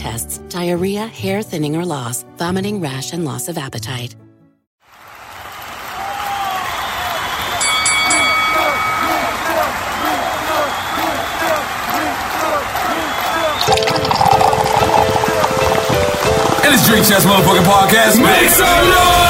tests, diarrhea, hair thinning or loss, vomiting, rash, and loss of appetite. And it's Drink Champs Motherfucking Podcast. Make some noise!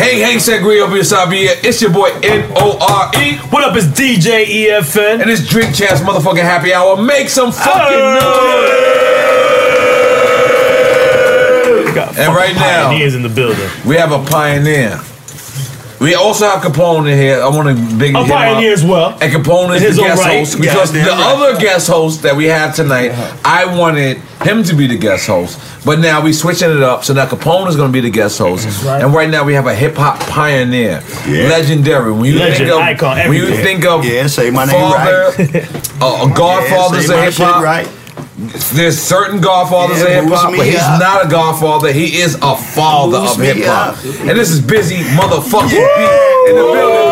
Hey, Hank Sangria over here, Sabia. It's your boy N-O-R-E. What up, is DJ EFN? And it's Drink Champs Motherfucking Happy Hour. Make some fucking noise! And right now, Pioneers in the building. we have a pioneer. We also have Capone in here. I want to big A him pioneer up. as well. And Capone is his the guest right. host because Goddamn the right. other guest host that we have tonight, I wanted him to be the guest host, but now we're switching it up. So now Capone is going to be the guest host, right. and right now we have a hip hop pioneer, legendary. When you Legend, think of icon, when you think of Yeah, say my name father, right. uh, godfathers Yeah, of hip hip-hop. right. There's certain godfathers Yeah, of hip hop, but he's up. not a godfather. He is a father of hip hop. And this is busy motherfucking B in the building.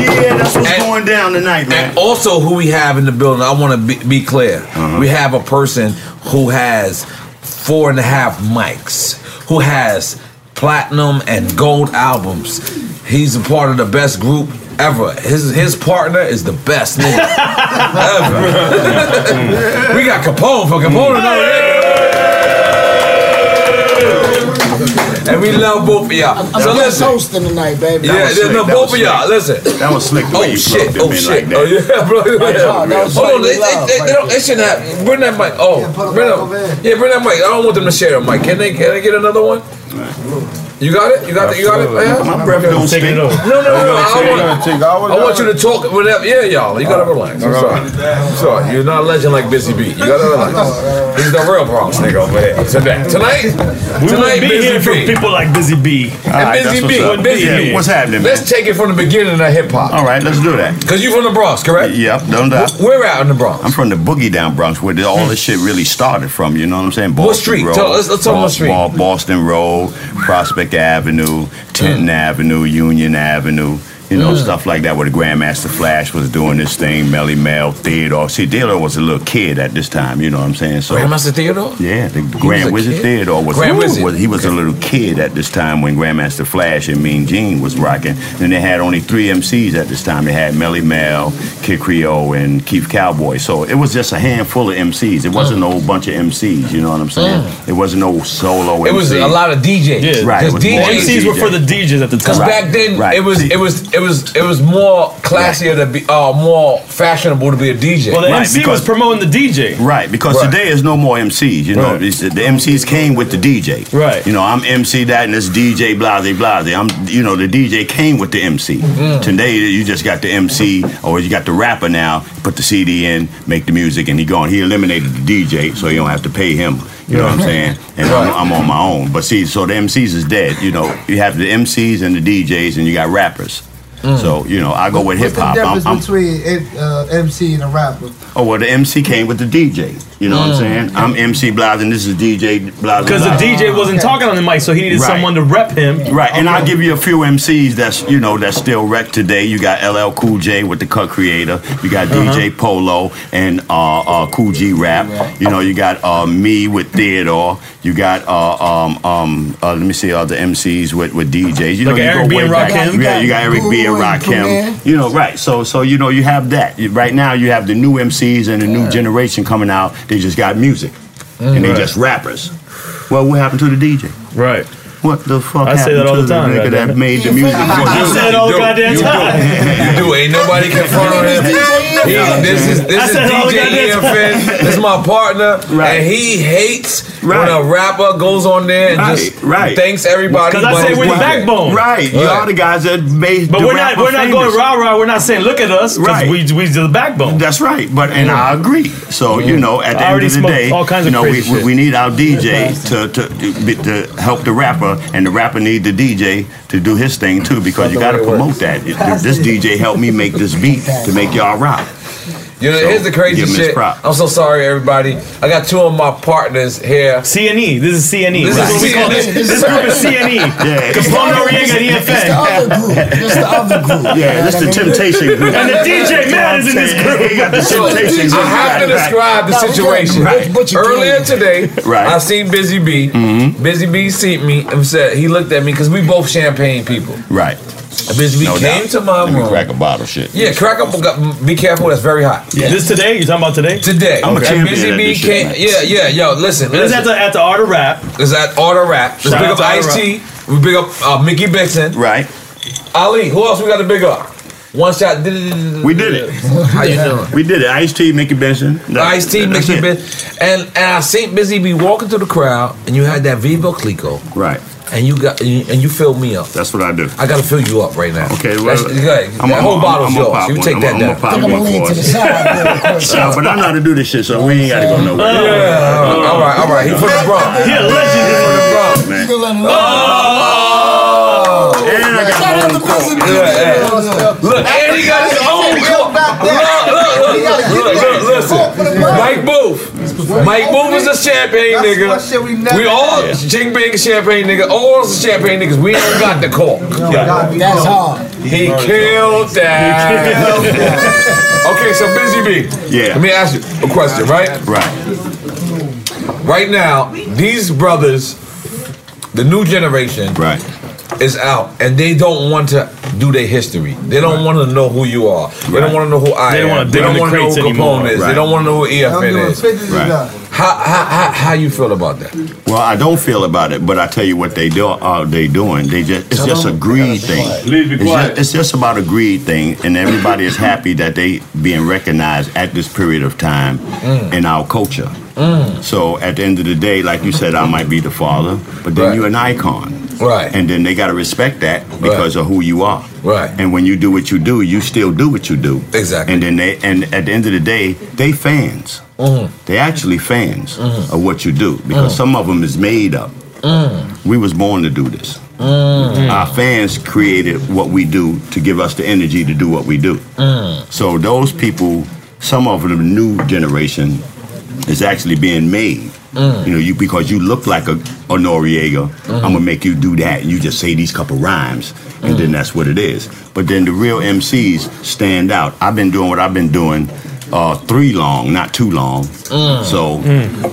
Yeah, that's what's And- going down tonight, man. And also, who we have in the building, I want to be, be clear. Uh-huh. We have a person who has four and a half mics, who has platinum and gold albums. He's a part of the best group ever. His his partner is the best nigga ever. we got Capone for Capone. And we love both of y'all. I'm So just listen. hosting tonight, baby. Yeah, yeah, no, both of y'all. Listen. That was slick. the way Oh you shit! Oh shit! like oh yeah, bro. Oh, that Hold on, they, love they, they, they, don't, they shouldn't have. Bring that mic. Oh, bring that. Yeah, bring that mic. I don't want them to share a mic. Can they? Can they get another one? You got it? You got it? You got it? Yeah? My breath don't stink. No, no, no. no. I You're want, gonna take I want you to talk whatever. Yeah, y'all. You gotta relax. I'm sorry. I'm sorry. You're not a legend like Busy Bee. You gotta relax. He's the real Bronx nigga over here. Today, tonight, We tonight, would be Busy here for B. people like Busy Bee. And right, Busy that's B. what's. Busy Yeah, B. what's happening, Let's take it from the beginning of hip hop. All right, let's do that. Cause you from the Bronx, correct? Yep, don't doubt. Where out in the Bronx? I'm from the Boogie Down Bronx, where all this shit really started from. You know what I'm saying? What street? Road, Tell- let's- let's talk about street. Boston Road, Prospect Avenue, Tenton uh. Avenue, Union Avenue. You know, Mm. stuff like that where the Grandmaster Flash was doing this thing, Melle Mel, Theodore. See, Theodore was a little kid at this time, you know what I'm saying? So Grandmaster Theodore? Yeah, the was a Grand Wizard kid? Theodore was, Grand Wizard. was he was a little kid at this time when Grandmaster Flash and Mean Gene was rocking. And they had only three MCs at this time. They had Melle Mel, Kid Creole, and Keith Cowboy. So it was just a handful of MCs. It wasn't no bunch of MCs. You know what I'm saying? It wasn't no solo. It was a lot of DJs. Yeah, Right, it Because was DJs. MCs were for the DJs at the time. Because back then right. it was it was it was it was more classier to be uh more fashionable to be a DJ. Well, the Right, MC because- was promoting the DJ. Right, because Right. today is no more MCs. You know, Right. It's- the MCs came with the DJ. Right. You know, I'm MC that and it's DJ blase blase. I'm, you know, the DJ came with the MC. Mm. Today you just got the MC or you got the rapper now. Put the CD in, make the music, and he gone. He eliminated the DJ, so you don't have to pay him. You know what I'm saying? And I'm, I'm on my own. But see, so the MCs is dead. You know, you have the MCs and the DJs, and you got rappers. Mm. So you know, I go with What's hip the hop. difference I'm, I'm, between uh, MC and a rapper? Oh well, the MC came with the DJ. You know what I'm saying? I'm MC Blas and this is DJ Blas. Because the DJ wasn't okay. talking on the mic, so he needed Right. someone to rep him. Right, and I'll give you a few MCs that's you know that's still wrecked today. You got LL Cool J with the Cut Creator. You got Uh-huh. DJ Polo and uh, uh, Kool G Rap. You know you got uh, me with Theodore. You got uh, um, um, uh, let me see other MCs with, with DJs. You know Like you Eric go B way and back. Rakim? Yeah, you got Eric B and Guru and Rakim. You know right. So so you know you have that. Right now you have the new MCs and the new generation coming out. They just got music and they Right. just rappers. Well, what happened to the DJ? Right. What the fuck I say happened that all to the time, nigga that made the music? I you? say it all the do. goddamn You do. time. You do. Ain't nobody confronting him. He, this is this I is said DJ goddamn EFN. This is my partner, Right. and he hates Right. when a rapper goes on there and Right, just right. thanks everybody. 'Cause I say we're the backbone. Right, you are the guys that made. But we're not we're not going rah rah. We're not saying look at us Right. we we the backbone. That's right, but and I agree. So you know, at the end of the day, all kinds you of know, we, crazy we, we need our DJ to to, to to help the rapper, and the rapper need the DJ to do his thing too, because you got to promote that. This DJ helped me make this beat to make y'all rock. You know, So, here's the crazy give him his shit. I'm so sorry, everybody. I got two of my partners here. CNE. This is CNE. This This, is is what we call this. CNE. This group is CNE. Yeah. Capone Noreaga and It's the EFN. other group. It's the other group. Yeah, that's the Temptation group. And the DJ man is in this group. He got the Temptation group. I have to Right, right. describe the No, we got- situation. Earlier today, Right. I seen Busy Bee. Mm-hmm. Busy Bee seen me and said he looked at me because we both champagne people. Right. And Busy Bee No came doubt. to my Let me room. crack a bottle, shit. Yeah, crack up. Be careful. That's very hot. This today? You talking about today? Today, I'm a champion Busy at B this shit, came. yeah, yeah, yo. Listen, This is at the at the art of rap. Is that order rap? Let's Shout big up Ice T. We big up uh, Mickey Bixon. Right. Ali. Who else we got to big up? One shot. We did it. How you doing? We did it. Ice T, Mickey Benson. That- Ice T, Mickey Benson. And and I seen Busy Bee walking through the crowd, and you had that Veuve Clicquot, Right. And you got and you, and you filled me up. That's what I do. I gotta fill you up right now. Okay, well, That's, go. I'm- that I'm- whole I'm- bottle's I'm yours. You take I'm- that I'm down. gonna pop I'm gonna one lean for to the side real quick. No, but I know how to do this shit, so we ain't gotta go nowhere. Yeah, all right, all right. He from the Bronx. He a legend. He from the Bronx. Man. Still Oh! And I got Shout my out own to Busy court. B. Look, and he got his own court. Look, look, look, look, look, listen. Mike Booth. Mike Booth is a champagne That's nigga. what shit we never We all had. Jing Bang champagne nigga. All us champagne niggas. We ain't got the cork. That's hard. He killed that. okay, so Busy B. Yeah. Let me ask you a question, right? Right. Right now, these brothers, the new generation, Right. Is out, and they don't want to do their history. They don't want to know who you are. They don't want to know who I They don't am. they don't want to know crates who anymore. Capone is. They don't want to know who EFN is. Right. How, how, how, how you feel about that? Well, I don't feel about it, but I tell you what they do. Uh, they doing. They just it's Tell just a them. greed thing. Please be It's just, it's just about a greed thing, and everybody is happy that they being recognized at this period of time Mm. in our culture. So at the end of the day, like you said, I might be the father, but then Right. you're an icon. Right. And then they got to respect that because of who you are. Right. And when you do what you do, you still do what you do. Exactly. And then they and at the end of the day, they fans. Mm. They actually fans Mhm. of what you do because Mm. some of them is made up. Mm. We was born to do this. Mm. Our fans created what we do to give us the energy to do what we do. Mm. So those people, some of the new generation, is actually being made. Mm. You know, you because you look like a, a Noreaga, I'm gonna make you do that, and you just say these couple rhymes, and then that's what it is. But then the real MCs stand out. I've been doing what I've been doing. Uh, three long, not too long. Mm. So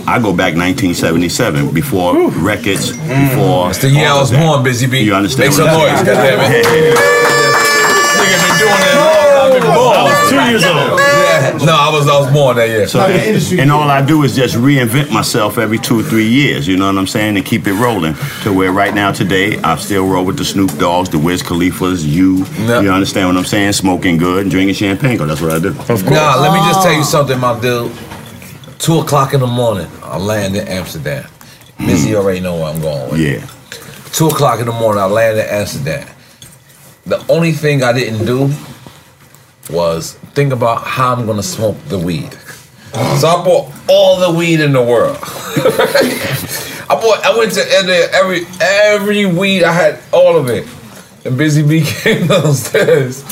I go back 1977, before records, before. It's the year I all was born, Busy Bee. You understand? Make some what I'm noise, saying? goddammit. Nigga been doing that long. I've been born. I was two years old. Yeah. No, I was I was born that year. So, and all I do is just reinvent myself every two or three years. You know what I'm saying? And keep it rolling to where right now today I still roll with the Snoop Doggs, the Wiz Khalifa's, you. You understand what I'm saying? Smoking good and drinking champagne. 'cause that's what I do. Of Nah, let me just tell you something, my dude. Two o'clock in the morning, I land in Amsterdam. Busy mm. already know where I'm going with. Yeah. Two o'clock in the morning, I land in Amsterdam. The only thing I didn't do was think about how I'm gonna smoke the weed. So I bought all the weed in the world. I bought. I went to every every, weed. I had all of it. And Busy Bee came downstairs.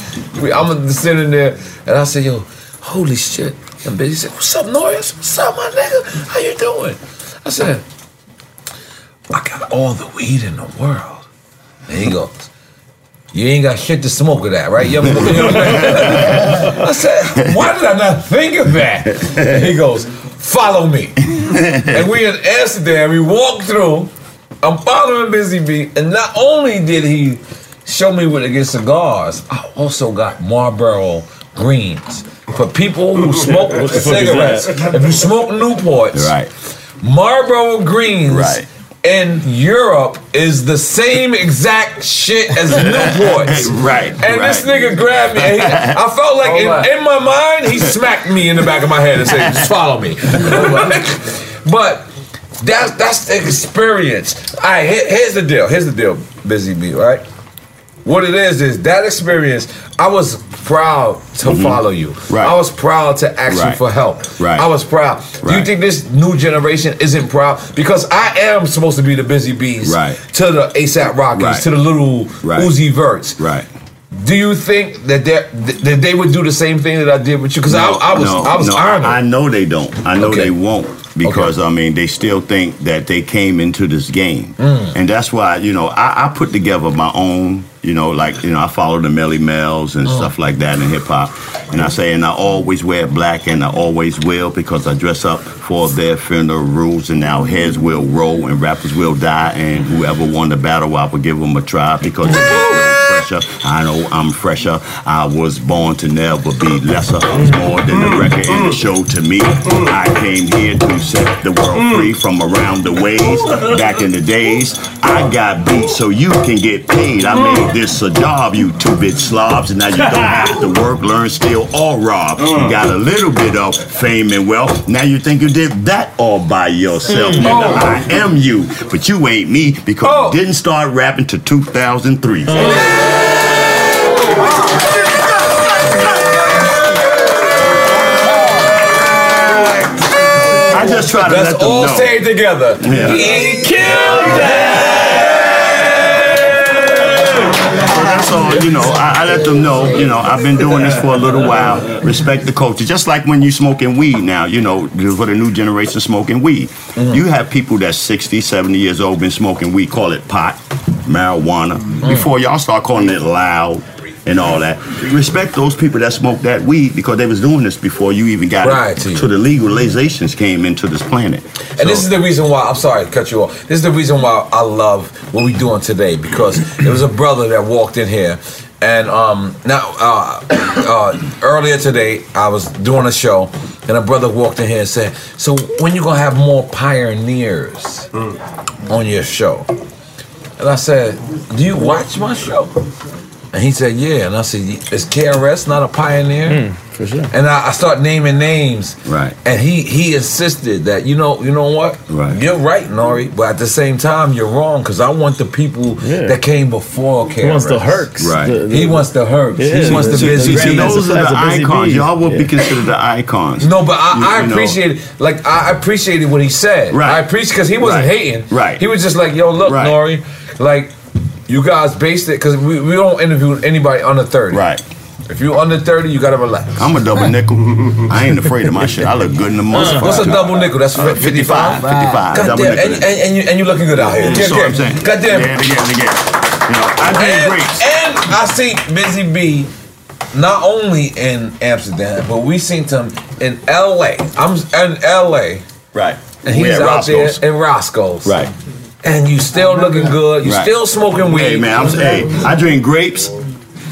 I'm sitting there, and I said, "Yo, holy shit!" And Busy said, "What's up, Norris? What's up, my nigga? How you doing?" I said, "I got all the weed in the world." And he goes, "You ain't got shit to smoke with that, right?" young I said, "Why did I not think of that?" And he goes, "Follow me." and we in Amsterdam. We walk through. I'm following Busy Bee, and not only did he show me where to get cigars, I also got Marlboro Greens for people who smoke What the fuck is cigarettes. If you smoke Newports, right? Marlboro Greens, Right. In Europe is the same exact shit as Newports. Right, And this nigga grabbed me. And he, I felt like in, in my mind, he smacked me in the back of my head and said, just follow me. but that's that's the experience. All right, here- here's the deal. Here's the deal, Busy Bee, right? What it is is that experience. I was proud to follow you. Right. I was proud to ask you Mm-hmm. For help. Right. I was proud. Do you think this new generation isn't proud? Because I am supposed to be the Busy Bees Right. to the ASAP Rockies Right. to the little Right. Uzi Verts. Right. Do you think that they that they would do the same thing that I did with you? Because I, I was I was no, honored. I know they don't. I know Okay. they won't because I mean they still think that they came into this game, Mm. and that's why you know I, I put together my own. You know, like you know, I follow the Melle Mel's and Mm. stuff like that in hip hop, and I say, and I always wear black, and I always will because I dress up for their funerals, and our heads will roll, and rappers will die, and whoever won the battle, I will give them a try because. They just know Fresher. I know I'm fresher. I was born to never be lesser. More than the record and the show to me. I came here to set the world free from around the ways. Back in the days, I got beat so you can get paid. I made this a job, you two-bit slobs. And now you don't have to work, learn, steal, or rob. You got a little bit of fame and wealth. Now you think you did that all by yourself. Mm. Nigga, oh. I am you, but you ain't me because oh. you didn't start rapping till 2003. Try to Let's let all know. say it together. Yeah. He killed So you know, I, I let them know, you know, I've been doing this for a little while. Respect the culture. Just like when you smoking weed now, you know, for the new generation smoking weed. Mm-hmm. You have people that's 60, 70 years old been smoking weed, call it pot, marijuana. Mm-hmm. Before y'all start calling it loud and all that. Respect those people that smoked that weed because they was doing this before you even got Right, it. T. So the legalizations came into this planet. And this is the reason why I'm sorry to cut you off. This is the reason why I love what we're doing today because there was a brother that walked in here And um, now, uh, uh, earlier today, I was doing a show, and a brother walked in here and said, "So when you gonna have more pioneers on your show?" And I said, "Do you watch my show?" And he said, "Yeah." And I said, "Is KRS not a pioneer?" Hmm, for sure. And I, I start naming names. Right. And he he insisted that you know you know what? Right. You're right, Nori, but at the same time you're wrong because I want the people Yeah. that came before KRS. He wants the Hercs. Right. The- the- He wants the Hercs. Yeah. he wants the See, busy see, see, those are the icons. bee. Y'all would be considered the icons. No, but I, You- I you know. like I appreciated what he said. Right. I appreciate because he wasn't Right. hating. Right. He was just like, "Yo, look, Right. Nori, like you guys based it because we, we don't interview anybody under thirty. Right. If you under thirty, you gotta relax. I'm a double nickel. I ain't afraid of my shit. I look good in the motherfucker. What's a double nickel? That's Uh, 55? 55. 55. God Double damn, nickel. and, and, and, you, and you looking good out here. That's what I'm saying. God damn. Yeah, again, again. You know, I drink and, grapes. and I see Busy Bee not only in Amsterdam, but we seen him in LA. I'm in LA. Right. And We he's at out Roscoe's. there in Roscoe's. Right. And you still looking good. You Right. still smoking weed. Hey man, I'm hey, I drink grapes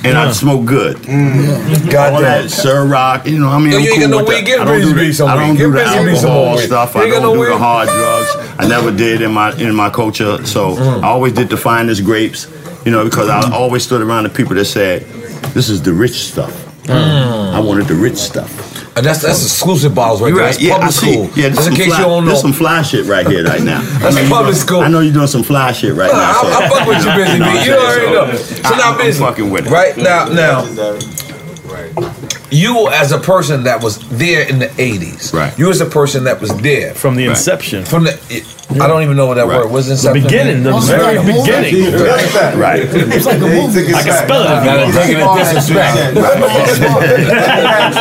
and I smoke good. God All damn. that Ciroc, you know, I mean, Yo, I'm you cool no with weed? that. I don't do the, some I don't do the Busy Bee some alcohol stuff. I don't do the hard drugs. I never did in my in my culture. So Mm. I always did the finest grapes, you know, because I always stood around the people that said, "This is the rich stuff." Mm. I wanted the rich stuff. And that's that's exclusive bottles right You're there. right. That's Yeah, public school. Yeah, Just in case fly, you don't know. There's some fly shit right here right now. I That's you public doing- school. I know you're doing some fly shit right No, now. so- I, I fuck with you, busy know B. what I'm You already know. So I- now, I'm fucking with it. Right now, now, you as a person that was there in the '80s, Right. You as a person that was there From the Right. inception. from the. I don't even know what that Right. word was. In the beginning, the Almost very like a movie. beginning. Right. It's like a movie. I can spell it if you Gotta it disrespect.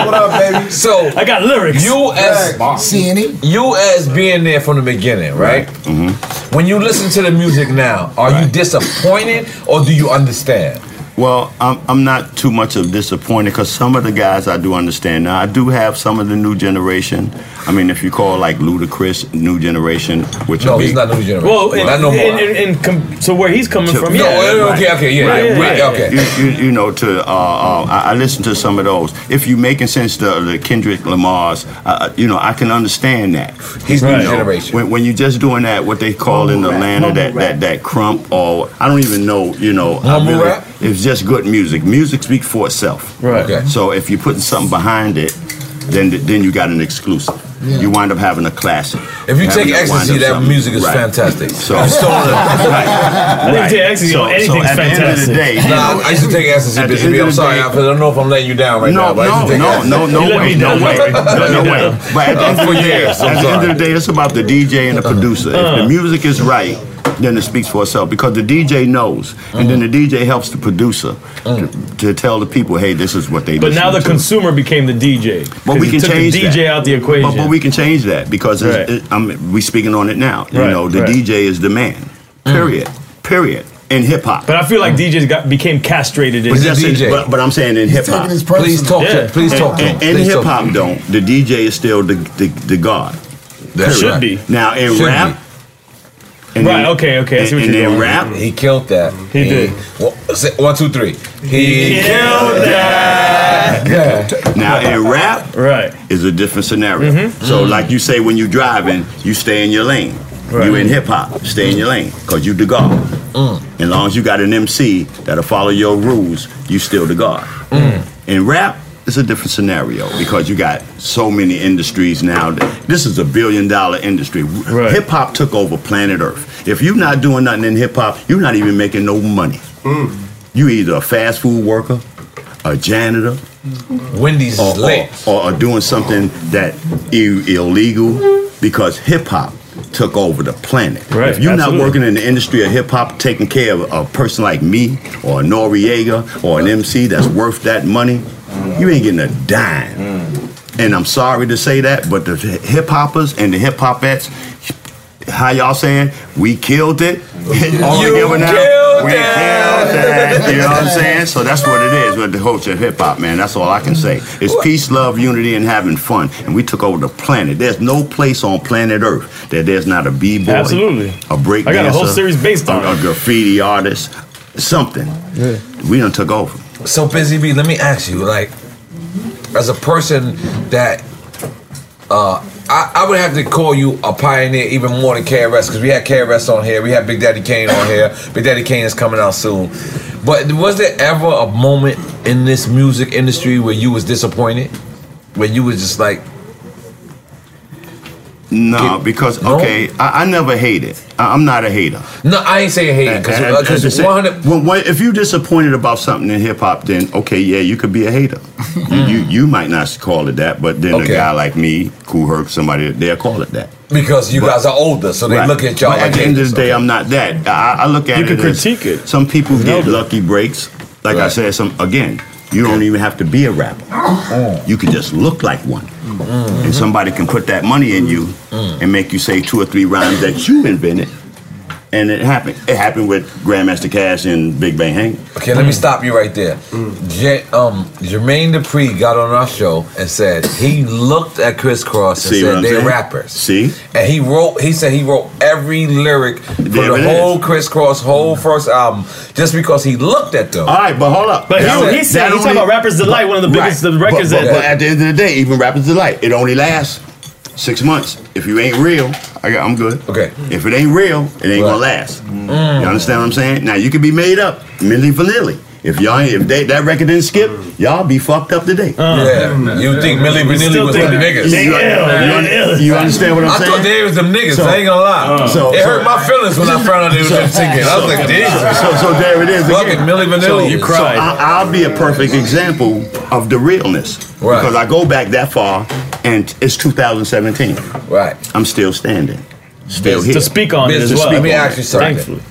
what up, baby? So I got lyrics. you as Seeing it. you as being there from the beginning, right? Mm-hmm. When you listen to the music now, are you disappointed or do you understand? Well, I'm, I'm not too much of disappointed because some of the guys I do understand. Now, I do have some of the new generation. I mean, if you call like Ludacris new generation, which No, would be, he's not new generation. Well, in, not no more. in, in, in com- so where he's coming To- from, No, yeah. No, right. okay, okay, yeah, Right, yeah, right. yeah, okay. You, you, you know, to uh, uh, I, I listen to some of those. If you making sense to the Kendrick Lamar's, uh, you know, I can understand that. He's You new know, generation. When, when you're just doing that, what they call in Atlanta, that, that that crump, or I don't even know, you know, I really- rap? It's just good music. Music speaks for itself. Right. Okay. So if you're putting something behind it, then then you got an exclusive. You wind up having a classic. If you Having take ecstasy, that something. music is Right. fantastic. So- I'm still on take ecstasy, So- on so anything's at the end of the fantastic. day, you Nah, know, I used to take ecstasy, at the end of I'm the sorry, day- I don't know if I'm letting you down right no, now, but I used no, to take no, ecstasy. no, no way, no way, You no way. But at the end of the day, at the end of the day, it's about the DJ and the producer. If Uh. the music is right, then it speaks for itself because the DJ knows, and then the DJ helps the producer mm. to, to tell the people, hey, this is what they. Do. But now the to. consumer became the DJ. But 'Cause we can took change the DJ that. out the equation. But, but we can change that because it's, Right. it, I'm, we speaking on it now. You know, the right. DJ is the man. Mm. Period. Period. In hip hop. But I feel like DJs got became castrated in But, He's a that's it. DJ. but, but I'm saying in hip hop. Taking his Please talk Yeah. to Please talk to. In, in hip hop, him. though, the DJ is still the the, the god. That should be. Now in Should rap, and Right, in- okay, okay, I see what and, you're and in rap, He killed that. He did. Well, say- one, two, three. He killed that. Yeah. now in rap Right. is a different scenario. Mm-hmm. So like you say, when you're driving, you stay in your lane. Right. You in hip hop, stay in your lane, cause you the god. Mm. As long as you got an MC that'll follow your rules, you still the god. Mm. In rap, it's a different scenario because you got so many industries now. That, this is a billion dollar industry. Right. Hip hop took over planet Earth. If you're not doing nothing in hip hop, you're not even making no money. Mm. You either a fast food worker, a janitor, Wendy's or, is lit. or, or doing something that I- illegal because hip hop took over the planet. Right, if you're not working in the industry of hip hop, taking care of a person like me or a Noreaga or an MC that's worth that money, you ain't getting a dime. Mm. And I'm sorry to say that, but the hip hoppers and the hip hopettes, how y'all saying? We killed it. All You together now. killed we it. killed that. You know what I'm saying? So that's what it is with the culture of hip hop, man. That's all I can say. It's peace, love, unity, and having fun. And we took over the planet. There's no place on planet Earth that there's not a b-boy, Absolutely. a break I got a whole dancer, series based on a, a graffiti artist, something. We done took over. So busy bee, let me ask you, like, as a person that uh I, I would have to call you a pioneer even more than KRS because we had KRS on here, we had Big Daddy Kane on here. Big Daddy Kane is coming out soon. But was there ever a moment in this music industry where you was disappointed? Where you was just like, No, because okay, I, I never hated. I, I'm not a hater. No, I ain't saying hating And- because and- uh, and to say- 100. when- when- if you're disappointed about something in hip hop, then okay, yeah, you could be a hater. you you might not call it that, but then Okay. a guy like me, Kool Herc, somebody, they'll call it that. Because you guys are older, so they Right. look at y'all But like at the end of the day, I'm not that. I, I look at You it. can as critique it. Some people As get elder. lucky breaks. Like I said, some again, you don't even have to be a rapper. Oh. You can just look like one. And somebody can put that money in you and make you say two or three rhymes that you invented. And it happened. It happened with Grandmaster Caz and Big Bank Hank. Okay, let me stop you right there. J- um, Jermaine Dupri got on our show and said he looked at Kris Kross and See what said I'm they're saying? rappers. See? And he wrote. He said he wrote every lyric for There the it whole Kris Kross whole first album just because he looked at them. All right, but hold up. But he- That- he said- that he's talking about Rapper's Delight, one of the biggest- the records but, that- But, but at the end of the day, even Rapper's Delight, it only lasts six months. If you ain't real, I got, I'm good. Okay. If it ain't real, it ain't gonna last. Mm. You understand what I'm saying? Now you can be made up, Milli Vanilli. If y'all, if they, that record didn't skip, y'all be fucked up today. Uh, yeah, you think Milli Vanilli was them niggas? You, you- you understand what I'm I saying? thought they was them niggas. So- I ain't gonna lie. Uh, so- it so- hurt my feelings when I found out they was So- just singing. I was like, damn. So, so there it is. Fucking again. Milli Vanilli. So, so I, I'll be a perfect example of the realness. Right. Because I go back that far, and it's 2017. Right. I'm still standing. Still Biz- here. to speak on it as well. speak Let me on ask you something. Thankfully.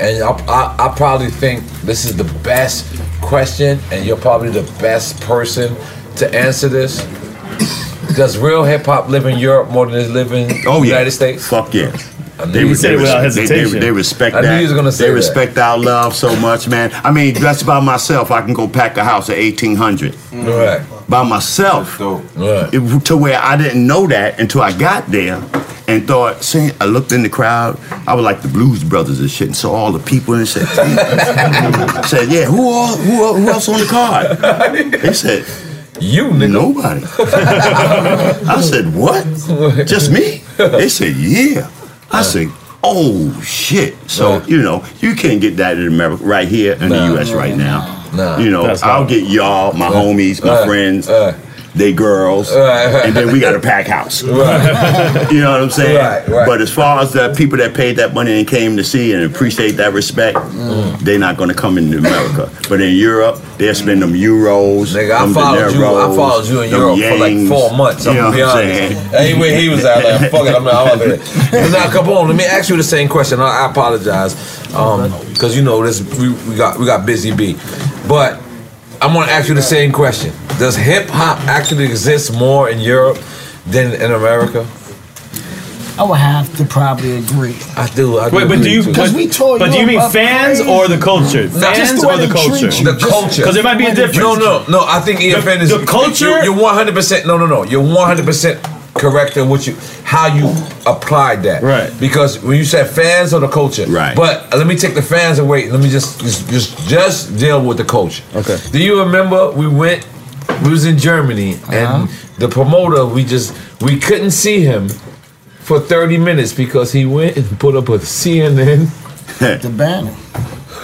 And I, I, I probably think this is the best question, and you're probably the best person to answer this. Does real hip hop live in Europe more than it live in Oh, the yeah. United States? Fuck yeah. Knew They, you said it without res- they, they, they respect I knew that. you was gonna say they that. respect our love so much, man. I mean, that's by myself. I can go pack a house at 1800. Right. By myself. It- to where I didn't know that until I got there and thought, see, I looked in the crowd. I was like the Blues Brothers and shit and saw all the people and said, "Damn." said, yeah, who, all, who, all- who else on the card? They said, you nigga. Nobody. I said, what? Just me? They said, yeah. I said, oh shit. So, you know, you can't get that in America right here in the US right now. You know, That's I'll get y'all, my homies, my Uh, friends, they girls, and then we got a pack house. Right. you know what I'm saying? Right, right. But as far as the people that paid that money and came to see and appreciate that respect, Mm. they're not going to come into America. But in Europe, they'll spend them euros. Nigga, I them followed you. I followed you in Europe for like four months. I'm You know gonna be what I'm honest. saying? Anyway, he was out there. Fuck it, I'm not. I'm out there. Now, come on. Let me ask you the same question. I, I apologize, because you know this. We, we got we got busy B, but I'm gonna ask you the same question. Does hip hop actually exist more in Europe than in America? I would have to probably agree. I do. I Wait, but do you? Because But, we tore but do you mean fans crazy. or the culture? No, just Fans the or the culture? The culture. Because there might be a difference. No, no, no. I think EFN is the culture- You're one hundred percent. No, no, no. You're one hundred percent correct in what you how you applied that. Right. Because when you said fans or the culture. Right. But uh, let me take the fans away. Let me just just just, just deal with the culture. Okay. Do you remember we went? We was in Germany and uh-huh. the promoter. We just we couldn't see him for thirty minutes because he went and put up a CNN. the banner.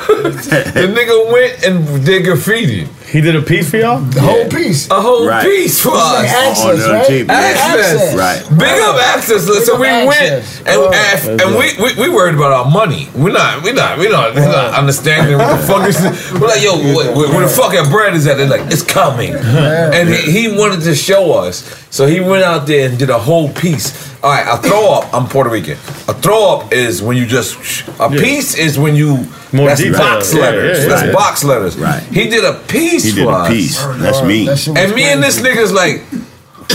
the nigga went and did graffiti. He did a piece for y'all. The whole piece. A whole Right. piece for It's us. like access, On the right? tape, yeah. Access. Access. Right. Big up access. Big so up we access. went and, and, and we, we we worried about our money. We're not we not we not, we're not understanding what the fuck is. We're like yo, where, where, where the fucking bread is at? They're like it's coming, and he, he wanted to show us. So he went out there and did a whole piece. All right, a throw up. I'm Puerto Rican. A throw up is when you just a piece is when you More that's detail. box Yeah, letters. yeah, yeah. that's Right. box letters. Right. He did a piece He for did a us. piece. That's me. That And me and this nigga's like,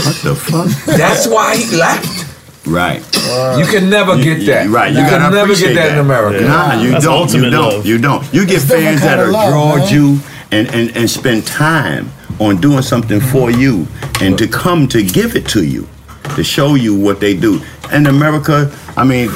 What the fuck? that's why he left. Right. You can never get that. Right. You You can never get that, in America. Nah, you That's don't. You don't. love. You don't. You get different fans that are of love, draw man. you and, and, and spend time on doing something for you and to come to give it to you. To show you what they do. In America, I mean,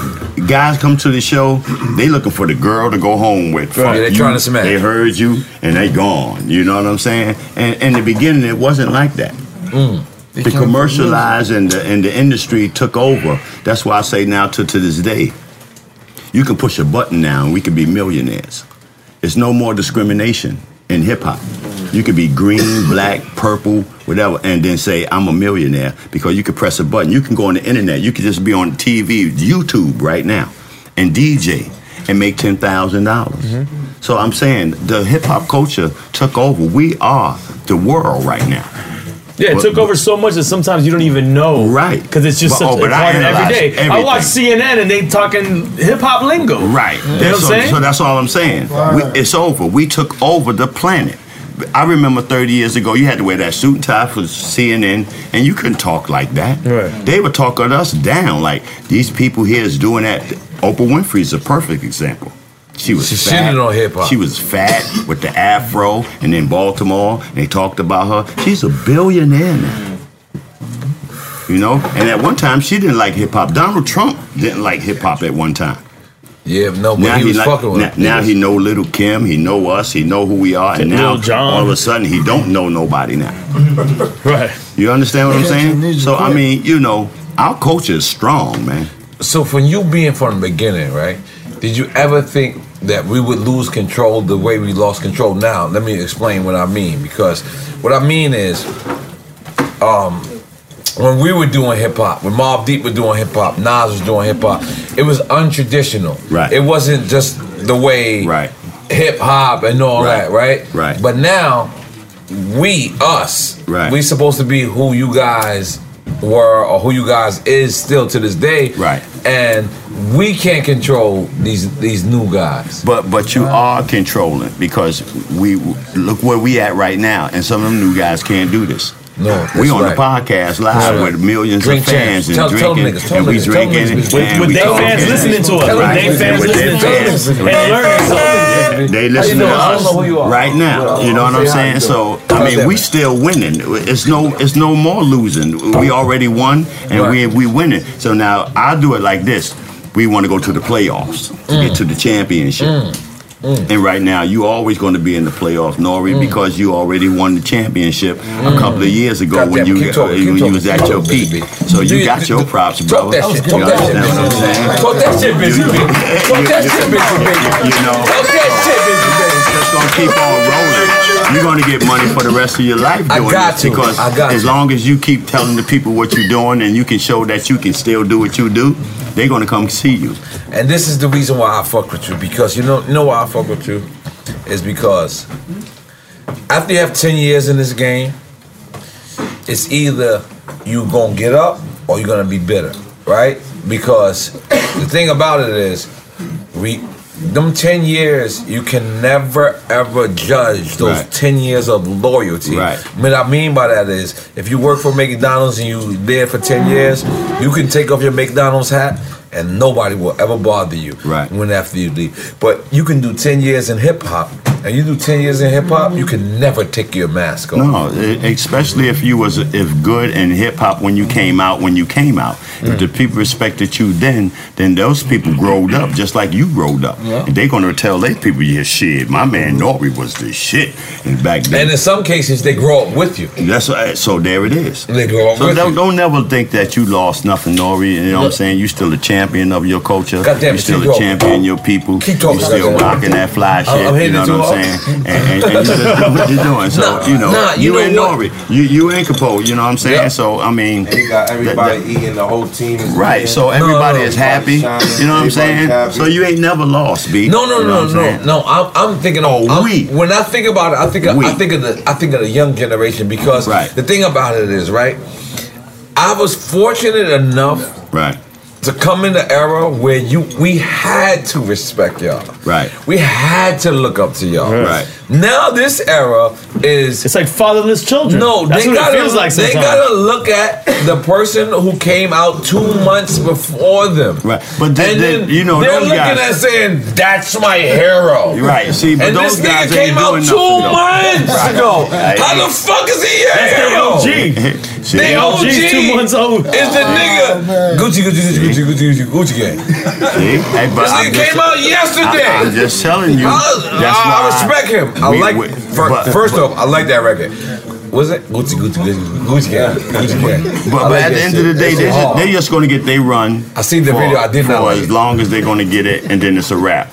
guys come to the show, they looking for the girl to go home with. Right. Yeah, they trying to smash. They heard you and they gone. You know what I'm saying? And in the beginning, it wasn't like that. Mm. The commercialized and the, and the industry took over. That's why I say now to, to this day, you can push a button now and we can be millionaires. It's no more discrimination in hip hop. You could be green, black, purple, whatever, and then say, I'm a millionaire because you could press a button. You can go on the internet. You could just be on TV, YouTube right now, and DJ and make $10,000. dollars mm-hmm. So I'm saying the hip hop culture took over. We are the world right now. Yeah, it But- took over so much that sometimes you don't even know. Right. Because it's just But- such oh, but a I part of every analyze. I watch CNN and they talking hip hop lingo. Right. You know what I'm so, saying? so that's all I'm saying. We, it's over. We took over the planet. I remember 30 years ago, you had to wear that suit and tie for CNN, and you couldn't talk like that. Right. They would talk us down, like these people here is doing that. Oprah Winfrey's a perfect example. She was She fat. on hip-hop. She was fat with the afro, and in Baltimore, and they talked about her. She's a billionaire now. You know, and at one time she didn't like hip hop. Donald Trump didn't like hip hop at one time. Yeah, no, but he was like- fucking with now, him. now he know little Kim, he know us, he know who we are, and now Lil all of a sudden he don't know nobody now. right. You understand what I'm saying? So I mean, you know, our culture is strong, man. So from you being from the beginning, right? Did you ever think that we would lose control the way we lost control now? Let me explain what I mean. Because what I mean is, um, when we were doing hip hop, when Mobb Deep was doing hip hop, Nas was doing hip hop, it was untraditional. Right. It wasn't just the way right. hip hop and all Right. that, right? Right. But now, we, us, Right. we supposed to be who you guys were or who you guys is still to this day. Right. And we can't control these these new guys. But but you are controlling because we look where we at right now, and some of them new guys can't do this. No, we on right. the podcast live That's right. with millions Drink of fans champs. and Tell- tell them drinking, niggas, tell and we niggas, drinking. With- and with we their talking. fans listening to us, with Right. their fans With listening to us and learning something. They listen to doing? I don't know who you us right now. You know what I'm saying? So? I mean, we still winning. It's no, it's no more losing. We already won, and we we winning. So now I do it like this. We want to go to the playoffs to Mm. get to the championship. Mm. And right now, you're always going to be in the playoffs, Nori, Mm. because you already won the championship a mm. couple of years ago when you keep uh, talking, when you was at your peak. So you got your props, Talk brother. that shit. You Talk that shit, what I'm saying? Talk that shit, you- Talk that shit, bitch. You know, Talk that shit, bitch. just gonna keep on rolling. You're gonna get money for the rest of your life I doing got this because I got as long as you keep telling the people what you're doing and you can show that you can still do what you do, they're gonna come see you. And this is the reason why I fuck with you because you know you know why I fuck with you is because after you have ten years in this game, it's either you gonna get up or you're gonna be bitter, right? Because the thing about it is, we them ten years you can never ever judge those Right. ten years of loyalty. Right. What I mean by that is, if you work for McDonald's and you there for ten years, you can take off your McDonald's hat and nobody will ever bother you. Right. When after you leave, but you can do ten years in hip hop, and you do ten years in hip hop, you can never take your mask off. No, especially if you was if good in hip hop when you came out. When you came out, Mm. if the people respected you then, then those people growed up just like you growed up. Yeah. And they gonna tell their people, yeah, shit, my man Nori was the shit. And back then, And in some cases, they grow up with you. That's uh, so. There it is. They grow up So with don't, you. don't never think that you lost nothing, Nori. You know what I'm saying? You still a champion of your culture. Goddamn you it, still a champion of your people. Keep talking, You still rocking that fly shit. I'm- I'm you know it what I'm saying? And, and, and you just what you're doing. So Nah, you know, nah, you you, know ain't what? Nori. You you ain't Capone. You know what I'm saying? So I mean, And you got everybody that- eating, the whole team is Right, eating. so everybody is happy. Shining, You know what I'm saying? happy. So you ain't never lost, B. No, no, You know no, what no, no. I'm, I'm thinking. Oh, we. When I think about it, I think of, I think of the I think of the young generation because the thing about it is right. I was fortunate enough Right. To come in the era where you we had to respect y'all. Right. We had to look up to y'all. Right. Now this era is it's like fatherless children. No, That's they what it gotta feels like they sometimes. gotta look at the person who came out two months before them. Right. But then, and then, then you know they're those looking guys, at saying that's my hero. Right. See, but and those this guys nigga ain't came out doing two nothing, months ago. Hey, How the fuck is he your That's hero? their OG. See? They OG. G's two months old. Is the nigga Gucci Gucci Gucci Gucci Gucci Gucci Gucci gang? See? Hey, but This I'm nigga just- came out yesterday. I, am just telling you. I, that's I, why respect him. I we- like. we- fir- but- first off, I like that record. Was it Gucci Gucci Gucci Gucci gang? Gucci gang. But, but like at the end shit. of the day, they're just, they're just going to get their run. I seen the for, video. I did for not like as it. long as they're going to get it, and then it's a wrap.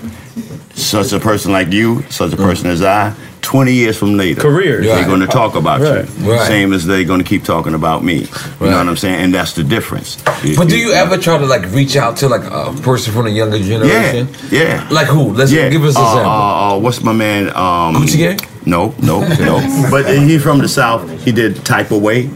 Such a person like you, such a Mm. person as I, 20 years from later, Career. they're Right. going to talk about Right. you. Right. Same as they're going to keep talking about me. You Right. know what I'm saying? And that's the difference. But do you ever try to like reach out to like a person from the younger generation? yeah. yeah. Like who? Let's yeah. give us an uh, example. Uh, uh, what's my man? Um, Gucci Gang? No, no, no. but he from the south. He did type of way.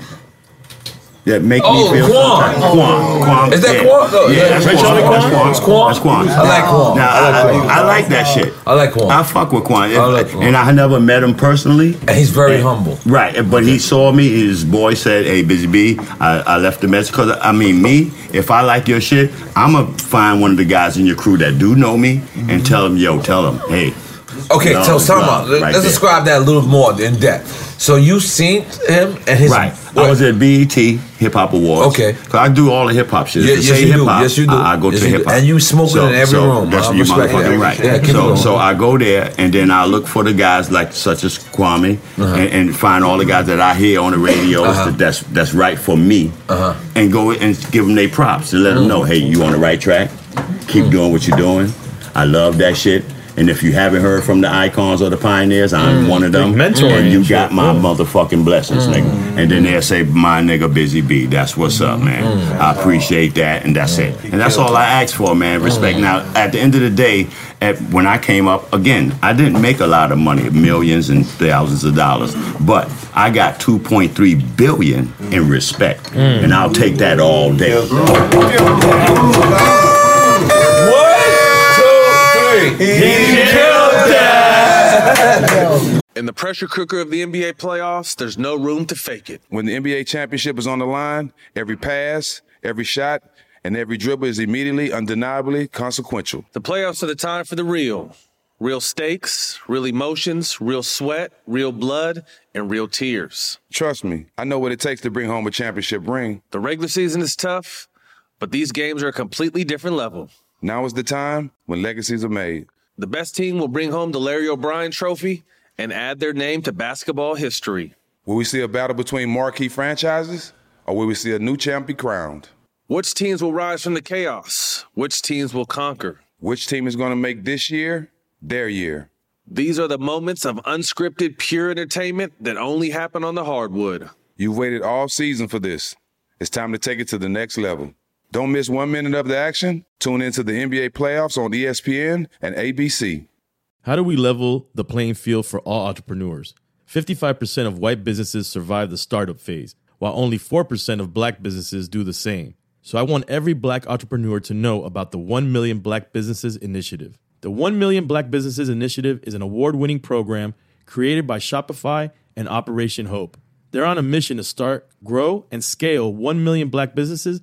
That make Oh, me feel some Quan. type- oh. Quan. Quan. Is that yeah. Quan? No, yeah, yeah, that's Quan. Charlie That's Quan? Quan. Quan? That's Quan. I like Quan. Now, I like Quan. I, I like that shit. I like Quan. I fuck with Quan. I like Quan. And I never met him personally. And he's very humble. Right, but he saw me. His boy said, "Hey, Busy Bee, I, I left the message because I mean, me. If I like your shit, I'ma find one of the guys in your crew that do know me and tell them, yo, tell them, hey." Okay, love so time love out. Let's there. describe that a little more in depth. So you seen him and his Right. I was at BET Hip Hop Awards. Okay. 'Cause I do all the hip hop shit. Yeah, yes, say you do. hip hop, Yes, you do. I, I go Yes, to hip hop. And you smoking in every room. That's you motherfucking right. Yeah, so so I go there and then I look for the guys like such as Kwame Uh-huh. and, and find all the guys that I hear on the radio Uh-huh. that that's that's right for me Uh-huh. and go and give them their props and let them Mm. know, hey, you on the right track. Keep doing what you're doing. I love that shit. And if you haven't heard from the icons or the pioneers, I'm Mm. one of them. Big mentoring and you got my motherfucking blessings, Mm. nigga. And then they'll say, my nigga Busy Bee. That's what's up, man. Mm. I appreciate that, and that's it. And that's all I ask for, man. Respect. Mm. Now, at the end of the day, at, when I came up, again, I didn't make a lot of money, millions and thousands of dollars, but I got 2.3 billion in respect, Mm. and I'll take that all day. One, two, three. He killed that. In the pressure cooker of the NBA playoffs, there's no room to fake it. When the NBA championship is on the line, every pass, every shot, and every dribble is immediately, undeniably consequential. The playoffs are the time for the real. Real stakes, real emotions, real sweat, real blood, and real tears. Trust me, I know what it takes to bring home a championship ring. The regular season is tough, but these games are a completely different level. Now is the time when legacies are made. The best team will bring home the Larry O'Brien trophy and add their name to basketball history. Will we see a battle between marquee franchises, or will we see a new champ be crowned? Which teams will rise from the chaos? Which teams will conquer? Which team is going to make this year their year? These are the moments of unscripted, pure entertainment that only happen on the hardwood. You've waited all season for this. It's time to take it to the next level. Don't miss one minute of the action. Tune into the NBA playoffs on ESPN and ABC. How do we level the playing field for all entrepreneurs? 55% of white businesses survive the startup phase, while only 4% of black businesses do the same. So I want every black entrepreneur to know about the 1 Million Black Businesses Initiative. The 1 Million Black Businesses Initiative is an award winning program created by Shopify and Operation Hope. They're on a mission to start, grow, and scale 1 million black businesses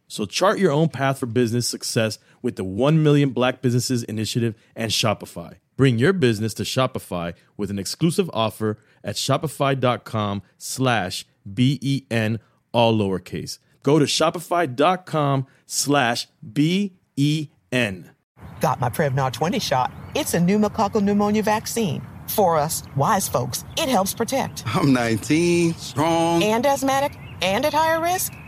So chart your own path for business success with the 1 Million Black Businesses Initiative and Shopify. Bring your business to Shopify with an exclusive offer at shopify.com slash B-E-N, all lowercase. Go to shopify.com slash B-E-N. Got my Prevnar 20 shot. It's a pneumococcal pneumonia vaccine. For us, wise folks, it helps protect. I'm 19, strong. And asthmatic and at higher risk?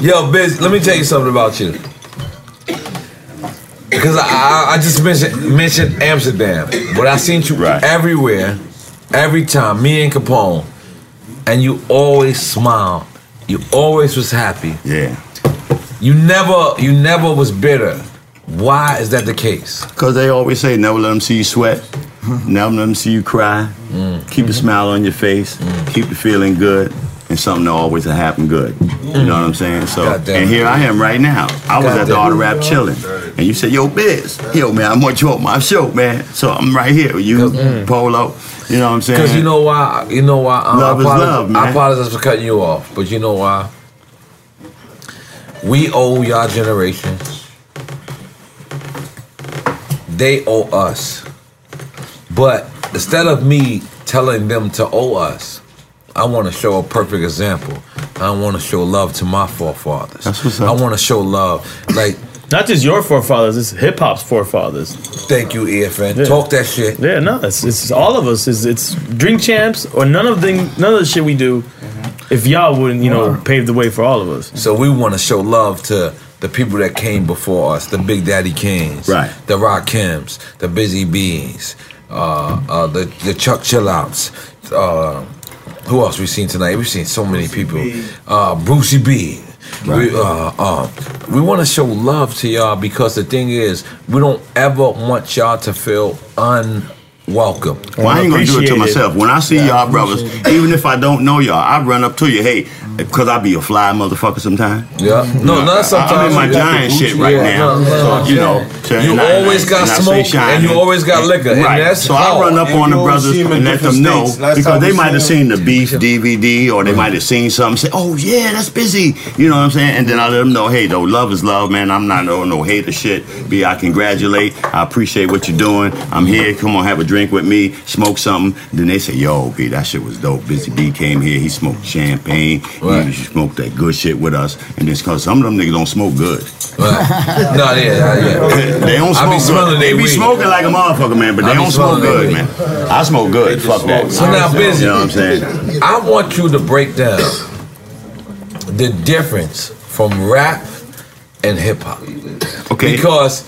Yo, Biz, let me tell you something about you. Because I, I, I just mentioned mentioned Amsterdam, but I seen you right. everywhere, every time. Me and Capone, and you always smiled. You always was happy. Yeah. You never, you never was bitter. Why is that the case? Because they always say, never let them see you sweat, mm-hmm. never let them see you cry. Mm. Keep a mm-hmm. smile on your face, mm. keep the feeling good, and something to always happen good. You know what I'm saying? So, and here I am right now. I was at the. Auto Rap chilling, and you said, "Yo, Biz, yo, man, I want you on my show, man." So I'm right here with you, Polo. You know what I'm saying? Because you know why? You know why? um, Love I is love, man. I apologize for cutting you off, but you know why? We owe y'all generation. They owe us. But instead of me telling them to owe us, I want to show a perfect example. I want to show love to my forefathers. That's what's I want to show love, like Not just your forefathers, it's hip hop's forefathers. Thank you, EFN. Talk that shit. Yeah, no, it's, it's all of us. It's, it's drink champs or none of the none of the shit we do. If y'all wouldn't, you know, pave the way for all of us. So we want to show love to the people that came before us, the Big Daddy Kings, right? The Rakims, the Busy Bees, uh, uh, the the Chuck Chillouts. Uh, who else we seen tonight? We've seen so many people. Uh, Brucie B. We, uh, uh, we want to show love to y'all because the thing is, we don't ever want y'all to feel unwelcome. Well, I ain't gonna do it to myself. When I see y'all brothers, even if I don't know y'all, I run up to you. Hey, because I be a fly motherfucker sometimes. Yeah. No, not sometimes. I'm in my giant shit right Yeah, now. no, no, so, you know. so- You and I- always got and smoke shine and you always got liquor, and Right. that's so I run up And on the brothers see 'em in and let them know states. Last because they might have seen seen the beef DVD or they might have seen something. Say, oh yeah, that's busy. You know what I'm saying? And then I let them know, hey, though, love is love, man. I'm not no no hater shit. Be I congratulate. I appreciate what you're doing. I'm here. Come on, have a drink with me. Smoke something. Then they say, yo, B, that shit was dope. Busy B came here. He smoked champagne. He smoked that good shit with us. And it's because some of them niggas don't smoke good. no, yeah, yeah, they don't I smoke be smelling good. they They be weed. smoking like a motherfucker, man, but they don't smoke good, man. I smoke good. Fuck that. So now, busy. You know what I'm saying? I want you to break down the difference from rap and hip hop. Okay. Because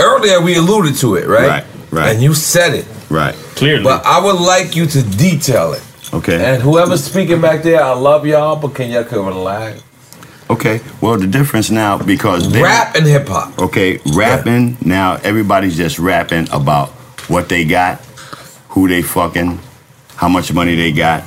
earlier we alluded to it, right? Right, right. And you said it. Right. Clearly. But I would like you to detail it. Okay. And whoever's speaking back there, I love y'all, but can y'all cover the lag? Okay. Well, the difference now because Rap and hip hop. Okay, rapping now. Everybody's just rapping about what they got, who they fucking, how much money they got,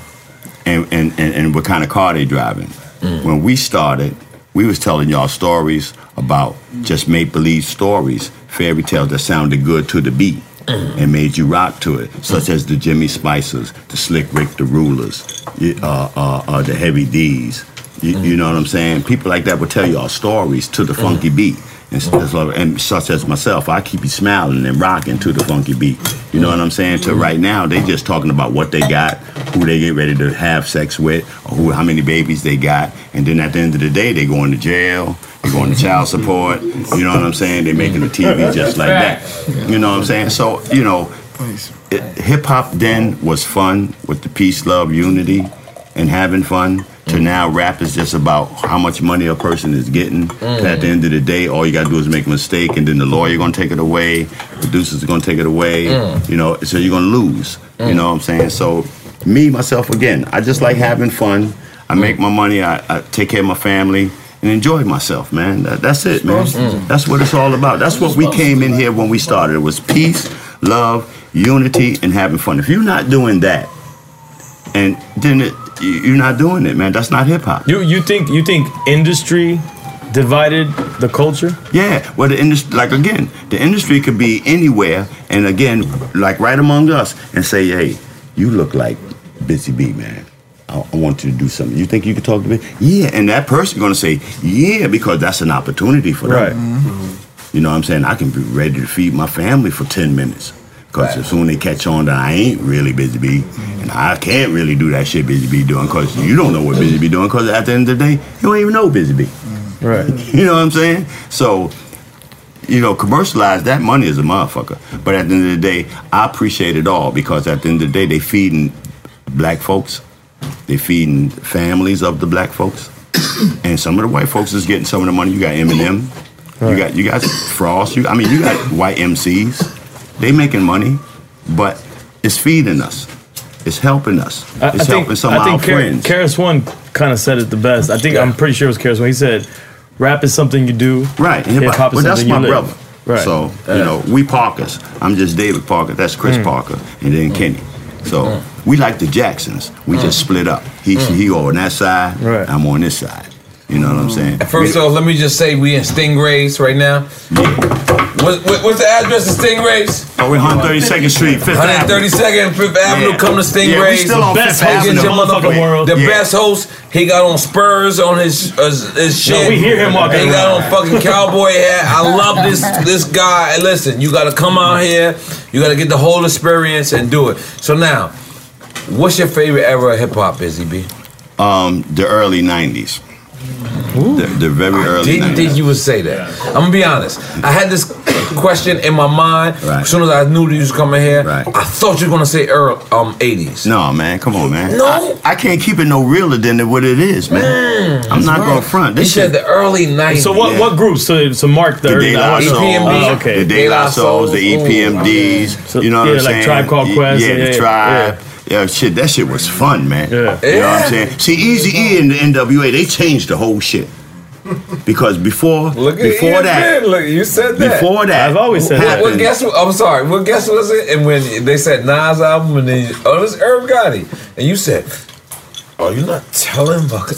and and, and, and what kind of car they driving. Mm. When we started, we was telling y'all stories about just make believe stories, fairy tales that sounded good to the beat. And made you rock to it, such as the Jimmy Spicers, the Slick Rick, the Rulers, uh, uh, uh, the Heavy D's. You, you know what I'm saying? People like that will tell y'all stories to the funky beat. And, so- and such as myself, I keep you smiling and rocking to the funky beat. You know what I'm saying? To right now, they just talking about what they got, who they get ready to have sex with, or who, how many babies they got, and then at the end of the day, they going to jail, they going to child support. You know what I'm saying? They making the TV just like that. You know what I'm saying? So you know, Hip hop then was fun with the peace, love, unity, and having fun. To now, rap is just about how much money a person is getting. Mm. At the end of the day, all you gotta do is make a mistake, and then the lawyer gonna take it away, producers gonna take it away. Mm. You know, so you're gonna lose. You Mm. know what I'm saying? So, me myself again, I just like having fun. I make my money. I, I take care of my family. And enjoy myself, man. That, that's it, man. That's what it's all about. That's what we came in here when we started. It was peace, love, unity, and having fun. If you're not doing that, and then it, you- you're not doing it, man. That's not hip hop. You you think you think industry divided the culture? Yeah, well, the industry, like again, the industry could be anywhere, and again, like right among us, and say, hey, you look like Busy Bee, man. I, I want you to do something. You think you could talk to me? Yeah, and that person gonna say, yeah, because that's an opportunity for them. Right. Mm-hmm. You know what I'm saying? I can be ready to feed my family for 10 minutes. Because as soon as they catch on that I ain't really Busy Bee, and I can't really do that shit Busy Bee doing, because you don't know what Busy Bee doing, because at the end of the day, you don't even know Busy Bee. Mm. Right. You know what I'm saying? So, you know, commercialize that money is a motherfucker. But at the end of the day, I appreciate it all because at the end of the day, they feeding black folks, they feeding families of the black folks, and some of the white folks is getting some of the money. You got Eminem, you got you got Frost. You, I mean, you got white MCs. They making money, but it's feeding us. It's helping us. I, It's I think helping some I of think our Kar- friends. KRS-One kind of said it the best. I think I'm pretty sure it was KRS-One. He said, "Rap is something you do, Right. Hip hop is well, that's something my you live." brother. Right. So, Yeah. you know, we Parkers. I'm just David Parker. That's Chris Mm. Parker. And then Kenny. So we like the Jacksons. We Mm. just split up. He he on that side. Right. I'm on this side. You know what I'm saying? First off, let me just say we in Stingrays right now. What, what, what's the address of Stingrays? Oh, we're 132nd Street, Fifth Avenue. 132nd Fifth Avenue. Yeah. Come to Stingrays. Yeah, we still on Best Fifth host in Avenue. your motherfucking world. The Yeah. best host. He got on Spurs on his uh, his shit. we hear him walking He got around. on fucking cowboy hat. I love this this guy. And listen, you got to come out here. You got to get the whole experience and do it. So now, what's your favorite era of hip hop, Busy Bee? Um, the early 90s. The, the very early Didn't 90s. think you would say that. I'm gonna be honest. I had this question in my mind as soon as I knew that you was coming here. I thought you were gonna say early um 80s. No, man, come on, man. No. I, I can't keep it no realer than what it is, man. I'm not going to front. He This said shit- the early 90s. So what Yeah. what groups to to mark the, the early De 90s? Souls, Oh, okay. the De La Souls, the EPMDs, So, you know what yeah, I'm saying? like saying? Tribe Called Y- Quest, yeah, yeah, the yeah, Tribe. Yeah. shit, that shit was fun, man. Yeah. You know what I'm saying? See, Easy E and the NWA, they changed the whole shit. Because before, Look at before Ian that, Ben, Look, you said that. before that, I've always said that. Well, guess what? I'm sorry. Well, guess what was it? And when they said Nas album, and then oh, this Irv Gotti, and you said, "Oh, you're not telling about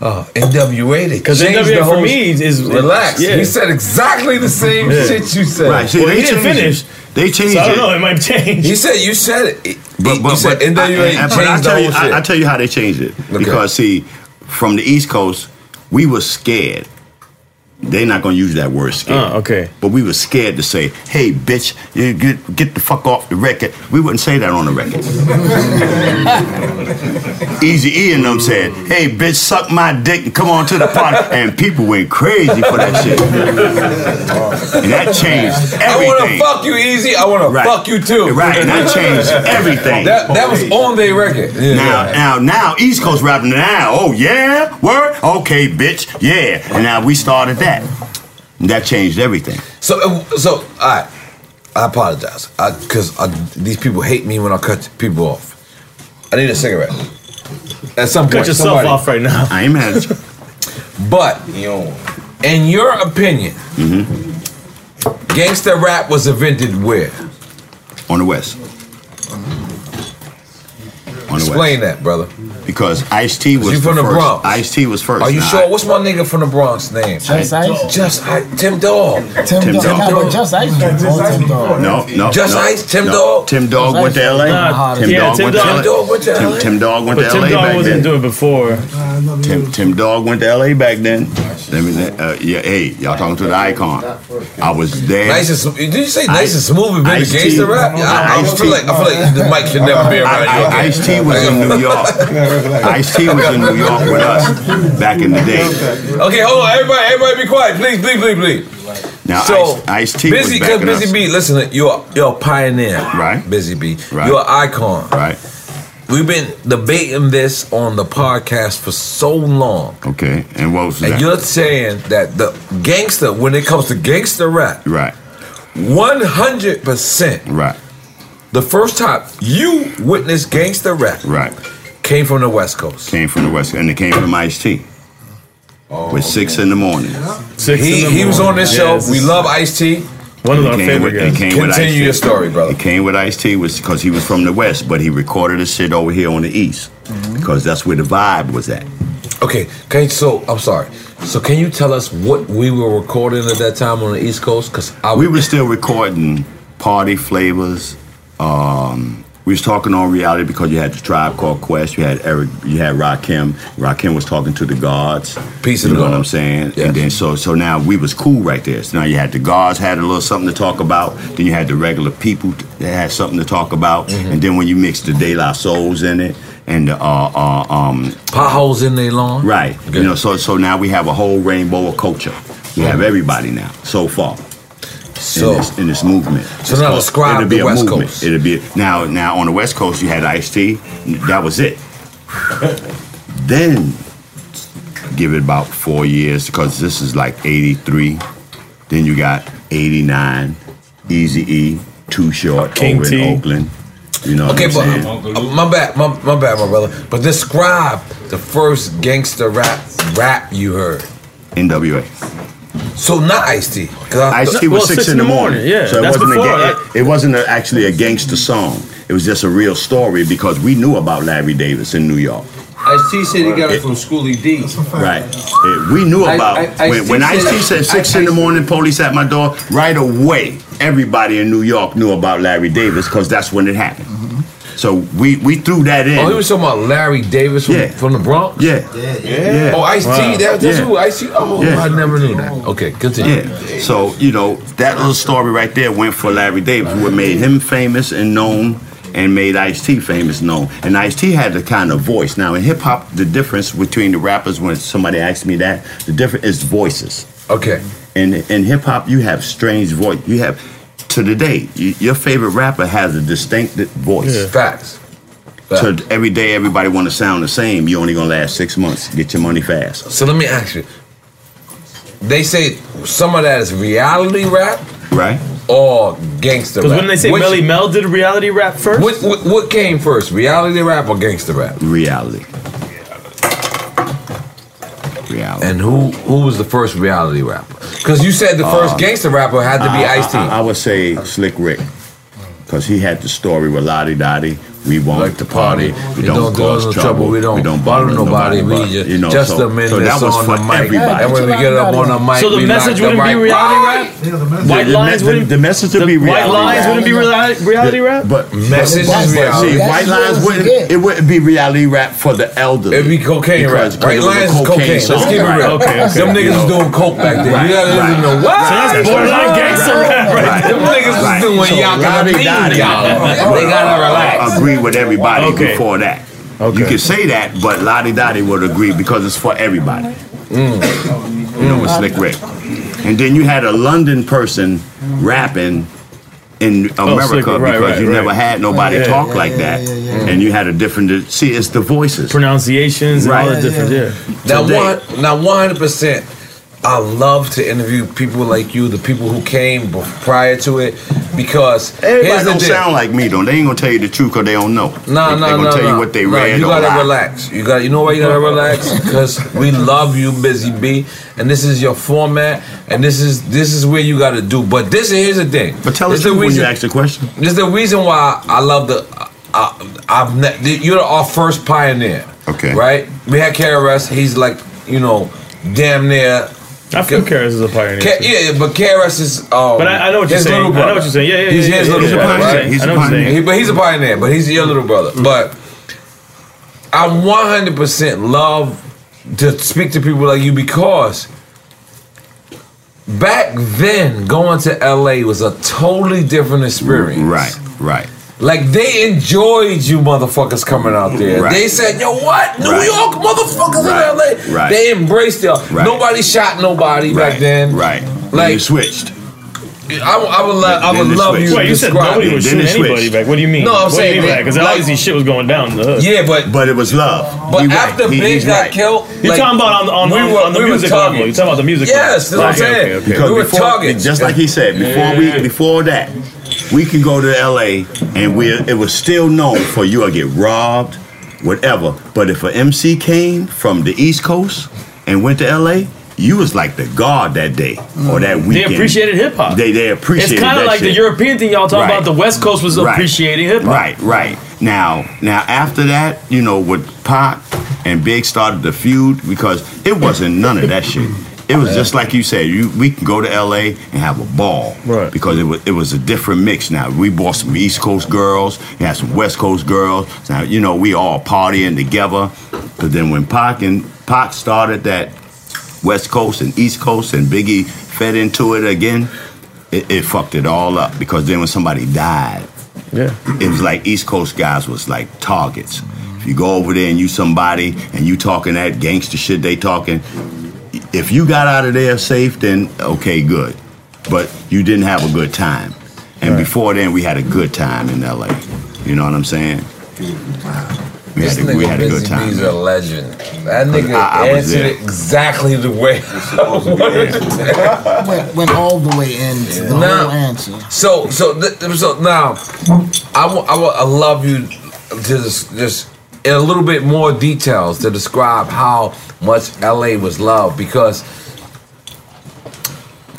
uh, NWA." They 'Cause changed NWA the for whole- me is- relax. yeah. He said exactly the same Yeah. shit you said. Right, see, Well, they he didn't finish. it. They changed So I don't it. know. It might change. He said you said it. But, but, said but, NWA I, I, but I tell you. I, I tell you how they changed it. Okay. Because see, from the East Coast, we were scared. They're not gonna use that word scared. Uh, okay. But we were scared to say, "Hey, bitch, you get get the fuck off the record." We wouldn't say that on the record. Easy E and them said, "Hey, bitch, suck my dick and come on to the party," and people went crazy for that shit. and that changed everything. I want to fuck you easy. I want to Right. fuck you too. Right, and that changed everything. That, that was on their record. Yeah. Now, now, now, East Coast rapping now. Oh yeah, word. Okay, bitch. Yeah, and now we started that. And that changed everything. So, uh, so, all right. I apologize because these people hate me when I cut people off. I need a cigarette. At some point, Cut yourself somebody- off right now. I ain't mad at you. But in your opinion, gangster rap was invented where? On the West. On the Explain that, brother. Because Ice T was You from the first. Bronx. Ice T was first. Are you Now, sure? What's my nigga from the Bronx name? Just Ice? Just Ice. Tim Dog. Tim, Tim Dog. Dog. Just Ice. was Tim Dog. No, no. Just no, Ice, Tim no. Dog? Tim Dog Just went to LA. Nah, Tim yeah, Dog Tim went to Dog- LA. Tim Dog went to Tim, LA? Tim Dog went But to Tim LA Dog back wasn't then. doing it before. Tim, Tim Dog went to LA back then. Let me, uh, yeah, hey, y'all talking to the icon. I was there. Nice and smooth. Did you say nice and smooth and been Ice-T. gangster rap? Yeah, I, I Ice-T. feel like I feel like the mic should never be around you. again. Ice T was in New York. Ice T was in New York with us back in the day. Okay, hold on, everybody, everybody, be quiet, please, please, please, please. Now, so Ice- Ice-T was busy because Busy us. B. Listen, you're you're a pioneer, right? Busy Bee. Right. You're an icon, right? We've been debating this on the podcast for so long, Okay, and what was and that? you're saying that the gangster, when it comes to gangster rap, right, one hundred percent, right. The first time you witnessed gangster rap, right, came from the West Coast. Came from the West, and it came from Ice T. Oh, with six in the morning. he he was on this show. we love Ice T. One of our favorite with- it guys. came with Continue Ice-T. your story, brother. It came with Ice T was because he was from the West, but he recorded his shit over here on the East Mm-hmm. because that's where the vibe was at. Okay, can so I'm sorry. So can you tell us what we were recording at that time on the East Coast? Because we were still recording party flavors. Um, we was talking on reality because you had the tribe called Quest. You had Eric. You had Rakim. Rakim was talking to the gods. Peace you of know the what I'm saying? And then so so now we was cool right there. So now you had the gods had a little something to talk about. Then you had the regular people that had something to talk about. Mm-hmm. And then when you mix the De La Souls in it and the uh, uh, um, potholes in their lawn. Right. You know, so so now we have a whole rainbow of culture. We have everybody now so far. So- in this, in this movement. So It's now describe it'll the be a West movement. Coast. It'll be now now on the West Coast you had Ice T. That was it. then give it about four years because this is like '83. Then you got '89, Easy E, Too Short King over T. in Oakland. You know Okay, what but uh, my bad, my, my bad, my brother. But describe the first gangster rap rap you heard. NWA. So not Ice T. Ice T was six, in the morning. Yeah, so it wasn't a ga- it, it wasn't a, actually a gangster song. It was just a real story because we knew about Larry Davis in New York. Ice T said he got it from Schoolly D. Right. It- we knew about I- Ice-T when, when Ice T said- said six in the morning, police at my door. Right away, everybody in New York knew about Larry Davis because that's when it happened. So we we threw that in. Oh, he was talking about Larry Davis from, Yeah. from the Bronx. Yeah. Yeah. Oh, Ice T. Wow. That, that's Yeah. who Ice T. Oh, Yeah. I never knew that. Okay, continue. Yeah. So, you know, that little story right there went for Larry Davis, who made him famous and known and made Ice T famous known. And Ice T had the kind of voice. Now, in hip hop, the difference between the rappers, when somebody asks me that, the difference is voices. Okay. In, in hip hop, you have strange voice. You have, to the day, you, your favorite rapper has a distinct voice. Yeah. Facts. So every day, everybody want to sound the same. You only gonna last six months. Get your money fast. So let me ask you. They say some of that is reality rap, right? Or gangster rap. Because when they say Which- Melle Mel did reality rap first, What, what, what came first, reality rap or gangster rap? Reality. Reality. And who who was the first reality rapper? Because you said the first Uh, gangster rapper had to be I- Ice T. I, I would say Slick Rick, because he had the story with La Di Da Di. We want like to party. We, don't, cause no trouble. We don't, don't bother nobody. We just, you know, just so, a minute so that was on for the mic. everybody. And when we get up on the mic, So the we message wouldn't be reality rap? White the, lines the, wouldn't the message would the be white reality. lines rap. wouldn't be reality, reality rap. But Message but- is but reality. See, white lines wouldn't. It wouldn't be reality rap for the elderly. It'd be cocaine rap. Because- White because it was lines is cocaine. Let's keep it Right. real. Them niggas was doing coke back then. Right. You gotta Right. listen to what? So that's borderline gangster rap right Right. Them niggas was doing y'all gotta Dottie, y'all. They gotta relax. Agree with everybody Okay. before that. You can say that, but La Di Da Di would agree because it's for everybody. Mm. You know, with Slick Rick. And then you had a London person rapping in Oh, America Slick Rick, right, because right, you right. never had nobody Yeah. talk Yeah, like yeah, that. yeah, yeah. And you had a different, see, it's the voices. Pronunciations and all the different, yeah. Now, Today- one, now, one hundred percent. I love to interview people like you, the people who came prior to it, because Everybody don't deal. sound like me though. They ain't gonna tell you the truth because they don't know. No, they, no, they gonna no, tell no. you what they No, read. You gotta lie. relax. You got. You know why you gotta relax? Because we love you, Busy Bee, and this is your format, and this is this is where you gotta do. But this here's the thing. But tell us the when you ask the question. This is the reason why I love the. Uh, I've ne- you're our first pioneer. Okay. Right. We had KRS. He's like you know damn near. I feel KRS is a pioneer. K- too. yeah, yeah, but KRS is. Um, But I- I know what you're his saying. little I know brother. what you're saying. Yeah, yeah, He's yeah, his yeah, little yeah, brother, right? He's a I know what you're pioneer. saying. He- but he's a pioneer. But he's your little brother. But I 100 percent love to speak to people like you because back then going to LA was a totally different experience. Right, right. Like they enjoyed you motherfuckers coming out there. Right. They said, "Yo, what? New Right. York motherfuckers Right. in LA." Right. They embraced y'all. Right. Nobody shot nobody back then. Right. Like you switched. I, would- I would, lo- I would Then it love you switched. to Wait, you said describe nobody it. was shooting anybody back. What do you mean? No, I'm what saying do you mean that- Because like- obviously shit was going down in the hood. Yeah, but But it was love. but He after right. He- Big he's got right. killed, You're like, talking about on, on, we on, were- on the we music level. You're talking about the music Yes, level. that's what I'm Okay, saying. okay, okay. Because We were before, targets. just like he said, before we before that, we can go to LA and we it was still known for you to get robbed, whatever. But if an MC came from the East Coast and went to LA, you was like the god that day or that weekend. They appreciated hip hop. They they appreciated. It's kind of like the. European thing y'all talk Right. about. The West Coast was Right. appreciating hip hop. Right, right. Now, now after that, you know, with Pac and Big started the feud because it wasn't none of that shit. It was just like you said. You we can go to L.A. and have a ball, right? Because it was it was a different mix. Now we brought some East Coast girls, we had some West Coast girls. Now you know we all partying together. But then when Pac and Pac started that West Coast and East Coast, and Biggie fed into it again, it, it fucked it all up. Because then when somebody died, yeah, it was like East Coast guys was like targets. If you go over there and you somebody and you talking that gangster shit they talking, if you got out of there safe, then okay, good. But you didn't have a good time. And before then, we had a good time in LA. You know what I'm saying? We This had a, we had a good Busy time. B's a legend. That nigga I- I answered it exactly the way I wanted to. Went, went all the way into the Now- whole answer. So, so, th- so now, I I love you to just, just in a little bit more details to describe how much LA was loved because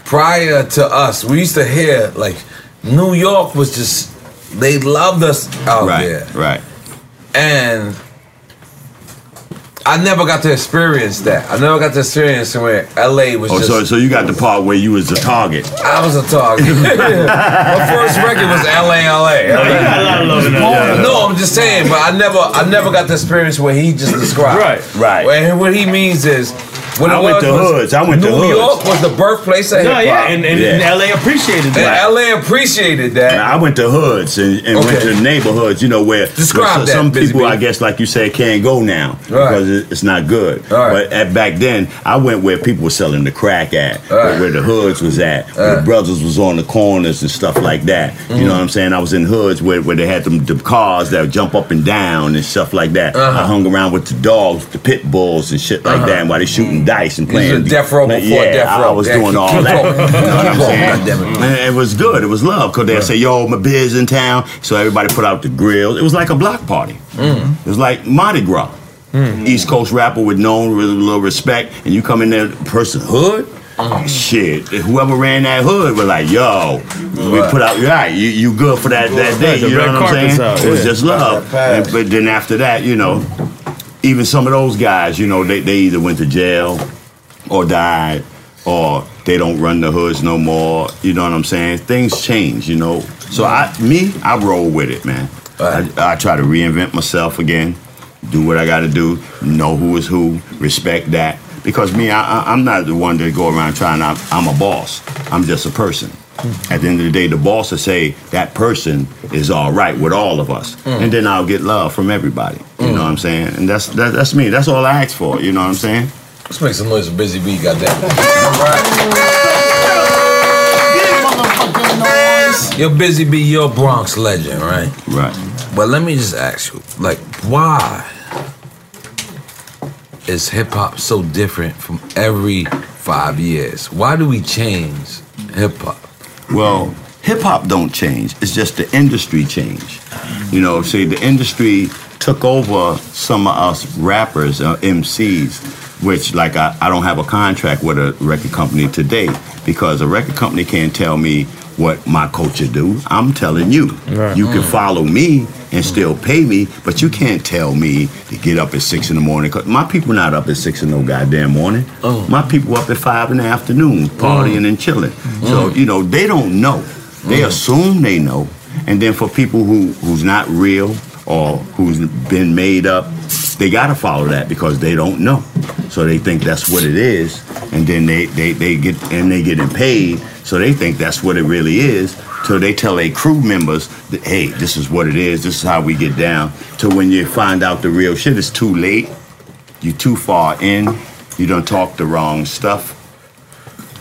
prior to us, we used to hear like New York was just they loved us out Right, there, right. and I never got to experience that. I never got to experience where LA was Oh, just. so so you got the part where you was the target. I was a target. My first record was LA, LA. you got a lot of love in LA. No, I'm just saying, but I never, I never got the experience where he just described. Right. Right. And what he means is, what I it went was to was hoods. I went to hoods. New hoods. York was the birthplace of hip hop. yeah, and, and, and LA appreciated that. And LA appreciated that. I went to hoods and, and went to neighborhoods, you know, where Describe where so- that, some people, Bee. I guess, like you said, can't go now Right. because it's not good. Right. But at back then, I went where people were selling the crack at, Right. where the hoods was at, where the brothers was on the corners and stuff like that. You Mm-hmm. know what I'm saying? I was in hoods where, where they had them the cars that would jump up and down and stuff like that. Uh-huh. I hung around with the dogs, the pit bulls and shit like Uh-huh. that, while they shooting dice and playing. Death Row before yeah, Death I was doing all that. You know what I'm saying? And it was good. It was love because they'd say, "Yo, my beer's in town," so everybody put out the grills. It was like a block party. Mm. It was like Mardi Gras. East Coast rapper with known with a little respect, and you come in there, person hood. Oh, Shit, whoever ran that hood was like, "Yo, we put out, right, you, you good for that that day." You know what I'm saying? out, It was yeah. just love. And- but then after that, you know, even some of those guys, you know, they, they either went to jail or died or they don't run the hoods no more. You know what I'm saying? Things change, you know. So I, me, I roll with it, man. I, I try to reinvent myself again, do what I got to do, know who is who, respect that. Because me, I, I'm not the one to go around trying. I'm, I'm a boss. I'm just a person. At the end of the day, the boss will say that person is all right with all of us, Mm. and then I'll get love from everybody. You know what I'm saying? And that's that, that's me. That's all I ask for. You know what I'm saying? Let's make some noise for Busy Bee, goddamn. You're Busy Bee, you're Bronx legend, right? Right. But let me just ask you, like, why is hip hop so different from every five years? Why do we change hip hop? Well, hip hop don't change. It's just the industry change. You know, see, the industry took over some of us rappers, uh, MCs, which like I, I don't have a contract with a record company today because a record company can't tell me what my culture do. I'm telling you. You can mm. follow me and still pay me, but you can't tell me to get up at six in the morning. Cause my people not up at six in no goddamn morning. Oh. My people up at five in the afternoon, mm. partying and chilling. Mm. So you know they don't know. They assume they know, and then for people who who's not real or who's been made up, they gotta follow that because they don't know. So they think that's what it is, and then they they, they get and they getting paid, so they think that's what it really is. So they tell their crew members, that, "Hey, this is what it is. This is how we get down." To when you find out the real shit, it's too late. You too far in. You don't talk the wrong stuff.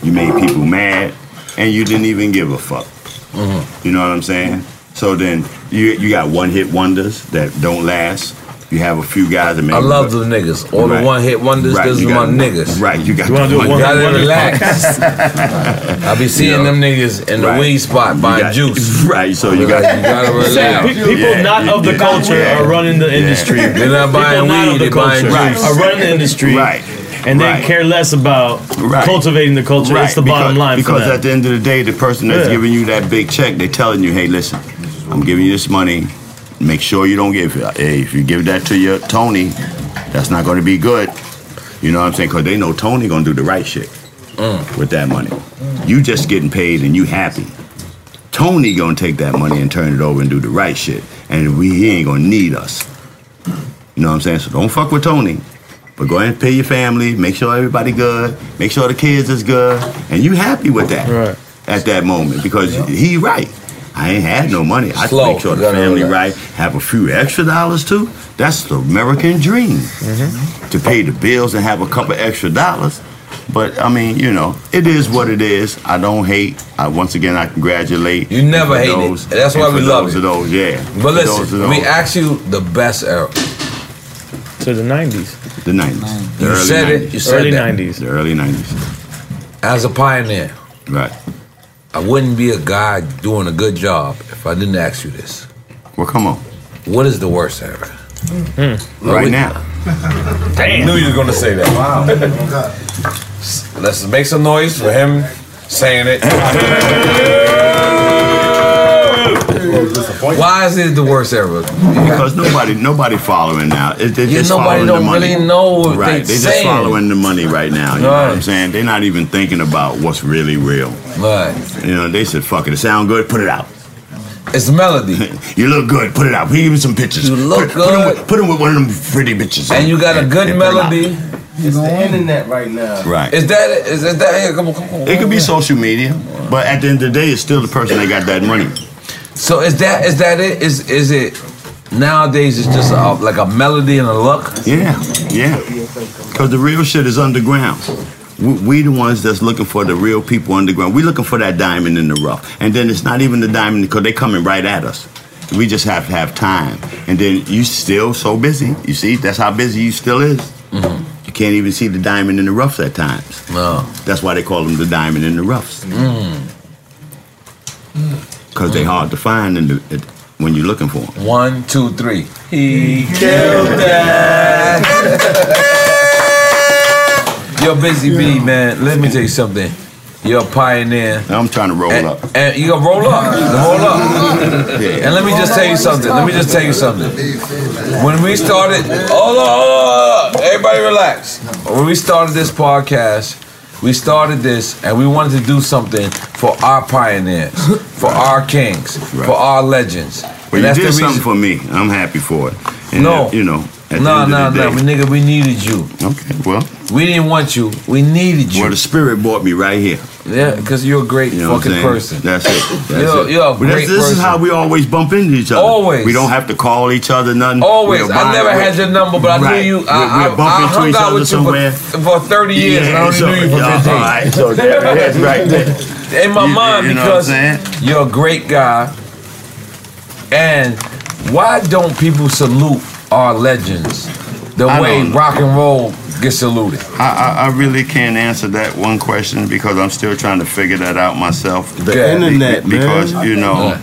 You made people mad, and you didn't even give a fuck. Mm-hmm. You know what I'm saying? So then you you got one hit wonders that don't last. You have a few guys that make. I love the niggas. All the one-hit wonders, those you are my got- niggas. Right, you got. You wanna do one- one-hit wonder? relax. I be seeing You know, them niggas in the right. weed spot buying got- juice. Right, so you got you gotta relax. pe- people not of the culture are running the industry. They're not buying people not weed, of the they're buying culture juice. are running the industry. Right. And they Right. care less about Right. cultivating the culture. That's the bottom line Because for at the end of the day, the person that's Yeah. giving you that big check, they're telling you, hey, listen, I'm giving you this money. Make sure you don't give it. Hey, if you give that to your Tony, that's not going to be good. You know what I'm saying? Because they know Tony going to do the right shit mm. with that money. You just getting paid and you happy. Tony going to take that money and turn it over and do the right shit. And we, he ain't going to need us. You know what I'm saying? So don't fuck with Tony. But go ahead and pay your family, make sure everybody good, make sure the kids is good, and you happy with that at that moment because he right. I ain't had no money. I Slow. make sure the family right, have a few extra dollars too. That's the American dream mm-hmm. to pay the bills and have a couple extra dollars. But I mean, you know, it is what it is. I don't hate. I, once again, I congratulate. You never for hate it. That's why we love those it. Of those, yeah. But For those listen, of we those. ask you the best era. To the 90s. The 90s. The You early said it, 90s. you said Early 90s. The early 90s. As a pioneer, right? I wouldn't be a guy doing a good job if I didn't ask you this. Well, come on. What is the worst era? Hmm. Right now. Damn. I knew you were gonna say that. Wow. Let's make some noise for him saying it. Why is it the worst era? Because nobody, nobody following now. It, they're Yeah, just nobody following don't money. really know what right. they They're just following the money right now. You know what I'm saying? They're not even thinking about what's really real. Right. You know, they said, "Fuck it, it sound good, put it out." It's melody. you look good, put it out. We give me some pictures. You look put, Put 'em good. with, put 'em with one of them pretty bitches. And you got a good and put 'em out. melody. It's the internet right now. Right. Is that it? Is that here? Come on, come on. It could be social media, but at the end of the day, it's still the person that got that money. So is that is that it? Is is it nowadays? It's just a, like a melody and a look. Yeah, yeah. Because the real shit is underground. We, we the ones that's looking for the real people underground. We looking for that diamond in the rough. And then it's not even the diamond because they coming right at us. We just have to have time. And then you still so busy. You see, that's how busy you still is. You can't even see the diamond in the roughs at times. No. That's why they call them the diamond in the roughs. Mm. Because they hard to find in the, it, when you're looking for them. One, two, three. He killed that. You're busy bee, man. Let me tell you something. You're a pioneer. I'm trying to roll and, up. And you gonna roll up. Roll up. And let me just tell you something. Let me just tell you something. When we started, hold on, hold on. Everybody relax. When we started this podcast, we started this and we wanted to do something for our pioneers, for our kings, for our legends. Well, And you did something for me. I'm happy for it. And No. you know, at the No, end no, of the no, nigga, we needed you. Okay, well. We didn't want you. We needed you. Well, the spirit brought me right here. Yeah, because you're a great You know fucking person. That's it. That's You're- it. you're a that's- great this is how we always bump into each other. Always. We don't have to call each other nothing. Always. I never had your number, but I Right. knew you. We- I, I, we'll bump I into hung each out other with you somewhere. for, for 30 years, and I only so- knew you for yeah, 15. all right, so there it is, right there. In my You- mind, you know because you're a great guy. And why don't people salute our legends the I way rock and roll gets saluted? I, I, I really can't answer that one question because I'm still trying to figure that out myself. The Yeah. internet, Be- because man. you know,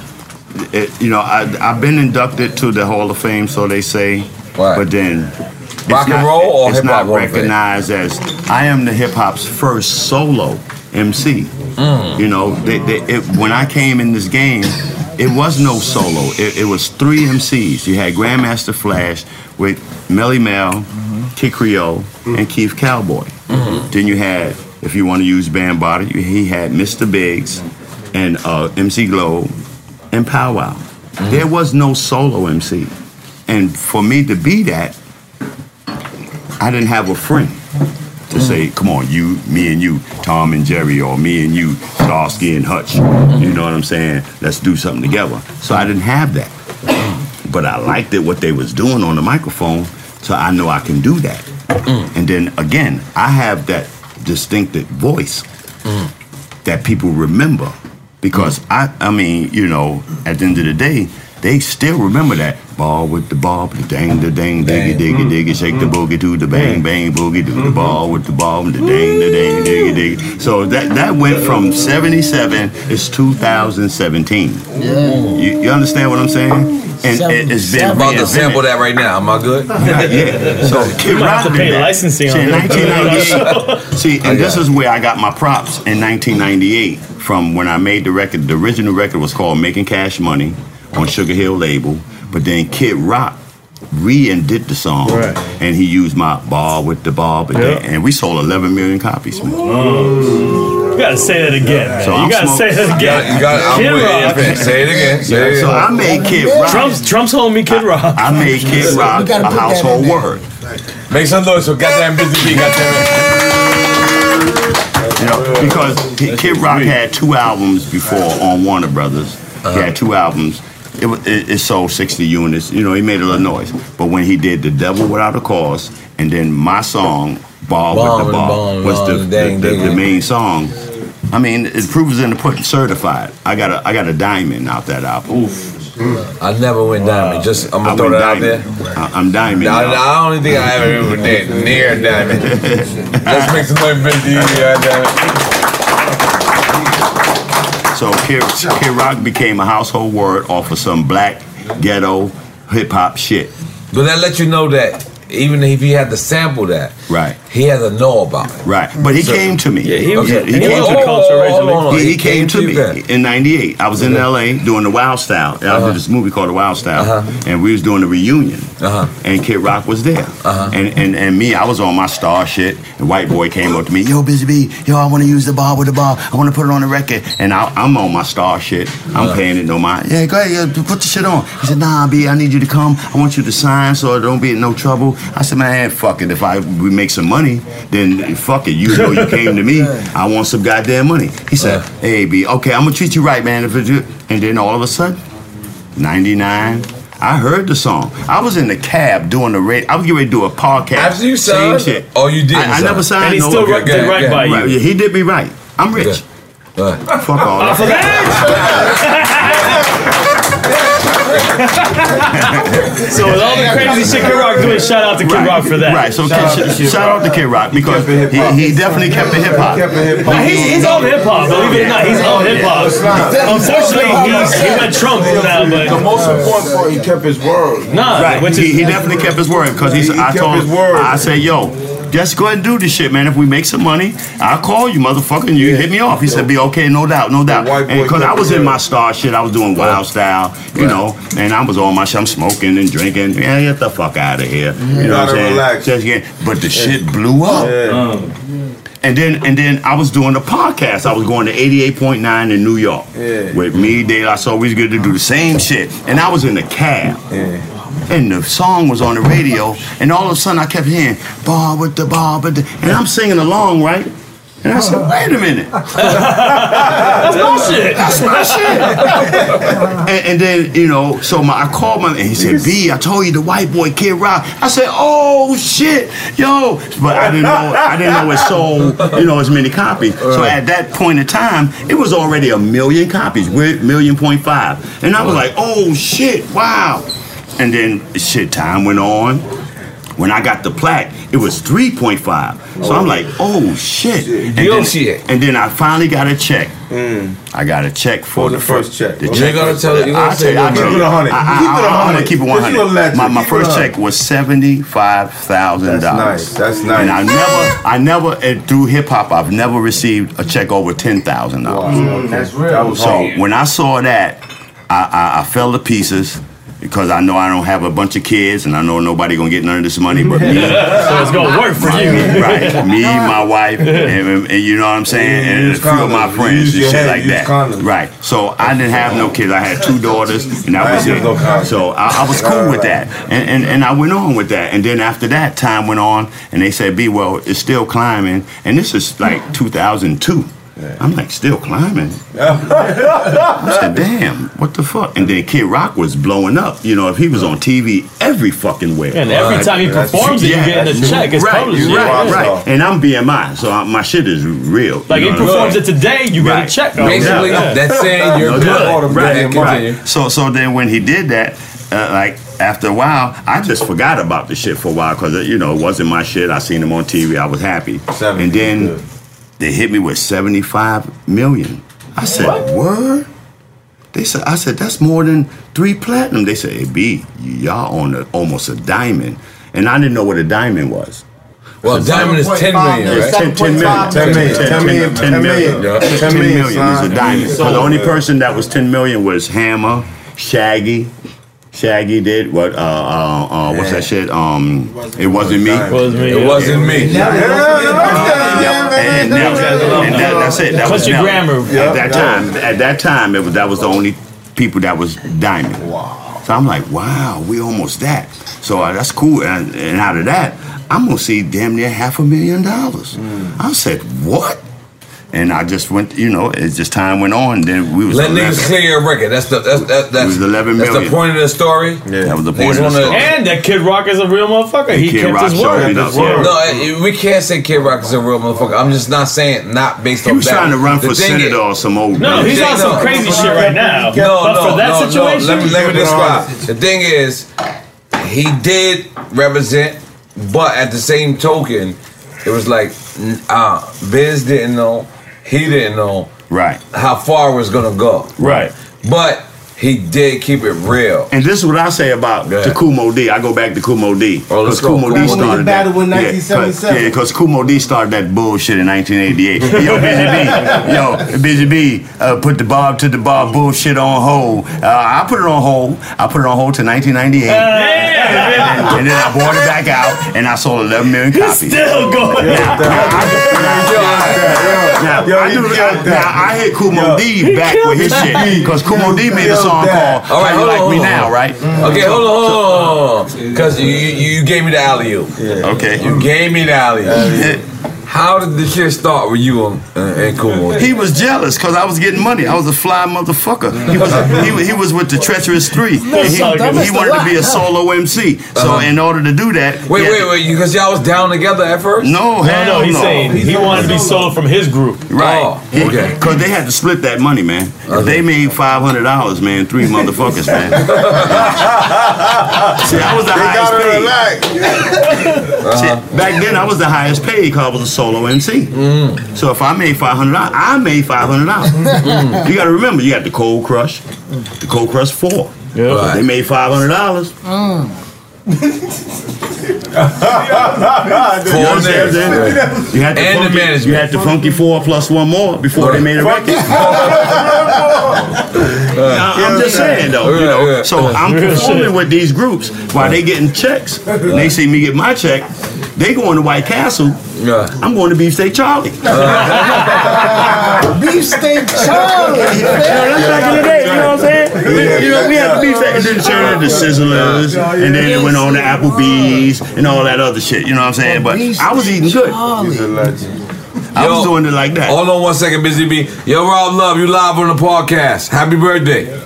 it, you know, I, I've been inducted to the Hall of Fame, so they say, but then. it's Rock and not- roll or hip-hop not Hall of Fame? recognized as I am the hip hop's first solo MC. Mm. You know, they, they, it, when I came in this game, it was no solo. It, it was three MCs. You had Grandmaster Flash with Melle Mel, Kid Creole, and Keith Cowboy. Then you had, if you want to use Bambaataa, he had Mr. Biggs and uh, MC Glow and Pow Wow. There was no solo MC. And for me to be that, I didn't have a friend to say, come on, you, me and you, Tom and Jerry, or me and you, Starsky and Hutch. You know what I'm saying? Let's do something together. So I didn't have that. But I liked it, what they was doing on the microphone, so I know I can do that. And then again, I have that distinctive voice. that people remember. Because I, I mean, you know, at the end of the day, they still remember that ball with the ball, the dang, the dang, diggy, diggy, mm. diggy, shake the mm. boogie to the bang, mm. bang, boogie, do the mm-hmm. ball with the ball, the dang, the dang, diggy, diggy. So that that went from 77, it's 2017. You, you understand what I'm saying? And it, it's been I'm about to sample that right now. Am I good? yeah. So Kid might have Rock to pay that. licensing See, on it. See, and oh, this is where I got my props in 1998 from when I made the record. The original record was called Making Cash Money on Sugar Hill label, but then Kid Rock re and did the song, Right. and he used my ball with the ball, but Yeah. and we sold 11 million copies. Man. Oh. You gotta say that again, man. So you I'm gotta smoke- say that again. You got- I'm Kid with Rock. Say it again. Say it Yeah, so again. I made Kid Rock. Trump's Trump's homie Kid Rock. I made Kid Rock a household word. Make some noise for goddamn Busy Bee. Goddamn. You know, because K- Kid Rock had two albums before on Warner Brothers. He had two albums. It, it, it sold 60 units. You know, he made a little noise. But when he did The Devil Without a Cause, and then my song, Ball Ball with the Ball, Ball, was Ball, the, dang, the, the, dang. the main song. I mean, it proves in the pudding certified. I got a I got a diamond out that album. Oof. I never went diamond. Just I'm gonna I throw went that out there. I, I'm diamond. I, y'all. I don't think I ever even did near diamond. Let's make some noise, Busy Bee. Goddamn. So Kid, Kid Rock became a household word off of some black ghetto hip hop shit. But that let you know that even if he had to sample that, Right. he had to know about it. Right, but he So- came to me. Yeah, he was- he, and he came to a me. culture originally. on. He, he came to me then. in '98. I was in L.A. doing the Wild Style. I Uh-huh. did this movie called The Wild Style, and we was doing the reunion. Uh-huh. And Kid Rock was there, Uh-huh. and, and and me, I was on my star shit. And white boy came up to me, yo, Busy Bee, yo, I want to use the ball with the ball. I want to put it on the record, and I, I'm on my star shit. I'm Uh-huh. paying it no mind. Yeah, go ahead, yeah, put the shit on. He said, Nah, B, I need you to come. I want you to sign so it don't be in no trouble. I said, Man, fuck it. If I we make some money, then fuck it. You know you came to me. I want some goddamn money. He said, uh. Hey, B, okay, I'm gonna treat you right, man. If it do, and then all of a sudden, 99. I heard the song. I was in the cab doing the radio. I was getting ready to do a podcast. After you Same shit. Oh, you didn't I, I never signed. And he no still one. ri- did right by you. Right, yeah, he did me right. I'm rich. Right. Fuck all that. So with all the crazy shit Kid Rock doing, shout out to Kid Right. Rock for that. Right. So Kid, sh- shout out to Kid Rock because he, he definitely kept the hip hop. Nah, he's, he's all hip hop. Believe it or not, he's all hip hop. Unfortunately, he's, he went Trump now, But The most important part, he kept his word. nah, Right. which he, is he definitely kept his word because he's. He I kept told his word. I said, yo. Just go ahead and do this shit, man. If we make some money, I'll call you, motherfucker, and you hit me off. He said, "Be okay, no doubt, no doubt." white boy And because I was in my star shit, I was doing wild style, you know, and I was on my shit. I'm smoking and drinking. Yeah, get the fuck out of here. You know what I'm gotta saying? relax. Just get, but the shit blew up. Uh. And then and then I was doing the podcast. I was going to 88.9 in New York Yeah. with me, De La Soul. We was good to do the same shit. And I was in the cab. And the song was on the radio, and all of a sudden I kept hearing "Bar with the bar with the," and I'm singing along, right? And I said, "Wait a minute, that's bullshit. that's my shit." and, and then you know, so my I called my and he said, "B, I told you the white boy Kid Rock." I said, "Oh shit, yo!" But I didn't know I didn't know it sold you know as many copies. So at that point in time, it was already a million copies, million point five, and I was like, "Oh shit, wow!" And then shit, time went on. When I got the plaque, it was 3.5. So I'm like, oh shit. And Yo, then, shit. and then I finally got a check. I got a check for the the first check? The You check. gotta tell- you I'll tell you, I'll the tell Keep you. it hundred. I- I- Keep it a I- I'm hundred. gonna keep it Because you a 100. My, my Keep it a first check was seventy-five thousand dollars. That's nice. That's nice. And I never, I never eh, through hip hop, I've never received a check over ten thousand dollars. That's real. That was So hard. when I saw that, I, I, I fell to pieces because I know I don't have a bunch of kids and I know nobody gonna get none of this money but me. so it's gonna work for you. right. Me, my wife, and, and- and you know what I'm saying, and a use few of my friends and shit head, like that. condoms. Right. So I didn't have no kids. I had two daughters, and that I was it. So I, I was cool with that, and, and and I went on with that. And then after that, time went on, and they said, "B, well, it's still climbing," and this is like 2002. I'm like, still climbing. I said, damn, what the fuck? And then Kid Rock was blowing up. You know, if he was on TV every fucking way. And every time he performs it, you get a check. It's right, published. Right, Yeah, right. And I'm BMI, so I, my shit is real. Like you he know what I'm performs it today, you get a check. Basically, Yeah. that's saying you're No good. doubt. Right, Right, right. So, so then when he did that, uh, like after a while, I just forgot about the shit for a while because you know it wasn't my shit. I seen him on TV. I was happy, and then they hit me with seventy five million. I said, "Word." They said, "I said that's more than three platinum." They said, "Hey, B, y'all on a, almost a diamond," and I didn't know what a diamond was. Well, a diamond is 10 million, right? 10, 10 million. 10 million. 10 million. 10 million. Yeah. 10 million is a diamond. So the only person that was 10 million was Hammer, Shaggy. Shaggy did what? Uh, uh, uh, what's that shit? Um, it wasn't me. It wasn't me. It wasn't me. And, that, and that, that's it. That was your Nelly. grammar. At that time, at that time, it was that was the only people that was diamond. Wow. So I'm like, wow, we almost that. So uh, that's cool. And, and out of that, I'm gonna see damn near half a million dollars. I said, what? And I just went, you know, as just time went on, then we was Let 11. niggas clear your record. That's the that's that, that's, was 11 that's the point of the story. Yeah, that was the Niggas point of the story. And that Kid Rock is a real motherfucker. He Kid kept Rock his word. it up, Word. No, we can't say Kid Rock is a real motherfucker. I'm just not saying not based He on was that. trying to run The for thing senator is- or some old. No, man. he's on some No. crazy shit right now. No, but no, for that no, situation, no. Let me let me describe. The thing is, he did represent, but at the same token, it was like uh, Biz didn't know, he didn't know, right, how far it was gonna go, right. But he did keep it real. And this is what I say about Go ahead. Takumo D. I go back to Kool Moe Dee. Oh, let's Because go. Kool Moe Dee Kumo D started that. battle in Yeah, 1977. Yeah, because Kool Moe Dee started that bullshit in 1988. Yo, Busy Bee, yo, Busy Bee, uh, put the Bob to the Bob bullshit on hold. Uh, I put it on hold. I put it on hold to 1998. Yeah. and then I bought it back out, and I sold 11 million copies. Still going. Now, now, I, now, I hit Kool Moe Dee back with his shit because Kool Moe Dee made a song called All right, How You hold Like on, Me hold on. Now, right? Mm-hmm. Okay, hold on, hold on, hold on. Because you, you you gave me the alley oop. Okay. You gave me the alley oop. How did the shit start with you and, uh, and Kool Moe? He was jealous because I was getting money. I was a fly motherfucker. He was he, he was with the Treacherous Three. And he, he wanted to be a solo MC. So in order to do that, Uh-huh. Wait, he wait, wait. Because y'all was down together at first? No, No, hell no, he's no. saying he wanted to be solo from his group. Right. Oh, okay. Because they had to split that money, man. They made five hundred dollars, man. Three motherfuckers, man. See, I was the highest paid. See, back then, I was the highest paid because I was a solo MC. So if I made five hundred dollars, I made five hundred dollars. You got to remember, you got the Cold Crush, the Cold Crush Four. Yeah. They made five hundred dollars. Four You understand what I'm niggas. saying? You had the And the funky, management. You had the Funky Four plus one more before they made a record. Now, I'm just saying though, you know. So I'm performing with these groups while they getting checks. And they see me get my check. They going to White Castle. Yeah. I'm going to Beefsteak Charlie. Beefsteak Charlie. You know, that's back in the day, you know what I'm saying? You know, we had the beefsteak and then turned into Sizzlers, and then it went on to Applebee's and all that other shit, you know what I'm saying? But I was eating good. I was doing it like that. Hold on one second, Busy Bee. Yo, Rob Love, you live on the podcast. Happy birthday. Yo,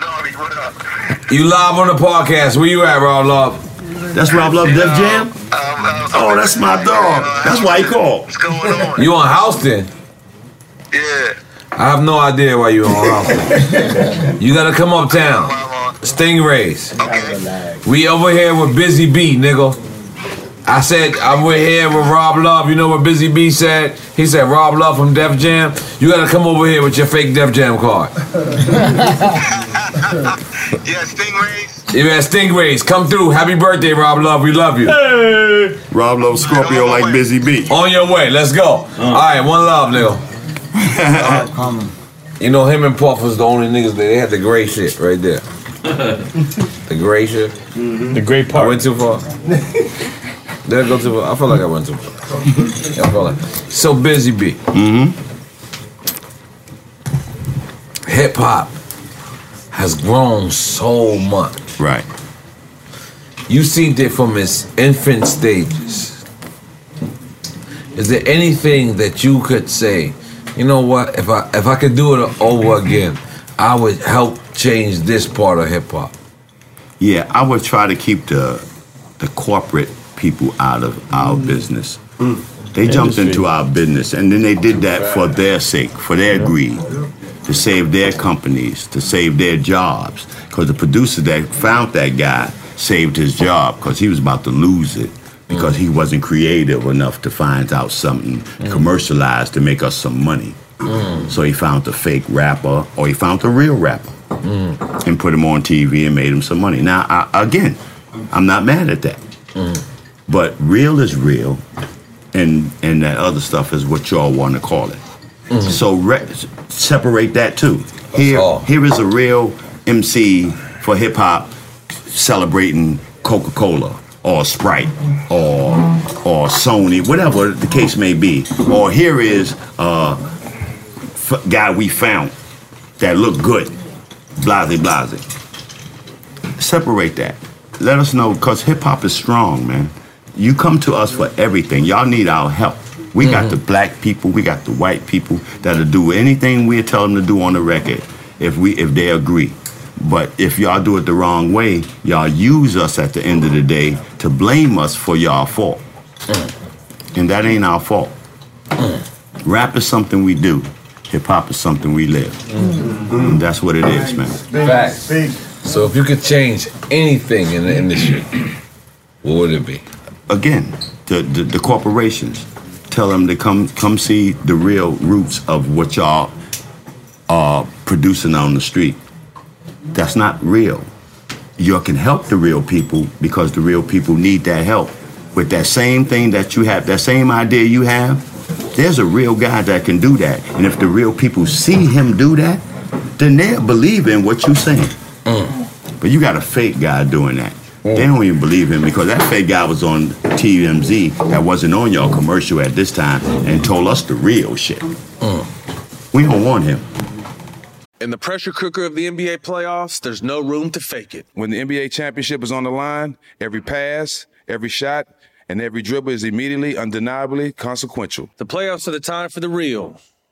Lobby, what up? You live on the podcast. Where you at, Rob Love? That's Rob Love Def Jam? Um, oh, that's my dog. That's why he called. What's going on? You on Houston? Yeah. I have no idea why you on Houston. you gotta come uptown. Stingrays. Okay. We over here with Busy Bee, nigga. I said I'm with here with Rob Love. You know what Busy Bee said? He said Rob Love from Def Jam. You gotta come over here with your fake Def Jam card. Yeah, Stingrays. Yeah, Stingrays, come through. Happy birthday, Rob Love. We love you. Hey. Rob Love Scorpio like Busy Bee. On your way. Let's go. Uh. All right, one love, nigga. you know him and Puff was the only niggas that they had the gray shit right there. the gray shit. Mm-hmm. The gray part. I went too far. Did I go far? I feel like I went to. I feel like so busy. B. Mm-hmm. Hip hop has grown so much. Right. You see it from its infant stages. Is there anything that you could say? You know what? If I if I could do it over again, I would help change this part of hip hop. Yeah, I would try to keep the the corporate people out of our business. They jumped into our business, and then they did that for their sake, for their greed, to save their companies, to save their jobs. Because the producer that found that guy saved his job because he was about to lose it because he wasn't creative enough to find out something commercialized to make us some money. So he found the fake rapper, or he found the real rapper, and put him on TV and made him some money. Now, I, again, I'm not mad at that, but real is real, and and that other stuff is what y'all want to call it. Mm-hmm. So re- separate that too. Here, here is a real MC for hip hop celebrating Coca Cola or Sprite or or Sony, whatever the case may be. Or here is a f- guy we found that looked good, blase blase. Separate that. Let us know because hip hop is strong, man. You come to us for everything. Y'all need our help. We got the mm-hmm. black people, we got the white people that'll do anything we tell them to do on the record if we if they agree. But if y'all do it the wrong way, y'all use us at the end of the day to blame us for y'all fault. Mm. And that ain't our fault. Mm. Rap is something we do. Hip hop is something we live. Mm. And that's what it is, man. Facts. So if you could change anything in the industry, what would it be? Again, the, the, the corporations tell them to come come see the real roots of what y'all are producing on the street. That's not real. Y'all can help the real people because the real people need that help. With that same thing that you have, that same idea you have, there's a real guy that can do that. And if the real people see him do that, then they'll believe in what you're saying. Mm. But you got a fake guy doing that. They don't even believe him because that fake guy was on TMZ that wasn't on your commercial at this time and told us the real shit. Mm. We don't want him. In the pressure cooker of the NBA playoffs, there's no room to fake it. When the NBA championship is on the line, every pass, every shot, and every dribble is immediately, undeniably consequential. The playoffs are the time for the real.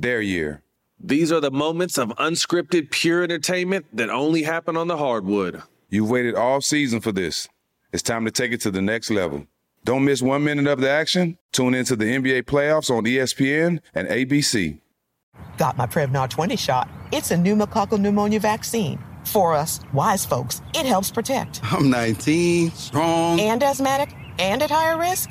their year? These are the moments of unscripted, pure entertainment that only happen on the hardwood. You've waited all season for this. It's time to take it to the next level. Don't miss one minute of the action. Tune into the NBA playoffs on ESPN and ABC. Got my Prevnar 20 shot. It's a pneumococcal pneumonia vaccine. For us, wise folks, it helps protect. I'm 19, strong. And asthmatic and at higher risk?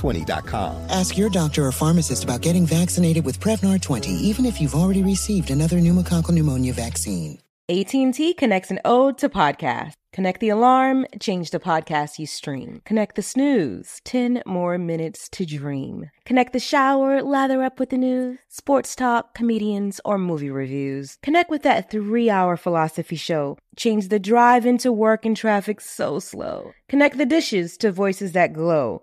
Prevnar20.com. Ask your doctor or pharmacist about getting vaccinated with Prevnar 20, even if you've already received another pneumococcal pneumonia vaccine. AT&T connects an ode to podcast. Connect the alarm, change the podcast you stream. Connect the snooze, 10 more minutes to dream. Connect the shower, lather up with the news, sports talk, comedians, or movie reviews. Connect with that three-hour philosophy show. Change the drive into work and traffic so slow. Connect the dishes to voices that glow.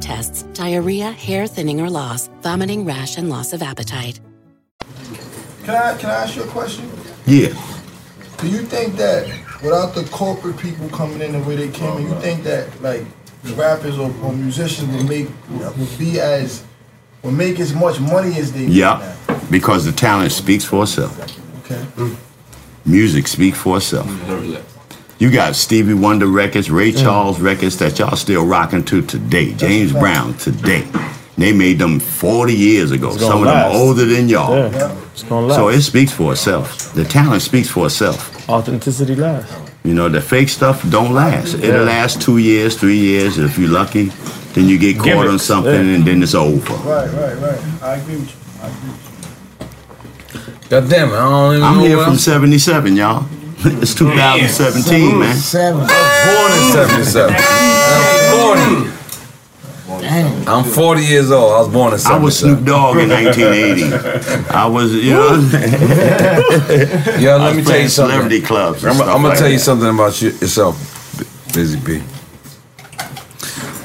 tests, diarrhea, hair thinning or loss, vomiting, rash, and loss of appetite. Can I can I ask you a question? Yeah. Do you think that without the corporate people coming in the way they came in, you think that like rappers or, or musicians would make would be as would make as much money as they Yeah. Because the talent speaks for itself. Okay. Music speaks for itself. You got Stevie Wonder records, Ray Charles records that y'all still rocking to today. James Brown today. They made them 40 years ago. It's gonna Some of them last. older than y'all. Yeah. It's gonna last. So it speaks for itself. The talent speaks for itself. Authenticity lasts. You know, the fake stuff don't last. It'll last two years, three years. If you're lucky, then you get caught on something yeah. and then it's over. Right, right, right. I agree with you. I agree with you. God damn it, I don't even I'm know here from 77, y'all. It's 2017, man. Seven. born in 77. I'm 40. I'm 40 years old. I was born in 77. I was Snoop Dogg in 1980. I was, you know. Yo, let me tell you something. celebrity clubs. and I'm, I'm gonna like tell you that. something about you, yourself, Busy Bee.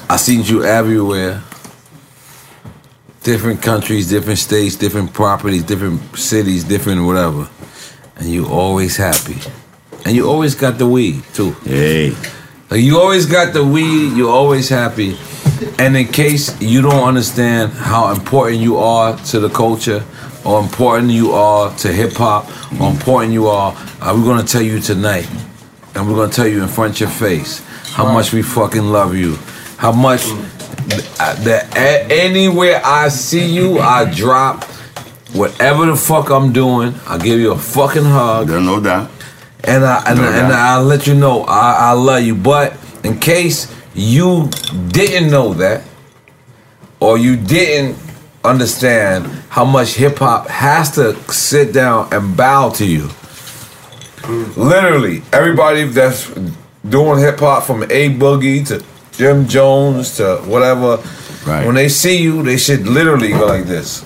I seen you everywhere. Different countries, different states, different properties, different cities, different whatever. And you always happy. And you always got the weed too. Hey. Like you always got the weed, you're always happy. And in case you don't understand how important you are to the culture, or important you are to hip hop, or important you are, uh, we're gonna tell you tonight, and we're gonna tell you in front of your face how much we fucking love you, how much uh, that anywhere I see you, I drop whatever the fuck I'm doing. I give you a fucking hug. There's no doubt. And I and, No and doubt. I'll let you know I, I love you. But in case you didn't know that, or you didn't understand how much hip hop has to sit down and bow to you. Literally, everybody that's doing hip hop from A Boogie to Jim Jones to whatever, when they see you, they should literally go like this.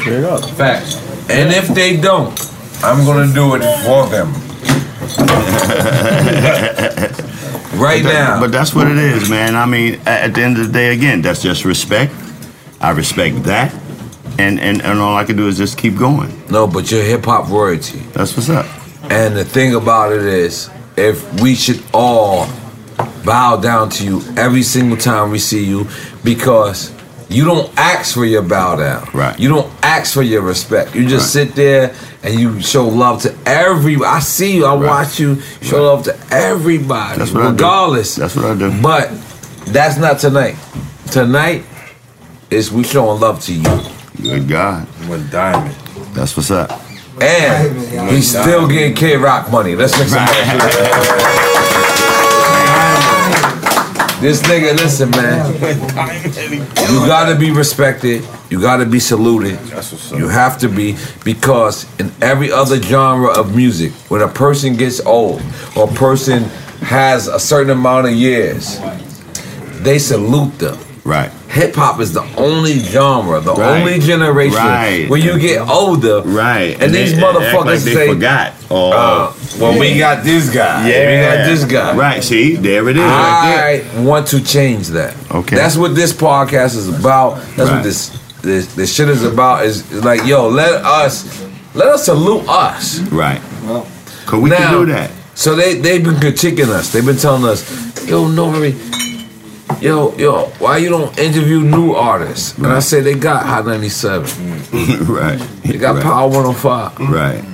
Straight up. Facts. And if they don't, I'm gonna do it for them. right But that- now. But that's what it is, man. I mean, at the end of the day, again, that's just respect. I respect that. And, and, and all I can do is just keep going. No, but you're hip hop royalty. That's what's up. And the thing about it is, if we should all bow down to you every single time we see you, because you don't ask for your bow down. Right. You don't ask for your respect. You just sit there and you show love to every. I see you. I watch you show love to everybody, That's what I do. regardless. That's what I do. But that's not tonight. Tonight is we showing love to you. Good God. With diamond. That's what's up. And he's still getting K Rock money. Let's make some This nigga, listen, man. You gotta be respected. You gotta be saluted. You have to be because in every other genre of music, when a person gets old or a person has a certain amount of years, they salute them. Right. Hip hop is the only genre, the Right. only generation Right. where you get older, right? And, these they act motherfuckers like they say, forgot. Or, uh, "Well, we got this guy. Yeah. we got this guy." Right. See, there it is. right I want to change that. Okay. That's what this podcast is about. That's Right. what this, this this shit is about. Is is like, yo, let us let us salute us. Right. Well, Cause we can do that. So they they've been critiquing us. They've been telling us, yo, Nori, yo, yo, why you don't interview new artists? And I say they got Hot 97. right. They got Right. Power 105. Right.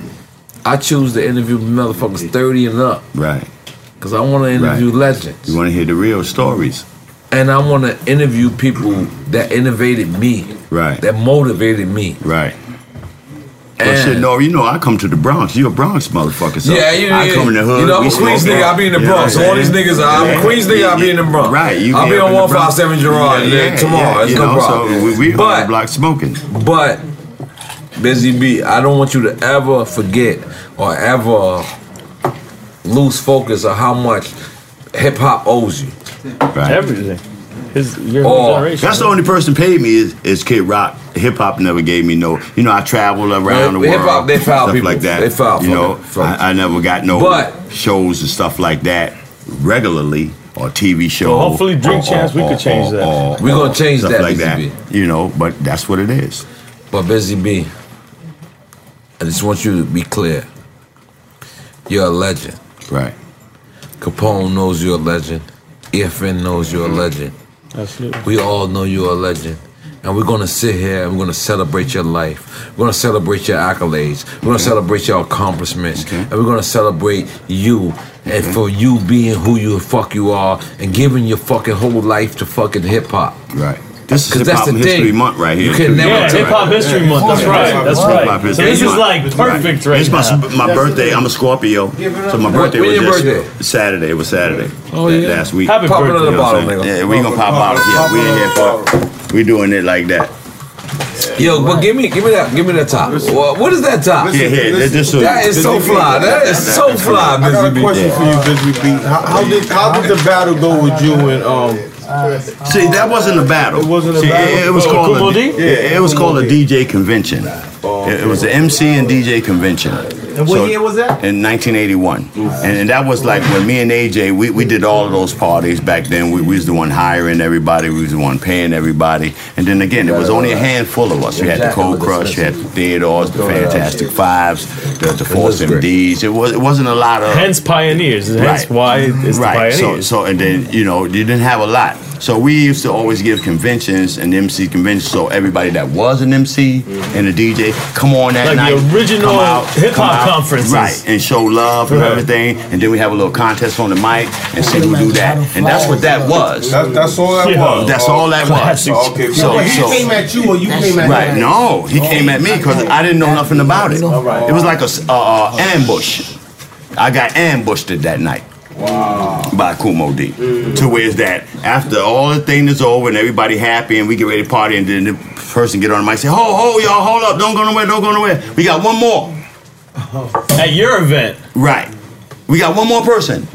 I choose to interview motherfuckers 30 and up. Right. Because I want to interview legends. You want to hear the real stories. And I want to interview people that innovated me. Right. That motivated me. Right. Oh, well, shit, no, you know, I come to the Bronx. You a Bronx motherfucker. So yeah, you, I come in the hood. You know, I'm a Queens nigga. that. I be in the Bronx. what So I'm all these saying? niggas, I'm a Queens nigga. I be in the Bronx. Right. You I'll be on in the one five Bronx. seven Gerard Yeah, yeah, tomorrow. yeah, It's you no know, problem. So we, we on but the block smoking. but Busy Bee, I don't want you to ever forget or ever lose focus of how much hip hop owes you. Right. Everything. His your Oh, generation. That's the only person paid me is, is Kid Rock. Hip hop never gave me no. You know, I travel around the world. hip-hop, they foul stuff people. like that. They foul You know, fucking folks. I, I never got no But- shows and stuff like that regularly or TV shows. Well, hopefully Drink Champs, we could change that. We're gonna change stuff that, like Busy that. B. You know, but that's what it is. But Busy Bee, I just want you to be clear. You're a legend. Right. Capone knows you're a legend. EFN knows you're a legend. Absolutely. We all know you're a legend. And we're gonna sit here and we're gonna celebrate your life. We're gonna celebrate your accolades. We're gonna celebrate your accomplishments. And we're gonna celebrate you and for you being who you fuck you are and giving your fucking whole life to fucking hip hop. Right. This is Hip that's Hop History thing. Month right here. You can too. never Yeah, tell- Hip Hop History Month. That's right. That's Hip right. Hop So this is like perfect right It's my, now. my birthday. I'm a Scorpio. So my birthday was just? Saturday. It was Saturday. Oh, yeah? Last week. Happy Pop birthday. another You know what bottle, I'm saying? nigga. Yeah, we gonna pop bottles. Yeah, we in here for. We doing it like that. Yo, but give me, give me that, give me that top. What, what is that top? Yeah, yeah. That, this was- That is so fly. That is so fly, Busy I got a Busy Bee. question for you, Busy Bee. How, how did how did the battle go with you and um? See, that wasn't a battle. It wasn't a See, battle? It, it was Oh, called Kool Moe a, D? yeah, it was called a DJ convention. It, it was the MC and DJ convention. And what year was that? In 1981. And, and that was like when me and AJ, we, we did all of those parties back then. We, we was the one hiring everybody. We was the one paying everybody. And then again, there was only a handful of us. You had the Cold Crush, you had the Theodores, the Fantastic Fives, the, the Force MDs. It, was, it wasn't a lot of... Hence pioneers. Hence Right. why it's right. the So, so and then you know you didn't have a lot. So we used to always give conventions and MC conventions. So everybody that was an MC and a DJ come on that Like the night, original come out, hip-hop come out, conferences. right? And show love and Right. everything. And then we have a little contest on the mic and see who do that. And that's what that was. That, that's all that Yeah. was. That's all that was. Okay, So- but he so- came at you or you came at Right? him? No, he came at me because I didn't know nothing about it. It was like a s- uh, uh, ambush. I got ambushed that night. By Kool Moe Dee. To where is that after all the thing is over and everybody happy and we get ready to party and then the person get on the mic and say, Ho, ho, y'all, hold up, don't go nowhere, don't go nowhere. We got one more. At your event, Right. We got one more person.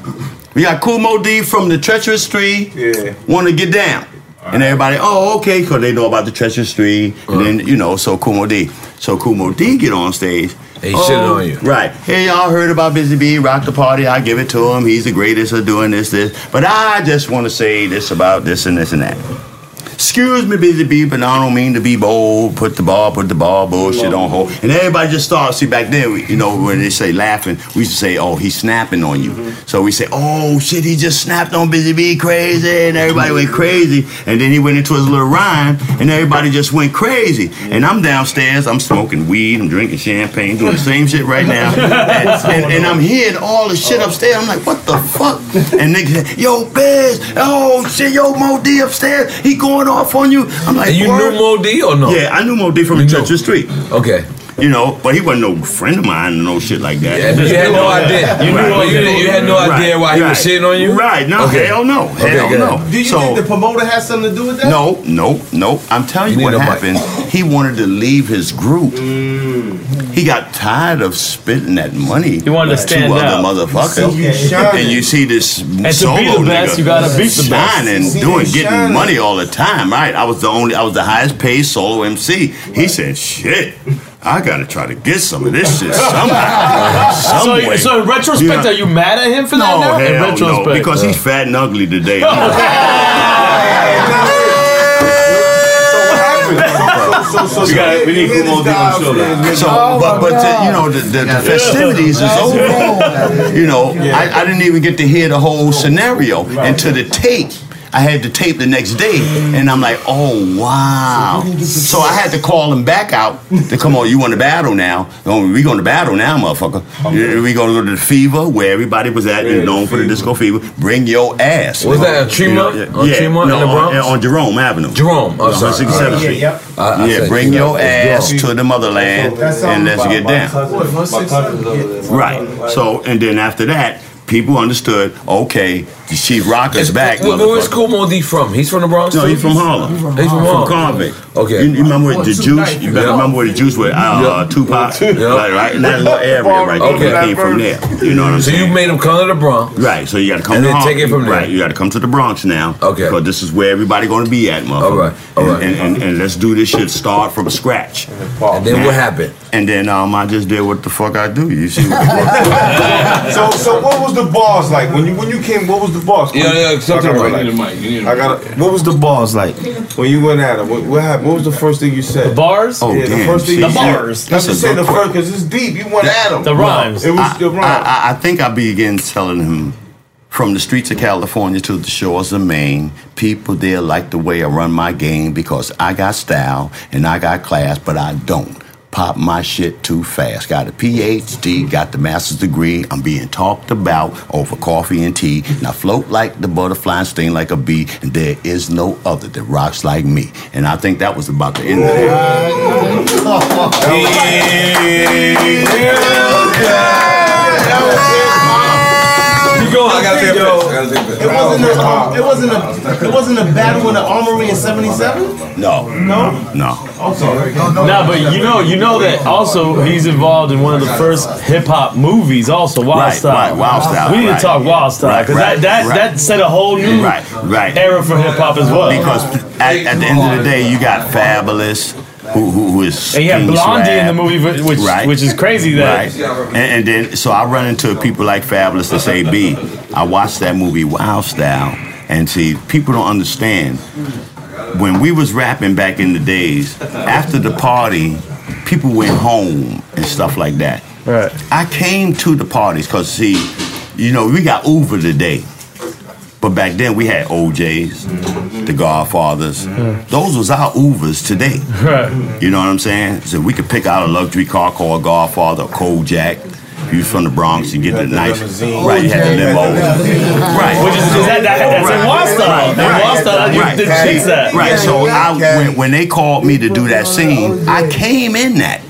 We got Kool Moe Dee from the Treacherous Three. Yeah. Want to get down. And everybody, oh, okay, because they know about the Treacherous Three. And then, you know, so Kool Moe Dee. So Kool Moe Dee get on stage. He oh, shitting on you. Right. Hey, y'all heard about Busy Bee, rock the party. I give it to him. He's the greatest at doing this, this. But I just want to say this about this and this and that. Excuse me, Busy Bee, but I don't mean to be bold. Put the ball, put the ball, bullshit on hold. And everybody just starts. See, back then, we- you know, when they say laughing, we used to say, oh, he's snapping on you. So we say, oh, shit, he just snapped on Busy Bee, crazy. And everybody went crazy. And then he went into his little rhyme, and everybody just went crazy. And I'm downstairs, I'm smoking weed, I'm drinking champagne, doing the same shit right now. And, and, and I'm hearing all the shit upstairs. I'm like, what the fuck? And niggas say, yo, Biz, oh, shit, yo, Moe Dee upstairs, he going off on you. I'm like, And you "Word?" knew Moe Dee or no? Yeah, I knew Moe Dee from the Treacherous Three. Okay. You know, but he wasn't no friend of mine and no shit like that. Yeah, but you had no idea. You knew- you didn't- you had no idea why he was shitting on you? Right? No, Okay. hell no, Okay, hell good. no. Do you so, think the promoter has something to do with that? no, no, no. I'm telling you, You what need a mic. happened. He wanted to leave his group. Mm. He got tired of spitting that money. He wanted to stand other out. motherfuckers. See you shining. And you see this to be the solo best, nigga you gotta beat the best. shining, See doing, getting shining. money all the time. Right? I was the only, I was the highest paid solo MC. He said, "Shit." I gotta try to get some of this shit somehow. so, way. so in retrospect, You know- are you mad at him for that no, now? in hell no, retrospect, because he's fat and ugly today. So, so, We got- we need here's Kool Moe Dee on the show guy- now. So, but but uh, you know the, the, the festivities is over. You know, I, I didn't even get to hear the whole scenario until the tape. I had the tape the next day, and I'm like, oh wow. So I had to call him back out to come on. You want to battle now? Oh, we going to battle now, motherfucker. We going to go to the Fever where everybody was at, you know, known for the disco Fever. Bring your ass. Was that at Tremont? You know, On yeah, Tremont no, in the on- Bronx? On, Jerome Avenue. Jerome. Oh, On sorry. 167th Yeah, Street. yeah. I- I yeah, said bring Tremont. your ass Jerome. to the motherland and let's get down. Right. So, and then after that, people understood. Okay, the Chief Rock is back. Where, where's motherfucker. Kool Moe Dee from? He's from the Bronx. No, too? he's from Harlem. He's from From Harlem. Convict. Okay. You, you remember where the Juice? You better Yeah. remember where the Juice was. Uh, Tupac. Right, right. In that little area right there. Okay. He came from there. You know what I'm So saying? you made him come to the Bronx. Right, so you got to come And to then Harlem. take it from there. Right, you got to come to the Bronx now. Okay. Because this is where everybody going to be at, motherfucker. All right, all right. And, and, and let's do this shit start from scratch. And then what happened? And then um, I just did what the fuck I do. You see? so, so what was the bars like when you when you came? What was the bars? Yeah, yeah, something I gotta right. relax. I got. What was the bars like when you went at it? What, what happened? What was the first thing you said? The bars? Oh, yeah, the oh, damn. first thing See, you see, said. that's Let's a just say good the first because it's deep. You went at them. The rhymes. It was I, the rhymes. I, I- I think I began telling him from the streets of California to the shores of Maine, people there like the way I run my game because I got style and I got class, but I don't. Pop my shit too fast. Got a PhD, got the master's degree. I'm being talked about over coffee and tea. And I float like the butterfly and sting like a bee. And there is no other that rocks like me. And I think that was about the end of it. Keep going. I gotta take a Yo. I gotta take a. It wasn't a, it wasn't a, it wasn't a battle in the armory in '77. No. No. No. Okay. No, but you know, you know that also he's involved in one of the first hip hop movies, also Wild Right, Style. right, Wild Style, We need right. to talk Wild Style because right, that that right. that set a whole new Right, right. era for hip hop as well. Because at, at the end of the day, you got Fabolous, who who, who is And you have King Blondie in the movie, which- which- which is crazy that- right. And, and then so I run into people like Fabolous that say, "B, I watched that movie Wild Style, and see, people don't understand." When we was rapping back in the days, after the party, people went home and stuff like that. Right. I came to the parties because see, you know, we got Uber today. But back then we had OJs, the Godfathers. Mm-hmm. Those was our Ubers today. Right. You know what I'm saying? So we could pick out a luxury car called Godfather or Kojak. If you was from the Bronx, you get the nice, right? You had the limo, right? Which is, is that, that that's in Wild Style. In Wild Right. the chicks that. Right. So I, when, when they called me to do that scene, I came in that.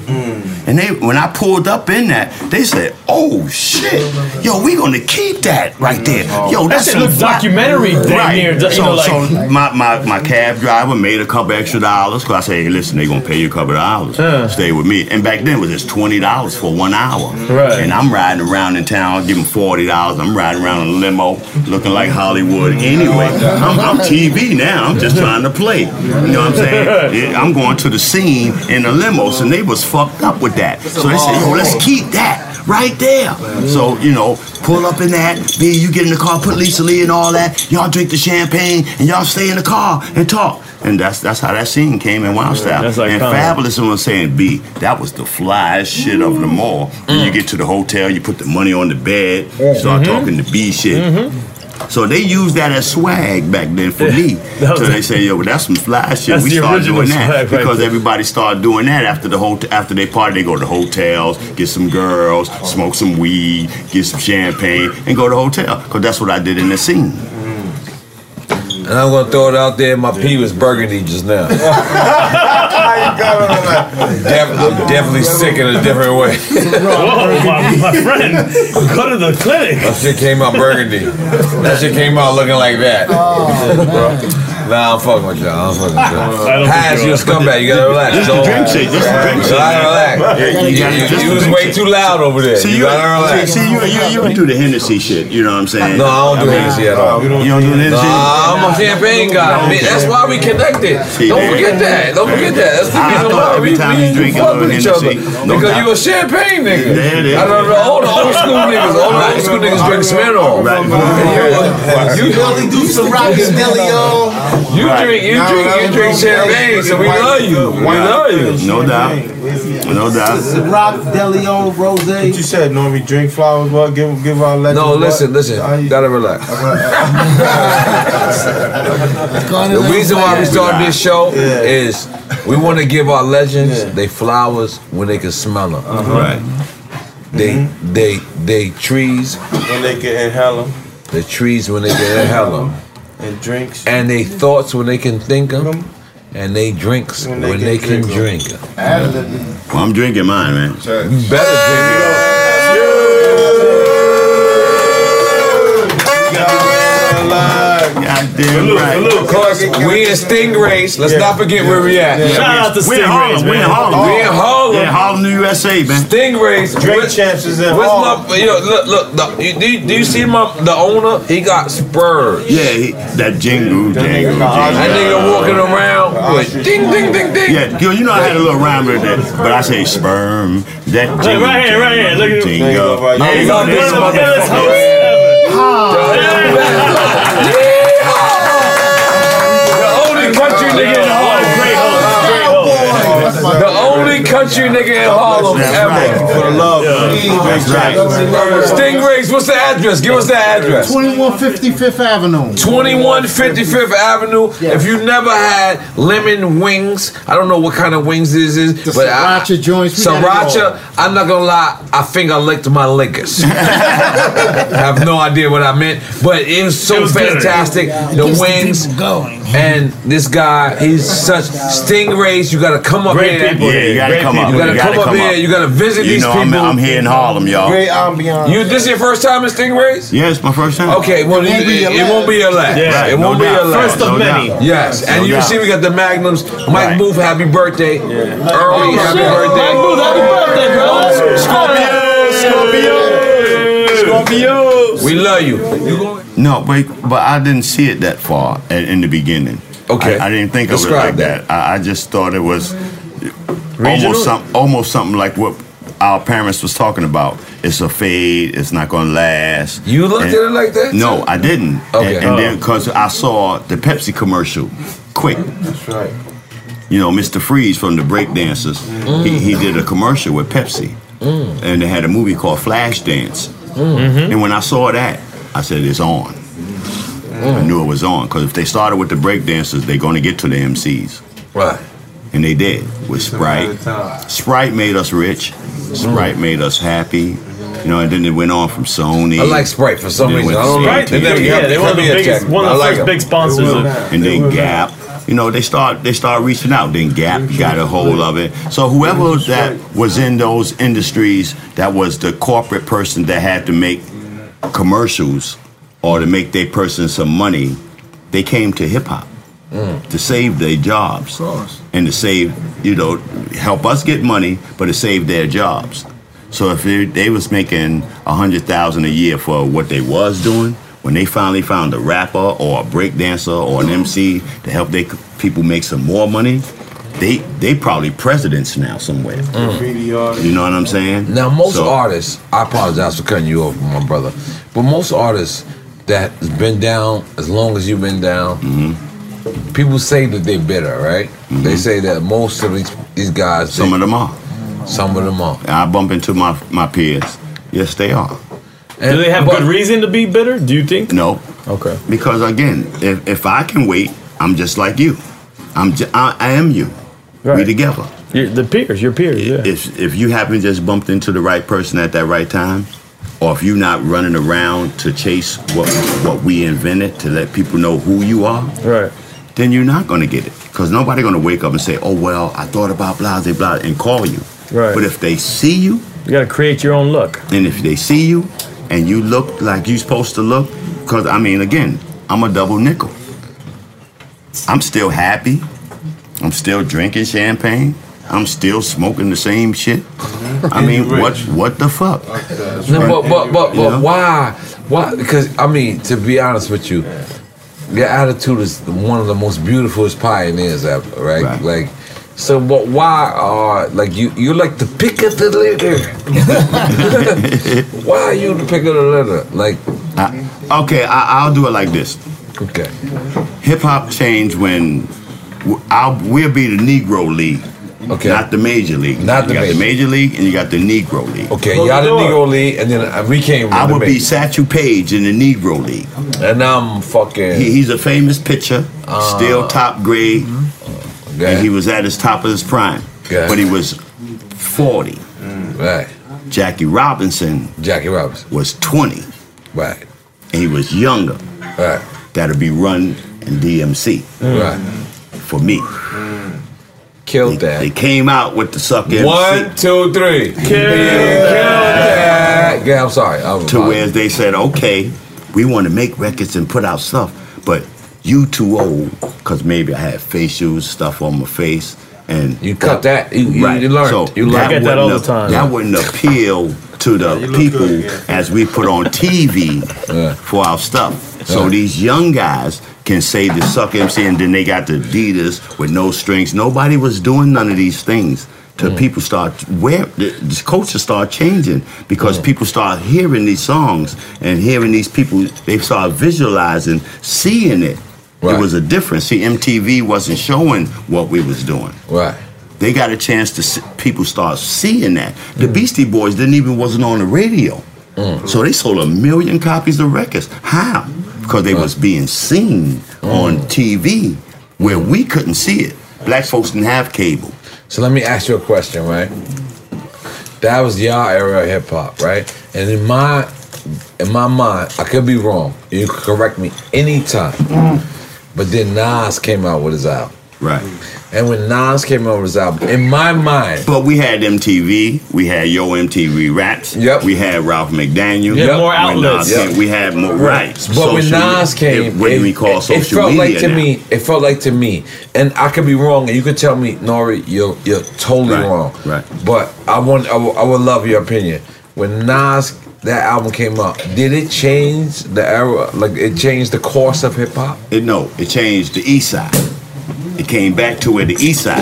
And they, when I pulled up in that, they said, "Oh shit, yo, we gonna keep that right there. Yo, That that's shit some documentary right. near, you so, know, like- so my, my my cab driver made a couple extra dollars because I said, "Hey, listen, they gonna pay you a couple dollars. Stay with me." And back then it was just twenty dollars for one hour. Right. And I'm riding around in town, giving forty dollars. I'm riding around in a limo, looking like Hollywood. Anyway, I'm, I'm TV now. I'm just trying to play. You know what I'm saying? I'm going to the scene in the limos, and they was fucked up with that. So they said, "Yo, let's keep that right there." So you know, pull up in that. B, you get in the car, put Lisa Lee and all that. Y'all drink the champagne, and y'all stay in the car and talk. And that's that's how that scene came in Wild Style. That's and. Fabolous was saying, B, that was the flyest shit of them all. When you get to the hotel, you put the money on the bed, start Mhm. talking the B shit. So they used that as swag back then for me. So they say, yo, that's some fly shit. That's we the started original doing that swag right because everybody started doing that after the whole after they party. They go to hotels, get some girls, smoke some weed, get some champagne, and go to the hotel. Because that's what I did in the scene. And I'm gonna throw it out there. My pee was burgundy just now. Def- I'm definitely sick in a different way. Whoa, my, my friend, go to the clinic. That shit came out burgundy. That shit came out looking like that. Oh, nah, I'm fucking with y'all. I'm fucking with y'all. I don't you a scumbag. You gotta relax. This the drink shit. This the drink You shit. gotta relax. You You, you- this you the was way too loud over there. See, you you, gotta relax. see, see, you, you, you don't do the Hennessy shit. You know what I'm saying? No, I don't do mean, Hennessy at all. You don't do the Hennessy? Nah, I'm a champagne guy. Man, that's why we connected. Don't forget that. Don't forget that. That's the reason why we, time we you drink a fuck with each other. Because you a champagne nigga. There it is. I don't know. All the old school niggas, all the old school niggas drink Smirnoff. You, you, Billy do some rock Delio. You drink, you drink, you drink champagne, so we love you. We love you. No doubt. No doubt. Rock Delio Rose. What you said, Normie? Drink flowers. What? Give give our legend. No, what? listen, listen. You- Gotta relax. The reason why we started this show is we want to give our legends they flowers when they can smell them. Uh-huh. Right. They they they trees When they can inhale them. the trees when they can inhale them. And drinks. And they thoughts when they can think of them. And they drinks when they, can, drink them. Well, I'm drinking mine, man. You better drink Goddamn right. Of course, we in Stingrays. Let's not forget where we at. Yeah. Shout out to we in Harlem. We in Harlem. We in Harlem. Yeah, Harlem, New USA, man. Stingrays. Drink champs is in Where's Harlem. my, yo, look, look, the, you, do, you, do you see my the owner? He got spurs. Yeah, he, that jingle, jingle, jingle. That nigga walking around with ding, ding, ding, ding. Yeah, yo, you know I had a little rhyme with that, but I say sperm. That jingle, right here, right here. Look at jingle. Jingle. No, Hey, you know one this of the best only country nigga in oh, Harlem. The only country nigga in Harlem ever. For the love. That's right. Stingrays, what's the address? Give us the address. 2155th Avenue. 2155th Avenue. If you never had lemon wings, I don't know what kind of wings this is, The but I- sriracha joints, we got Sriracha. I'm not gonna lie, I think I licked my lickers. I have no idea what I meant, but it was so It was good. fantastic. The wings, and this guy, he's such stingrays. You gotta come up Great here. people. Yeah, you gotta Great come up. You gotta, You come, up here. You gotta visit You these know, people. I'm, I'm here in Harlem, y'all. Great ambiance. You this is your first time in Stingrays? Yeah, it's my first time. Okay, well, It won't it, be your it won't be your last. Yeah, it won't be your last. First of No many. doubt. Yes, and No you doubt. see we got the Magnums. Mike Right. Booth, happy birthday. Early, oh, happy Shit, birthday. Mike Booth, happy birthday, bro. Scorpio. Scorpio, Scorpio. We love you. You going? No, but but I didn't see it that far in, in the beginning. Okay. I, I didn't think of it Describe like that. that. I, I just thought it was Regional? almost some almost something like what our parents was talking about. It's a fade. It's not going to last. You looked And- at it like that? No, I didn't. Okay. And, and then uh. because I saw the Pepsi commercial, quick. That's right. You know, Mr. Freeze from the Breakdancers, he, he did a commercial with Pepsi. Mm. And they had a movie called Flashdance. Mm-hmm. And when I saw that, I said, it's on. I mm. knew it was on. Because if they started with the breakdancers, they're going to get to the MCs. Right. And they did with Sprite. Sprite made us rich. Sprite made us happy. You know, and then it went on from Sony. I like Sprite for some Then it reason. went I don't know. Right? They never Yeah, got- they were the me biggest, check. one I of the like first big sponsors of and then Gap. You know, they start they start reaching out. Then Gap got a hold of it. So whoever that was in those industries, that was the corporate person that had to make commercials or to make their person some money, they came to hip hop to save their jobs and to save, you know, help us get money, but to save their jobs. So if they, they was making a hundred thousand a year for what they was doing, when they finally found a rapper or a break dancer or an MC to help they people make some more money, they they probably presidents now somewhere. You know what I'm saying? Now, most So- artists, I apologize for cutting you off, my brother, but most artists that has been down as long as you've been down, Mm-hmm. People say that they're bitter, right? They mm-hmm. say that most of these these guys, Some of them are. some of them are. I bump into my my peers. Yes, they are. Do they have good reason to be bitter? Do you think? No. Okay. Because again, if, if I can wait, I'm just like you. I'm ju- I, I am you. We together. You're the peers, your peers, yeah. If if you happen to just bumped into the right person at that right time, or if you're not running around to chase what what we invented to let people know who you are, right? Then you're not going to get it because nobody going to wake up and say, "Oh well, I thought about blah blah blah," and call you. Right. But if they see you, you got to create your own look. And if they see you, and you look like you're supposed to look, because I mean, again, I'm a double nickel. I'm still happy. I'm still drinking champagne. I'm still smoking the same shit. I mean, what what the fuck? No, but but but, You but know? why? Why? Because I mean, to be honest with you, your attitude is one of the most beautiful pioneers ever, right? Like, so but why are like you? You like the pick of the litter. why are you the pick of the litter? Like, uh, okay, I, I'll do it like this. Okay. Hip hop changed when I'll, we'll be the Negro League. Okay. Not the major league. Not the you got the major. major league and you got the Negro League. Okay, y'all the Negro League, and then uh, we came. I would be major. Satchel Paige in the Negro League. And I'm fucking. He, he's a famous pitcher, Uh, still top grade, Okay. and he was at his top of his prime. Okay. But he was 40. Right. Jackie Robinson. Jackie Robinson was 20. Right. And he was younger. Right. That'll be run in DMC. Right. For me. Killed they, that. They came out with the suck MC. One, two, three. Kill that. Yeah, I'm sorry. I'm to where they said, okay, we want to make records and put out stuff, but you too old because maybe I had facial stuff on my face and You cut that. You- you- you learned. So You learned. I get that wouldn't all the time. That wouldn't appeal to the people as we put on TV for our stuff. So these young guys can say the suck MC and then they got the Adidas with no strings. Nobody was doing none of these things. Till Mm. people start where the, the culture start changing because Mm. people start hearing these songs and hearing these people. They start visualizing, seeing it. It was a difference. See, MTV wasn't showing what we was doing. Right. They got a chance to see, people start seeing that. The Beastie Boys didn't even wasn't on the radio. So they sold a million copies of records. How? Because they was being seen on mm. TV where we couldn't see it. Black folks didn't have cable. So let me ask you a question, right? That was y'all era of hip hop, right? And in my in my mind, I could be wrong. You can correct me anytime. Mm. But then Nas came out with his album. Right. And when Nas came out with his album, in my mind, But we had MTV, we had Yo MTV Raps, yep. we had Ralph McDaniel. Had more outlets. came, we had more rights. But when Nas came, what it, do we call it- social it felt media like to now? me. It felt like to me, and I could be wrong, and you could tell me, Nori, you're you're totally Right, wrong. right. But I want, I would- I would love your opinion. When Nas that album came out, did it change the era? Like it changed the course of hip hop? It no, it changed the east side. It came back to where the east side.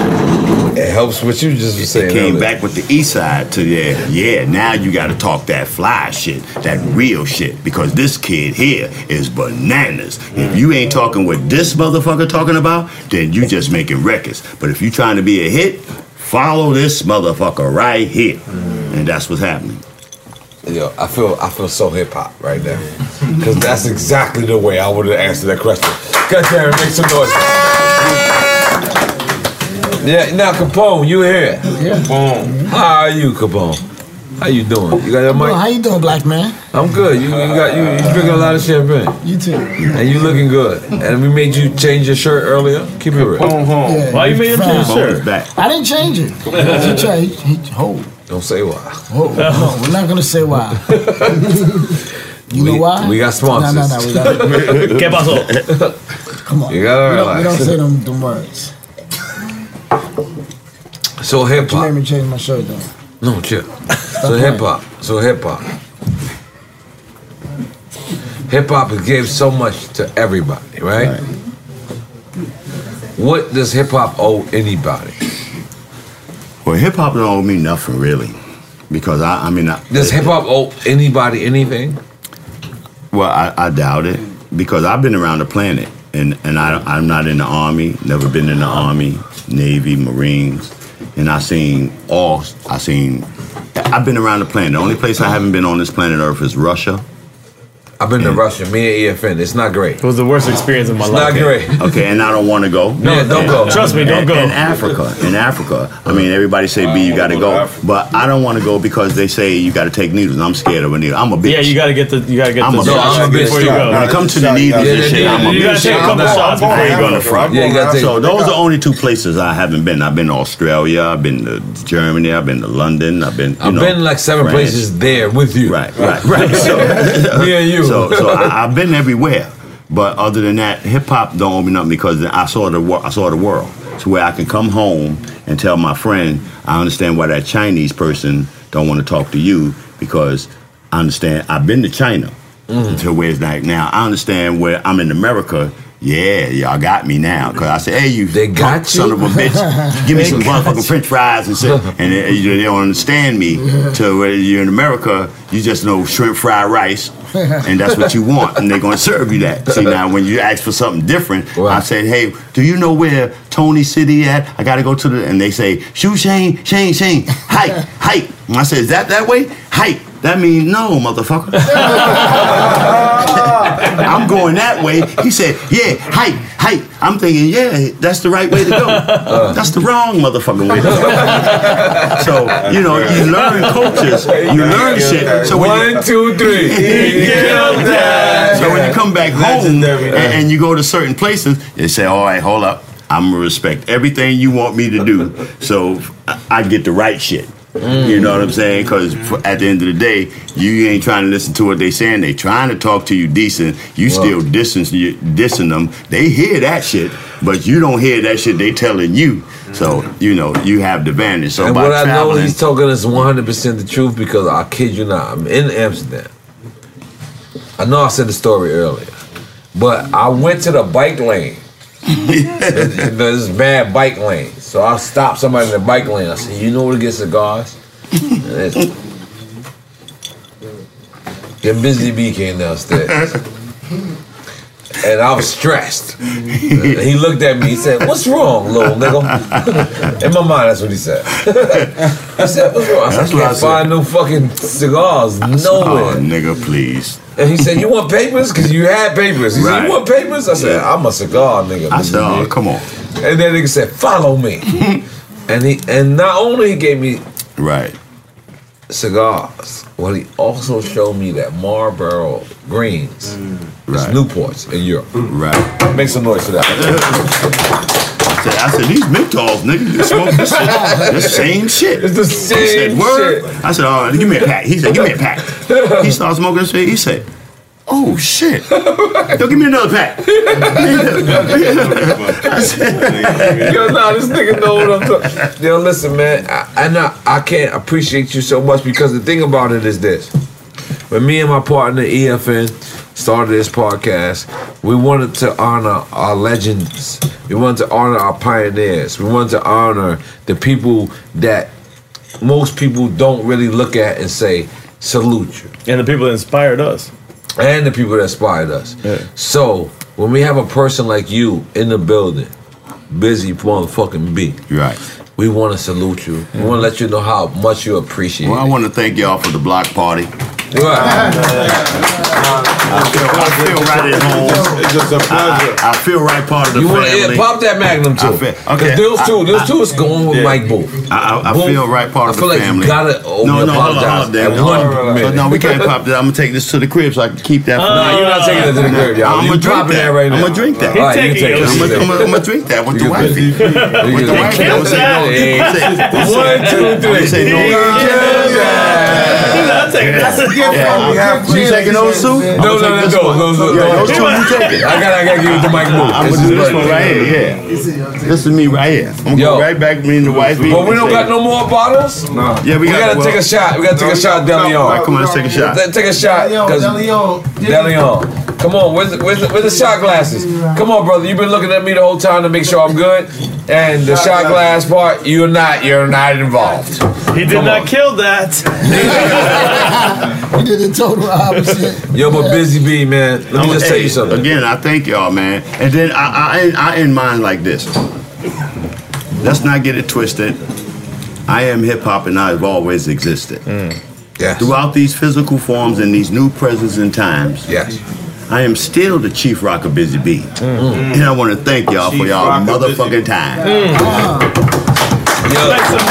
It helps what you just was saying. It came back with the east side to there. Yeah, now you got to talk that fly shit, that real shit, because this kid here is bananas. If you ain't talking what this motherfucker talking about, then you just making records. But if you trying to be a hit, follow this motherfucker right here, and that's what's happening. Yo, I feel I feel so hip hop right now, because that's exactly the way I would have answered that question. God damn it, make some noise. Yeah, now Capone, you here? Yeah. Capone. How are you, Capone? How you doing? You got your Well, mic? how you doing, black man? I'm good. You, you got you, you drinking a lot of champagne. You too. And you looking good. And we made you change your shirt earlier. Keep it real. Yeah, Why you made him change fine. your shirt? I didn't change it. He tried. He, he, hold. Don't say why. Hold. No, we're not gonna say why. You know why? we got sponsors. No, no, no. We got. ¿Qué pasó? Come on. You gotta we, don't, we don't relax. say them, them words. So hip You made me change my shirt though. No, chill. So hip hop. So hip hop. Hip hop gave so much to everybody, right? What does hip hop owe anybody? Well, hip hop don't owe me nothing really, because I, I mean, I, Does hip hop owe anybody anything? Well, I, I doubt it because I've been around the planet, and and I I'm not in the army, never been in the army, navy, marines, and I seen all I seen. I've been around the planet. The only place I haven't been on this planet Earth is Russia. I've been to Russia. Me and EFN. It's not great. It was the worst experience of my life. It's life. not great. Okay, and I don't want to go. No, don't go. Trust me, don't go. In Africa, in Africa, I mean, everybody say, "B, you got to go," but I don't want to go because they say you got to take needles. I'm scared of a needle. I'm a bitch. Yeah, you gotta get the you gotta get I'm the a shots bitch. before you go. When it comes to the needles and shit, I'm a you gotta take a couple shots before I you ain't go. going to front. Yeah, you gotta take- so those are the only two places I haven't been. I've been to Australia, I've been to Germany, I've been to London, I've been. I've been like seven places there with you. Right, right, right. So, Me and you. So, so I, I've been everywhere. But other than that, hip hop don't me nothing because I saw the wor- I saw the world. So where I can come home and tell my friend, I understand why that Chinese person don't want to talk to you because I understand I've been to China. Mm. To where it's like now I understand where I'm in America Yeah, y'all got me now. Cause I said, hey, you they got son you? of a bitch, give me some motherfucking French fries and shit. And they, they don't understand me. To where you're in America, you just know shrimp fried rice, and that's what you want, and they're gonna serve you that. See now, when you ask for something different, I said, hey, do you know where Tony City at? I gotta go to the, and they say, shoot Shane, Shane, Shane, hike, hike. And I said, is that that way? Hike. That means no, motherfucker. I'm going that way. He said, yeah, hike, hike. I'm thinking, yeah, that's the right way to go. Uh. That's the wrong motherfucking way to go. so, you know, you learn cultures, you learn shit. So when you, One, two, three. Killed that. so when you come back home and, and you go to certain places, they say, all right, hold up. I'm gonna respect everything you want me to do, so I I get the right shit. You know what I'm saying? Because at the end of the day, you ain't trying to listen to what they saying. They trying to talk to you decent. You still dissing, you- dissing them. They hear that shit, but you don't hear that shit they telling you. So you know you have the advantage. So and by what I know he's talking is 100% the truth because I kid you not, I'm in Amsterdam. I know I said the story earlier, but I went to the bike lane. There's there's bad bike lane. So I stopped somebody in the bike lane. I said, You know where to get cigars? It's- Then Busy Bee came downstairs. And I was stressed. He looked at me. He said, "What's wrong, little nigga?" In my mind, that's what he said. I said, "What's wrong?" I said, "I I can't said. find no fucking cigars Oh, nowhere." nigga, please. And he said, "You want papers? Because you had papers." He said, Right. "You want papers?" I said, "I'm a cigar nigga." I said, oh, come on. And then nigga said, "Follow me." and he and not only he gave me right cigars, well, he also showed me that Marlboro Greens is mm. Right. Newports in Europe. Right. Make some noise for that. I said, I said, these menthols, nigga, you smoke this shit. The same shit. It's the He same said, word. shit. I said, oh, give me a pack. He said, give me a pack. He started smoking this shit. He said, oh, shit. Yo, give me another pack. I said, Yo, nah, this nigga know what I'm talking. Yo, listen, man, I, I know I can't appreciate you so much because the thing about it is this: when me and my partner EFN started this podcast, we wanted to honor our legends. We wanted to honor our pioneers. We wanted to honor the people that most people don't really look at and say salute you. And the people that inspired us. And the people that inspired us. So when we have a person like you in the building, busy motherfucking B, right? We want to salute you. We want to let you know how much you appreciate. well, I want to thank y'all for the block party. I feel, I feel right at home. It's just a pleasure. I, I feel right part of the family. You want family. to pop that Magnum too? I feel- Because okay. those two, I- those two is going with yeah. Mike Booth. I, I, I Booth, feel right part I of the like family. you gotta owe no, me no, hold on, hold on, at Dad. one minute. No, we can't pop that. I'm gonna take this to the crib so I can keep that. for Nah, later. you're not taking it to the crib, y'all. I'm gonna drink popping that that right I'm gonna drink that. He All right, take it. I'm gonna- I'm gonna- I'm gonna drink that with the You wife. good. With the good. wife. I'm gonna say no. Hey. I'm gonna One, two, three. I'm gonna say no. That's a gift from me. Have You taking those two? No, no, no, no, no, no, Yeah, no. those two you taking. I gotta, I gotta give it to Mike Booth. I'm gonna do his this one birthday. right here. Yeah. This is me right here. I'm gonna go right back. Me and the wife. But we don't got no more bottles. No. Yeah, we, We, got, gotta take a shot. We gotta take a shot, Deleon. All right, come on, let's take a shot. Let's take a shot. Cause Deleon. Come on, where's the, where's, the, where's the shot glasses? Come on, brother. You've been looking at me the whole time to make sure I'm good. And the shot glass part, you're not. You're not involved. He did not kill that. He did the total opposite. Yo, but busy bee, man. Let me I'm- just tell hey, you something. Again, I thank y'all, man. And then I, I, I end mine like this. Let's not get it twisted. I am hip hop, and I've always existed. Mm. Yes. Throughout these physical forms and these new presents and times. Yes. I am still the chief rocker busy bee. Mm. Mm. And I want to thank y'all for y'all Rocker Busy motherfucking time. Make some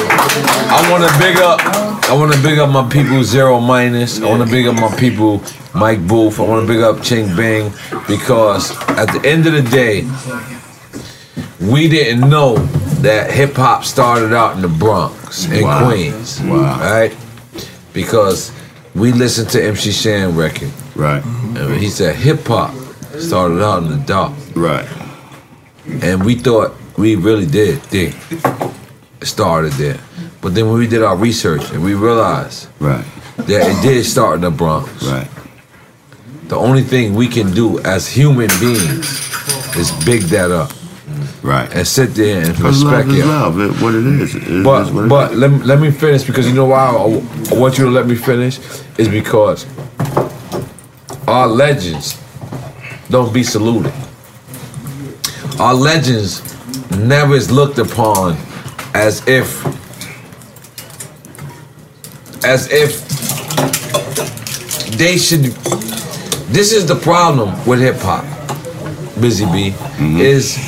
noise. I want to big up. I want to big up my people Zero Minus. I want to big up my people Mike Booth. I want to big up Ching Bang because at the end of the day, we didn't know that hip hop started out in the Bronx and Wow. Queens. Wow. Right? Because we listened to MC Shan record. Right. And he said hip hop started out in the dark. Right. And we thought we really did think it started there. But then when we did our research and we realized Right. that it did start in the Bronx. Right. the only thing we can do as human beings is big that up. Right. And sit there and respect is it. love. It- what it is. It is But what it but let me, let me finish because you know why I, I want you to let me finish is because our legends don't be saluted. Our legends never is looked upon as if as if they should this is the problem with hip hop busy b mm-hmm. is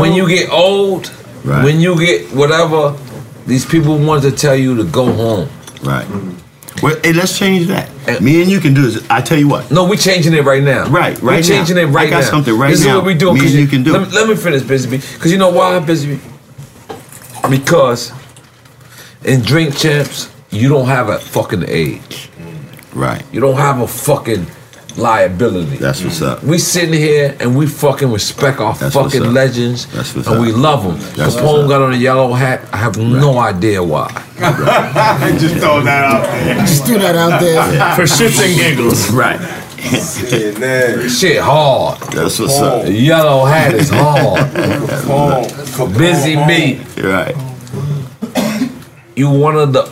when you get old Right. when you get whatever these people want to tell you to go home. Right. Well hey let's change that. Me and you can do this. I tell you what. No we're changing it right now. Right right we're changing now. it right now. i got now. something right this now is what we doing me and you can do let, it. me, let me finish busy Bee, because you know why busy because in drink champs you don't have a fucking age right you don't have a fucking liability that's what's up we sitting here and we fucking respect our That's what's fucking up. legends That's what's and up. we love them That's Capone what's up. got on a yellow hat I have no idea why I Just throw that out there. Just threw that out there. For shits and giggles. right Shit hard. That's what's up. The yellow hat is hard. Busy me. Right. You one of the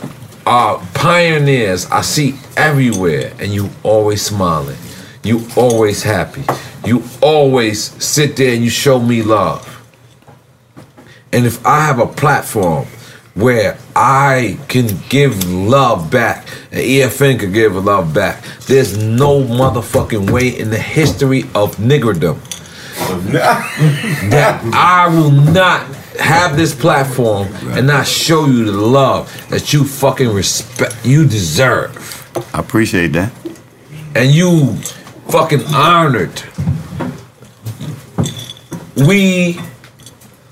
uh, pioneers I see everywhere, and you always smiling. You always happy. You always sit there and you show me love. And if I have a platform where I can give love back, and EFN could give love back, there's no motherfucking way in the history of niggerdom that I will not have this platform and not show you the love that you fucking respect, you deserve. I appreciate that. And you fucking honored. We,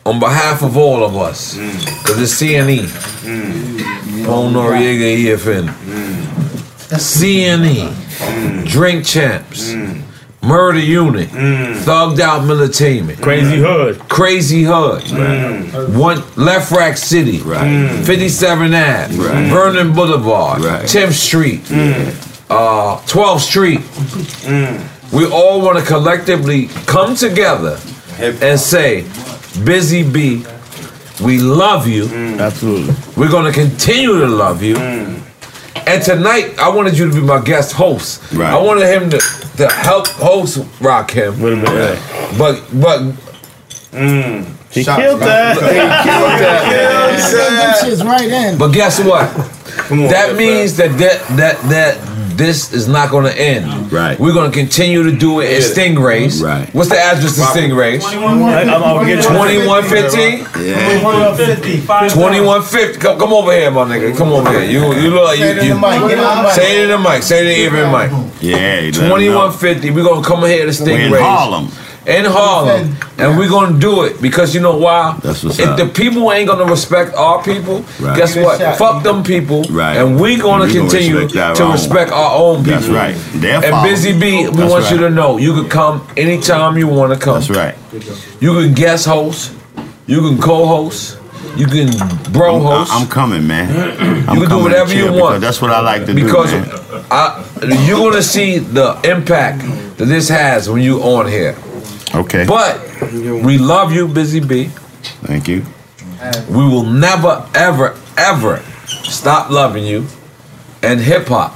on behalf of all of us, because it's CNE, Paul Noreaga EFN, CNE, mm. Drink Champs, mm. Murder Unit, mm. Thugged Out Militainment, Crazy mm. Hood, Crazy Hood, mm. One LeFrak City, 57 Ave, Vernon Boulevard, 10th Street, uh, 12th Street. We all want to collectively come together and say, Busy Bee, we love you. Absolutely. We're going to continue to love you. And tonight, I wanted you to be my guest host. Right. I wanted him to, to help host Rock Him. Wait a minute. But, but. Mm. He killed that. He killed that. Them shit's right in. But guess what? that means that, that that that this is not going to end. Right. We're going to continue to do it in Stingrays. Right. What's the address to Stingrays? I'm- I'm 2115? Yeah. 2150. Come, come over here, my nigga. Come over here. You you look like you. Say it in you the mic. Get in the mic. Say it in the mic. Say it in the mic. Yeah. let 'em know. 2150. We're going to come here to Stingrays. We're in Harlem. In Harlem. And we're going to do it because you know why? That's what's if up. the people ain't going to respect our people, Right. guess Give what? shot. Fuck them people. Right. And we're going We to gonna continue respect our to own. respect our own people. That's right. They're and following. Busy Bee, we That's want you to know you can come anytime you want to come. That's right. You can guest host. You can co-host. You can bro I'm, host. I'm coming, man. I'm you can do coming whatever you want. That's what I like to because do. man. I, you're gonna see the impact that this has when you on here. Okay. But we love you, Busy Bee. Thank you. We will never, ever, ever stop loving you, and hip hop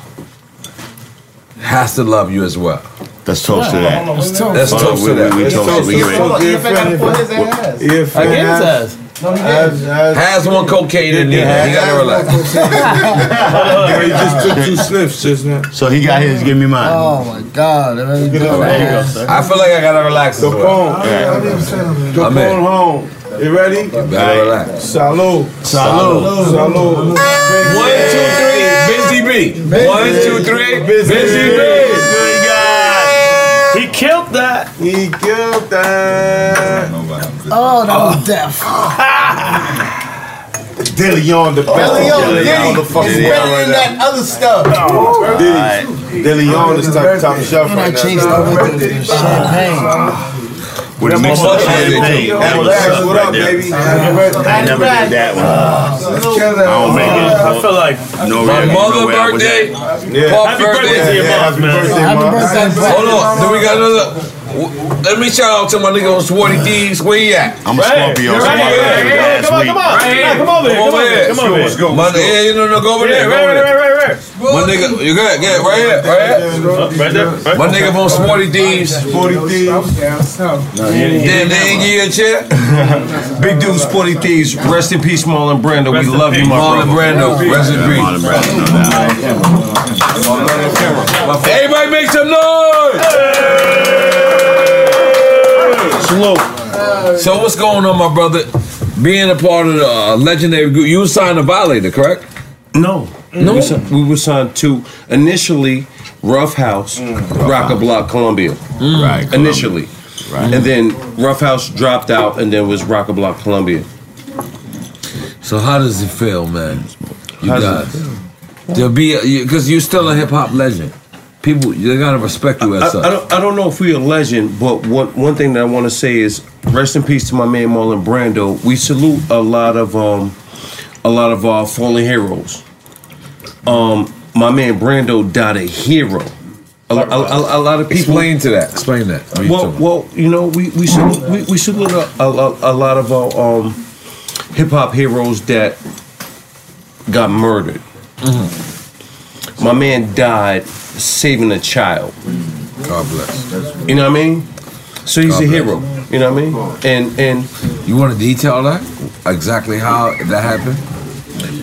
has to love you as well. Let's toast to that. Let's Hold on, toast we- to that. we- we toast- we get ready. I get his ass. Has one cocaine in there. He gotta relax. Yeah, he just took two sniffs just now. So he got his. Give me mine. Oh my God. There you go. I feel like I gotta relax as well. Capone. I'm Capone in. home. You ready? Gotta relax. Salud. Salud. Salud. One, two, three, Busy Bee. One, two, three, Busy Bee. He killed that. He killed that. Oh, that was oh. death. Dilly on the Belly on Dilly Diddy. on the fucking It's better than that other stuff. Oh, Diddy. Deleon is top top shelf right now. chased it with the champagne. With a mix of mother- champagne. Hey, That was Lex, what up, baby? I never did that one. I don't make it. I feel like No, My really, mother no way I was birthday, Happy birthday birthday. to your moms, man. Happy birthday, Hold on, then we got another. W- Let me shout out to my nigga on Sporty Thieves. Where he at? I'm a Scorpio. Right so my right Come on, come on. Right here. Yeah, Come over here. Come over here. Come over here. Let's go. My, yeah, you know, no, go over Yeah, there. Go right, over right, there. right, right, right. My nigga, you got get right here, right here. Right there. My nigga from Sporty Thieves. 40 thieves. Then they ain't give you a chair. Big dude, Sporty Thieves. Rest in peace, Marlon Brando. Rest we love you, peace. my Marlon. Brando, rest in peace. Marlon Brando. Everybody make some noise! Salute. So what's going on, my brother? Being a part of the uh, legendary group, you signed to Violator, correct? No. No? We were, we were signed to initially Ruffhouse, Rock a Block, Columbia. Right. Initially. Right. And then Ruffhouse dropped out and then was Roc-A-Blok, Columbia. So how does it feel, man? You How's it to be because you're still a hip hop legend. People, they gotta respect you I, as such. I don't, I don't know if we're a legend, but one, one thing that I want to say is rest in peace to my man Marlon Brando. We salute a lot of um, a lot of our fallen heroes. Um, my man Brando died a hero. A, a, a, a lot of people. Explain to that. Explain that. Well, well, you know, we we salute, we, we salute a, a, a lot of our um, hip hop heroes that got murdered. My man died saving a child. God bless. You know what I mean? So he's God a bless. hero. You know what I mean? And and You want to detail that exactly how that happened?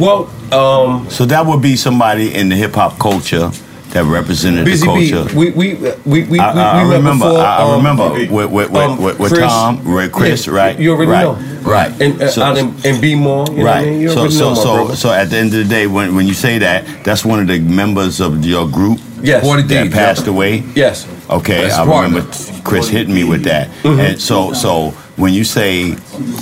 well, um, So that would be somebody in the hip hop culture that represented Busy the culture. we we we we, we, I, I, we remember. before, I, I um, remember with with, with, um, with, with Chris. Tom, with Chris, Yeah, right? You already right, know, right? And uh, So- out in, in B More, you know what I right. mean? You so so know, so so at the end of the day, when when you say that, that's one of the members of your group. Yes. 40 that Deep, passed yeah. away. Yes. Okay, That's I partner. remember Chris hitting me with that, Mhm. and so so when you say,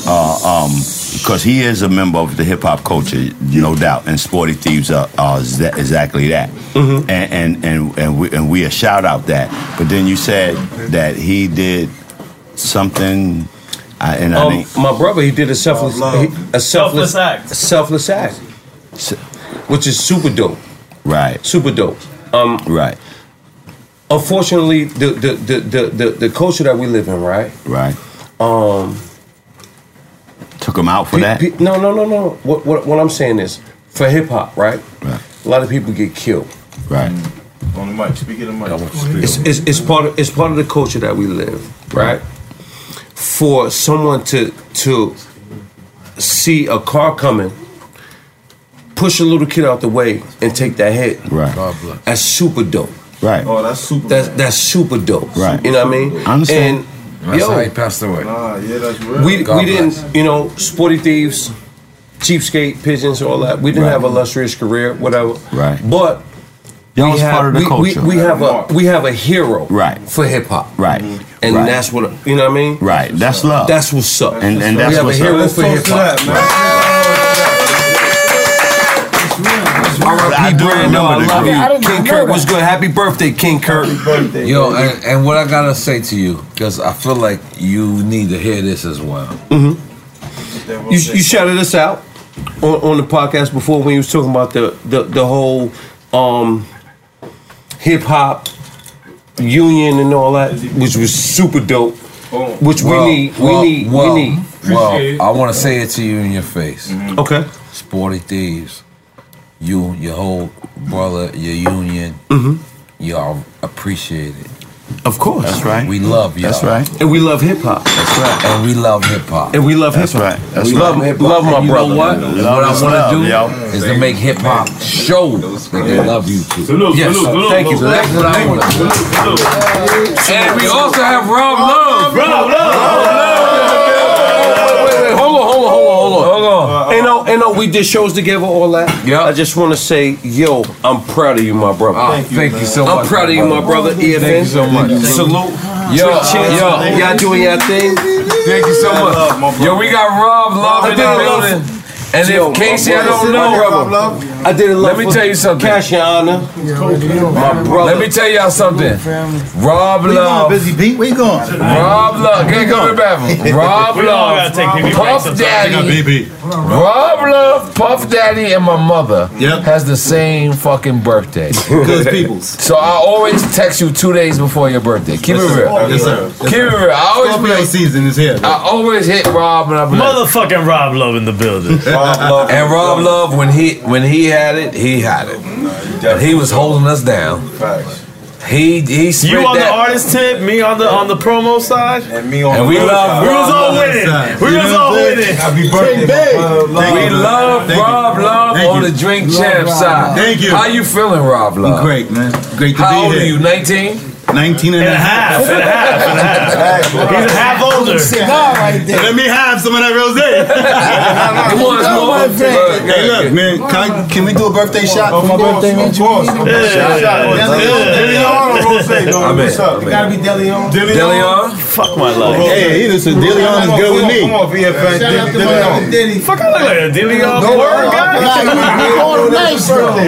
uh, um, because he is a member of the hip hop culture, no doubt, and Sporty Thieves are, are exa- exactly that, Mm-hmm. and and and and we, and we a shout out that. But then you said that he did something, I, and I Um, think my brother, he did a selfless, he- a selfless, Selfless act. a selfless act, which is super dope. Right. Super dope. Um, right. Unfortunately, the the, the, the, the the culture that we live in, right? Right. Um, took him out for pe- that. pe- no, no, no, no. What, what what I'm saying is, for hip hop, right? Right. A lot of people get killed. Right. On the mic, speak of the mic. It's, it's, it's part of it's part of the culture that we live, right? For someone to to see a car coming, push a little kid out the way and take that hit. Right. God bless. That's super dope. Right. Oh, that's super. That's that's super dope. Right. You know what I mean? I understand. And That's yo, how he passed away. Nah, yeah, that's real. we God we didn't, you know, sporty thieves, cheapskate, pigeons, all that. We didn't Right. have a illustrious career, whatever. Right. But Y'all we was have, part of the we, culture. We, we have a we have a hero Right. for hip hop. Right. And Right. that's what you know what I mean? Right. That's love. That's what's up. And- and we that's have what's a up. hero Let's for toast hip to hop. R.I.P. I do Brando, remember I love group. I you. King know Kurt that. was good. Happy birthday, King Kurt. Birthday. Yo, and, and what I gotta say to you, because I feel like you need to hear this as well. You, you shouted us out on, on the podcast before when you was talking about the the, the whole um, hip hop union and all that, which was super dope. Which Well, we need. well, we need. well, we need. Well, I want to say it to you in your face. Okay. Sporty thieves, you, your whole brother, your union, Mhm. y'all appreciate it. Of course. That's right. We love y'all. That's right. And we love hip hop. That's right. And we love hip hop. And we love hip That's right. That's we right. love hip love my you brother. know what? Love what is I want to do yo. is to make hip hop show that they love you too. Salute, Yes, salute, salute, thank you. So that's what I want to do. And we also have Rob Love. Rob Love. On, hold on. Hold on. Ain't no, ain't no, we did shows together, all that. Yeah. I just want to say, yo, I'm proud of you, my brother. Oh, thank you so much. I'm proud of you, my brother. EFN. Thank you so much. Salute. Yo, Twitch chance. yo. y'all doing your thing. Thank you so much. Yo, we got Rob Love in the building. And Yo, if Casey, I don't know, my brother. I did it. Let me tell you something. Cash your honor. My brother. Let me tell y'all something. Rob Where you Love. going, Busy Pete? Where you going? Rob Love. Can't go to the bathroom. Rob Love. take PB breaks Puff. Daddy. Rob Love, Puff Daddy, and my mother has the same fucking birthday. Good peoples. So I always text you two days before your birthday. Keep Yes, it real. Yes, sir. Yes, Keep it sir. real. I always be Scorpio like, season is here. I always hit Rob and I'm like, Motherfucking Rob Love in the building. Rob Love and Rob Love when he when he had it, he had it. And he was holding us down. He he spit You on that. the artist tip, me on the on the promo side, and me on. And we love We was all Love. winning. We was all what I'm saying? winning. Happy birthday, my. Love. We love Thank you. Rob Love Thank on you. the Drink Love Champ Rob. side. Thank you. How you feeling, Rob Love? Great, man. Great to be here. How old are you? 19? 19 and, And a half, and a half, and a half. He's a half older. Cigar right there. Let me have some of that rose. Come on, come on. Hey, look, man. Can, I, can we do a birthday shot for my birthday, man? Of course. Deleon or Rose? I'm. What's up? It gotta be Deleon. Deleon? Fuck my life. Hey, he listen, Deleon is good with me. Come on, EFN. Deleon. Fuck, I look like a Deleon word guy.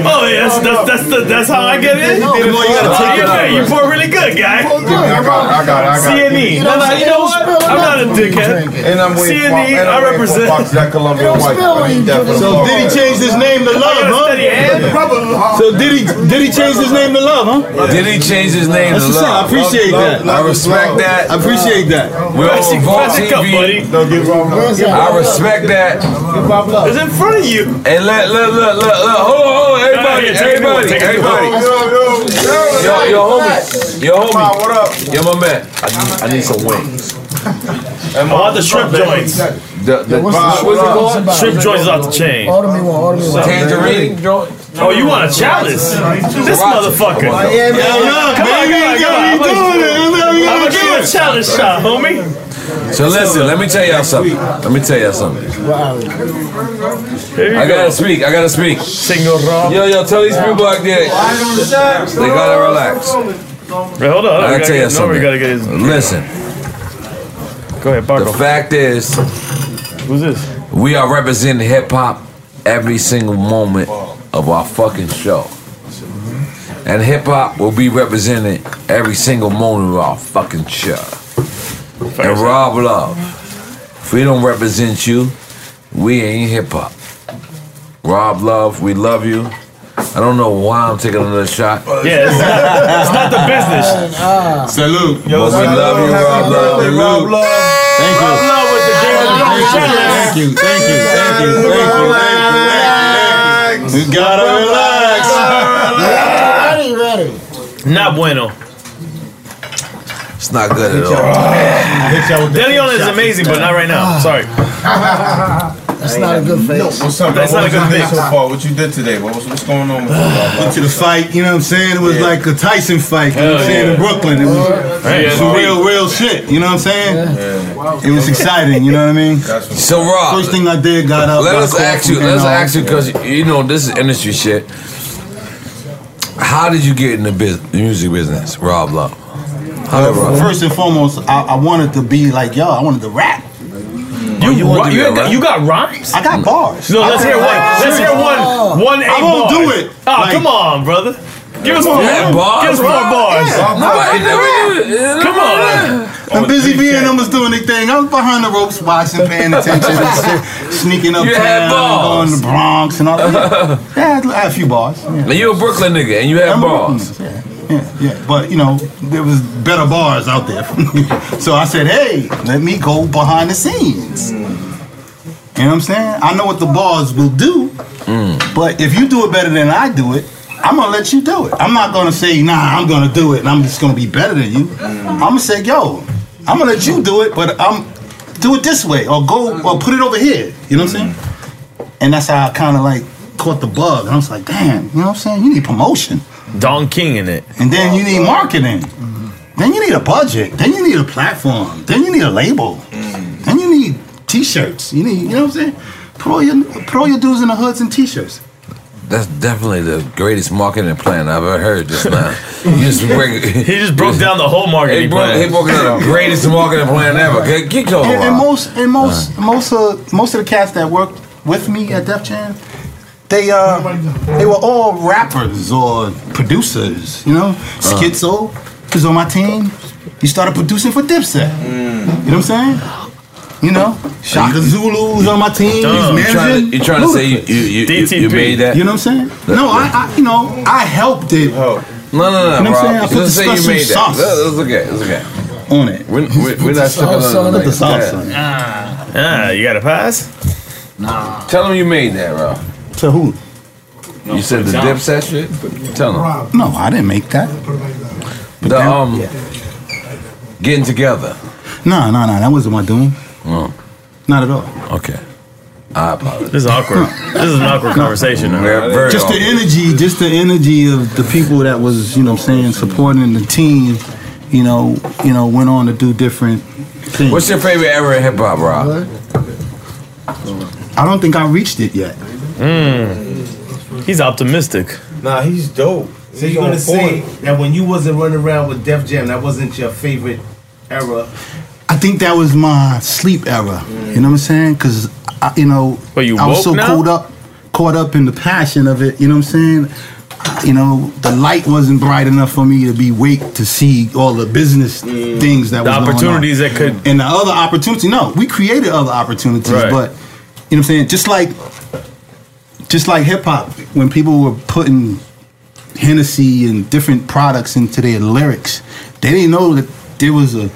Oh yeah, that's that's that's, the, that's how I get in. Come on, you gotta take it out. You pour really good, guy. I got, I got, I got. CNE. No, no, you know what? I'm not a dickhead. And I'm waiting for, CNE, and I represent. for that Columbia White. I need that for the So did he change his name to Love, huh? So did he did he change his name to Love, huh? Did he change his name to what's up. I appreciate that. I respect that. I appreciate that. We're on Vault Classic up, buddy. TV. Don't give Rob love. I respect that. It's in front of you. And let, look, look, look, look, hold on, hold on, everybody, Yeah, take it everybody, take it to- everybody. Yo, yo, yo. Yo, yo, homie, yo, what homie, up? yo, my man, I need, I need some wings. I want the shrimp joints. The, the, what's what's the- it? Shrimp joints is off the chain. Order me one. Order me one. Tangerine joint. Oh, you want a chalice? This motherfucker. Yeah, man. Come on, man, come on, you come on. doing it. I'm gonna gotta give do a it. challenge shot, homie. So listen, let me tell y'all something. Let me tell y'all something. I gotta speak. I gotta speak. Rob. Yo, yo, tell these people out there, they gotta relax. Wait, hold on. I gotta tell you get, no, we something. gotta get his. Listen, Go ahead, the fact is, Who's this? we are representing hip hop every single moment of our fucking show. And hip hop will be represented every single moment of our fucking show. And Rob Love, if we don't represent you, we ain't hip hop. Rob Love, we love you. I don't know why I'm taking another shot. Yeah, it's not, it's not the business. Salute. But we love you, Rob Love. Rob love. Thank you. Rob Love with the game of Thank you. Thank you. Thank you. Thank you. Thank you. Thank you. You gotta relax. Ready, ready. Not bueno. It's not good at all. Deleon is amazing, but not right now. Ah. Sorry. That's not a good face. What's up? That's man? not a What good you did thing. so far? What you did today? What was, what's going on with? Went to the fight, you know what I'm saying? It was like a Tyson fight, you know what I'm saying, yeah. in Brooklyn. It was Hey, some real, real shit, you know what I'm saying? Yeah. It was exciting, you know what I mean? That's what So Rob, First thing I did, got up. let got us ask you. and Let's all. ask you because you know this is industry shit. How did you get in the bus- music business, Rob Love? How did Rob? First and foremost, I, I wanted to be like y'all. I wanted to rap. You, you wanna you, got, you got rhymes? I got bars. No, let's I hear got- one. Let's hear one. One eight I won't bars. do it. Oh, Like- come on, brother. Give us more. You bars, Give us more bro? bars. Nobody never. Come on. I'm oh, busy being them was doing their thing. I was behind the ropes watching, paying attention, and shit, sneaking You had uptown, going to the Bronx and all that. Yeah, I had- I had a few bars. Yeah. Now you a Brooklyn nigga and you had I'm a bars. Yeah, yeah, yeah. But you know, there was better bars out there. so I said, hey, let me go behind the scenes. Mm. You know what I'm saying? I know what the bars will do, mm. but if you do it better than I do it, I'm gonna let you do it. I'm not gonna say, nah, I'm gonna do it and I'm just gonna be better than you. Mm. I'm gonna say, yo, I'm gonna let you do it, but I'm do it this way or go or put it over here. You know what I'm saying? And that's how I kind of like caught the bug. And I was like, damn, you know what I'm saying? You need promotion. Don King in it. And then you need marketing. Then you need a budget. Then you need a platform. Then you need a label. Mm. Then you need t-shirts. You need, you know what I'm saying? Put all your, put all your dudes in the hoods and t-shirts. That's definitely the greatest marketing plan I've ever heard just now. You just break, He just broke down the whole he marketing broke, plan. he broke down the greatest marketing plan ever. Get, get going, And, and most and most most of most of the cats that worked with me at Def Jam, they uh they were all rappers or producers, you know. Schizo was on my team. He started producing for Dipset. You know what I'm saying? You know, Shaka Zulu was on my team. He was You managing. trying to, you trying to say you you, you, you, you made that? You know what I'm saying? No, I, I you know I helped it. No, no, no, You know what I'm saying? I Rob. put the say you special made that. sauce. Let's let's look it. Let's look at. On it. We're, we're, we're not tripping sauce on on it. it. Put the sauce Yeah. on it. Ah, you got a pass? Nah. Tell him you made that, Rob. To who? You said the Dipset shit? Tell him. No, I didn't make that. But The, um, getting together. No, no, no. That wasn't my doing. Oh. Not at all. Okay. I apologize. This is awkward. this is an awkward conversation. now. just the energy, just the energy of the people that was, you know, what I'm saying supporting the team. You know, you know, went on to do different things. What's your favorite era in hip hop, Rob? I don't think I reached it yet. Mm. He's optimistic. Nah, he's dope. So He's you're gonna say that when you wasn't running around with Def Jam, that wasn't your favorite era. I think that was my sleep era. You know what I'm saying? Because you know, you I was so now? caught up, caught up in the passion of it. You know what I'm saying? You know, the light wasn't bright enough for me to be wake to see all the business things that The was going on. opportunities that could- and the other opportunity. No, we created other opportunities, Right. but you know what I'm saying? Just like, just like hip hop, when people were putting Hennessy and different products into their lyrics, they didn't know that there was a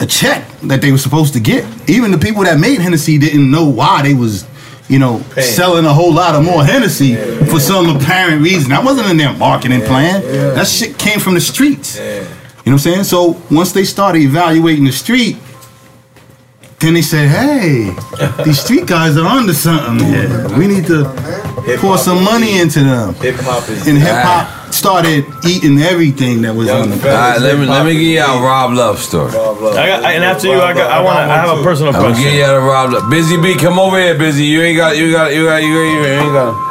a check that they were supposed to get. Even the people that made Hennessy didn't know why they was, you know, selling a whole lot of more Hennessy for some apparent reason. That wasn't in their marketing plan. That shit came from the streets. You know what I'm saying? So once they started evaluating the street, then they said, "Hey, these street guys are onto something here. We need to pour some money into them." Hip hop is And hip hop started eating everything that was on the. All right, let me let me give y'all Rob Love story. I got, and after you, I got, I want to, I have a personal question. I'm gonna question. give y'all the Rob Love. Busy Bee, come over here, Busy. You ain't got, you got, you got, you got, you ain't got.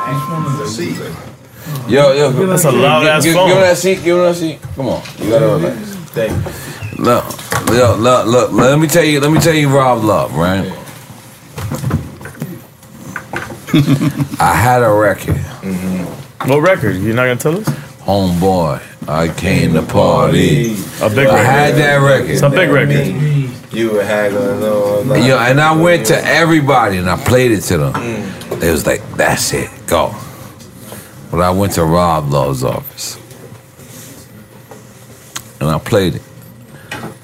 Yo, yo, That's a loud ass give, phone. Give him that seat. Give him that seat. Come on, you gotta relax. Thank you. Look, look, look, look. Let me tell you. Let me tell you, Rob Love, right? I had a record. Mm-hmm. What record? You're not gonna tell us? Homeboy, I came to party. A big I record. had that record. It's a big record. You were haggling on. And, yo, and I went to everybody and I played it to them. Mm. They was like, "That's it, go." But I went to Rob Love's office and I played it.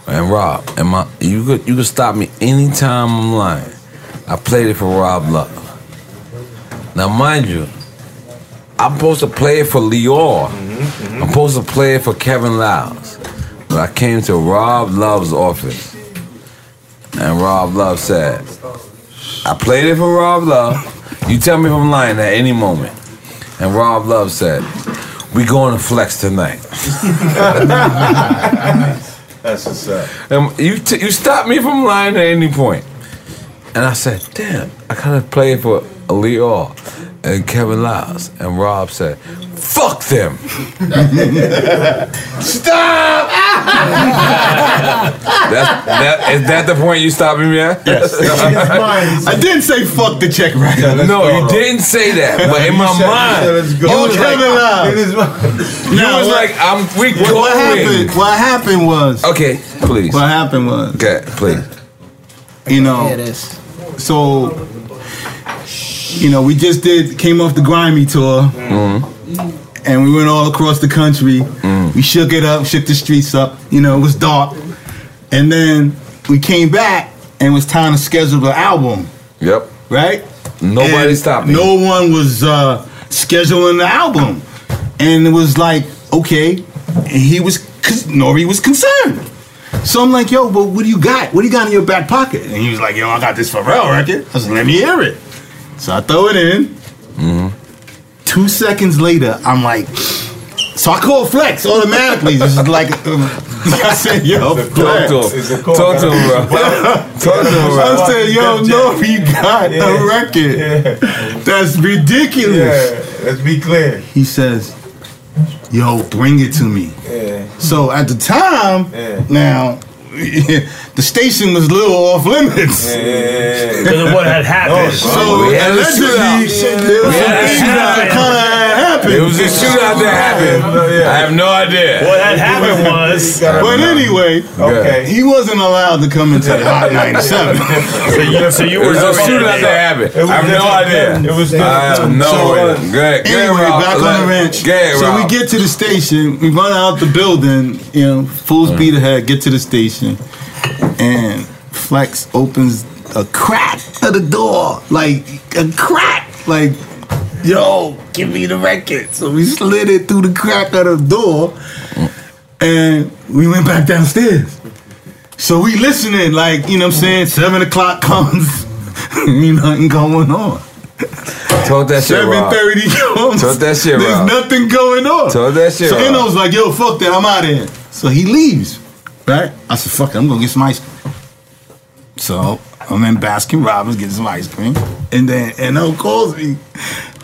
And Rob, and my, you could you could stop me anytime I'm lying. I played it for Rob Love. Now, mind you, I'm supposed to play it for Lyor. Mm-hmm, I'm supposed to play it for Kevin Liles. But I came to Rob Love's office. And Rob Love said, I played it for Rob Love. You tell me if I'm lying at any moment. And Rob Love said, we going to flex tonight. That's what's up. And you t- you stop me from lying at any point. And I said, damn, I kind of played for Leo and Kevin Liles. And Rob said, fuck them. Stop! That's, that, is that the point you stopping me at? Yes. I didn't say fuck the check right. No, you didn't say that. But in my said- mind, you said, "Let's go." you was Kevin like, Liles. you No, was what- like, I'm we What, going. what happened? What happened was. Okay, please. What happened was. Okay, please. You know. So. You know, we just did came off the grimy tour, mm-hmm. And we went all across the country. We shook it up, shook the streets up. You know, it was dark, and then we came back, and it was time to schedule the album. Yep. Right. Nobody And stopped me. No one was uh, scheduling the album, and it was like, okay, and he was, cause Nori was concerned. So I'm like, yo, but what do you got? What do you got in your back pocket? And he was like, yo, I got this Pharrell record. I said, let me hear it. So I throw it in. Mm-hmm. Two seconds later, I'm like, so I call Flex automatically. Just like, I said, yo, Talk Flex. to him. Talk to him, bro. Talk to him, bro. I said, yo, no, you got a record. That's ridiculous. Yeah, let's be clear. He says, yo, bring it to me. Yeah. So at the time, Yeah. now, the station was a little off limits. Because of what had happened. So We had a allegedly, shootout. there was some things that kind of happened. It was a shootout that happened. I have no idea. What had happened was. But anyway, Okay. he wasn't allowed to come into the Hot 97. So you, so you It were was a already shootout that happened. I have no idea. It was I have no So, uh, idea. Go ahead, go ahead, Anyway, back on the ranch. Go so we get to the station. We run out the building. You know, full speed ahead. Get to the station, and Flex opens a crack of the door, like a crack, like yo, give me the record. So we slid it through the crack of the door, and we went back downstairs. So we listening, like you know, what I'm saying seven o'clock comes, ain't nothing going on. Talk that shit, Seven thirty comes. Talk that shit, There's Rob. nothing going on. Talk that shit, So. Eno's like, yo, fuck that, I'm out of here. So he leaves. Right? I said, fuck it, I'm gonna get some ice cream. So I'm in Baskin Robbins getting some ice cream. And then and Eno calls me.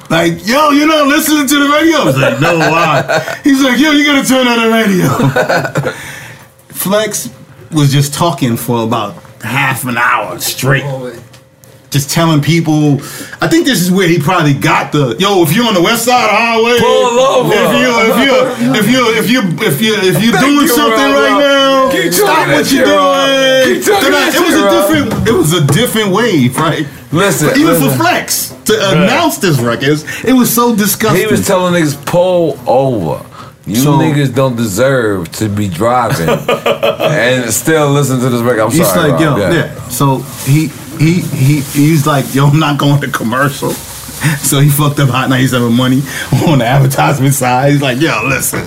Like, yo, you're not listening to the radio? I was like, no, why? He's like, yo, you gotta turn on the radio. Flex was just talking for about half an hour straight. Just telling people, I think this is where he probably got the yo. If you're on the west side of the highway, Pull over. If you, if you, if you, if you, if you, if you're doing you, something Rob, right Rob. now, Keep stop what you're doing. Keep talking Then I- that it was shit, a Rob. different, it was a different wave, right? Listen, But even for. Flex to announce this record, it was so disgusting. He was telling niggas pull over. You So- niggas don't deserve to be driving and still listen to this record. I'm He's sorry, like, Rob. yo, Go yeah. So he he he he's like, yo, I'm not going to commercial. So he fucked up Hot 97 money on the advertisement side. He's like, yo, listen,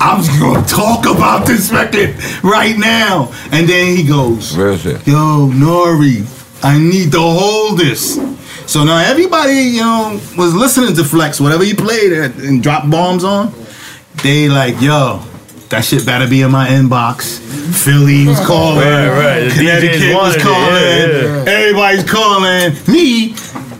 I'm just gonna talk about this record right now. And then he goes, Real shit. yo, Nori, I need to hold this. So now everybody, you know, was listening to Flex, whatever he played and and dropped bombs on. They like, yo, that shit better be in my inbox. Philly was calling. Right, right. The Connecticut was calling. yeah, yeah. Everybody's calling me.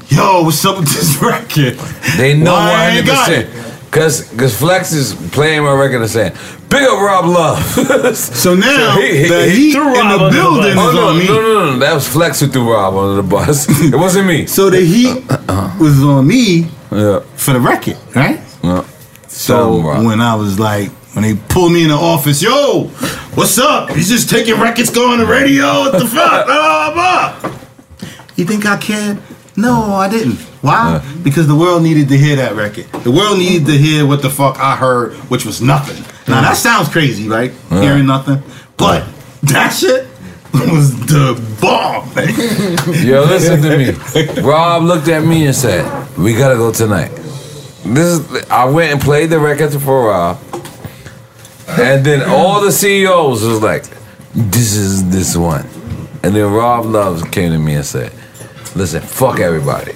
Yo, what's up with this record? They know Why I ain't got 100%. Cause, Cause Flex is playing my record and saying, Big up Rob Love. so now he- he- the he heat threw in Rob the under the building bus. is Oh, no, on me. No, no, no, that was Flex who threw Rob under the bus. It wasn't me. So the heat uh, uh, uh. was on me Yeah. for the record, right? Yeah. So Tell 'em, Rob. when I was like, when they pulled me in the office, yo, what's up? He's just taking records, going to radio. What the fuck? Blah, blah, blah. You think I cared? No, I didn't. Why? Uh. Because the world needed to hear that record. The world needed to hear what the fuck I heard, which was nothing. Now mm. that sounds crazy, right? Yeah. Hearing nothing. But uh. that shit was the bomb. Yo, listen to me. Rob looked at me and said, "We gotta go tonight." This is. I went and played the record for Rob, and then all the CEOs was like, "This is this one," and then Rob Loves came to me and said, "Listen, fuck everybody.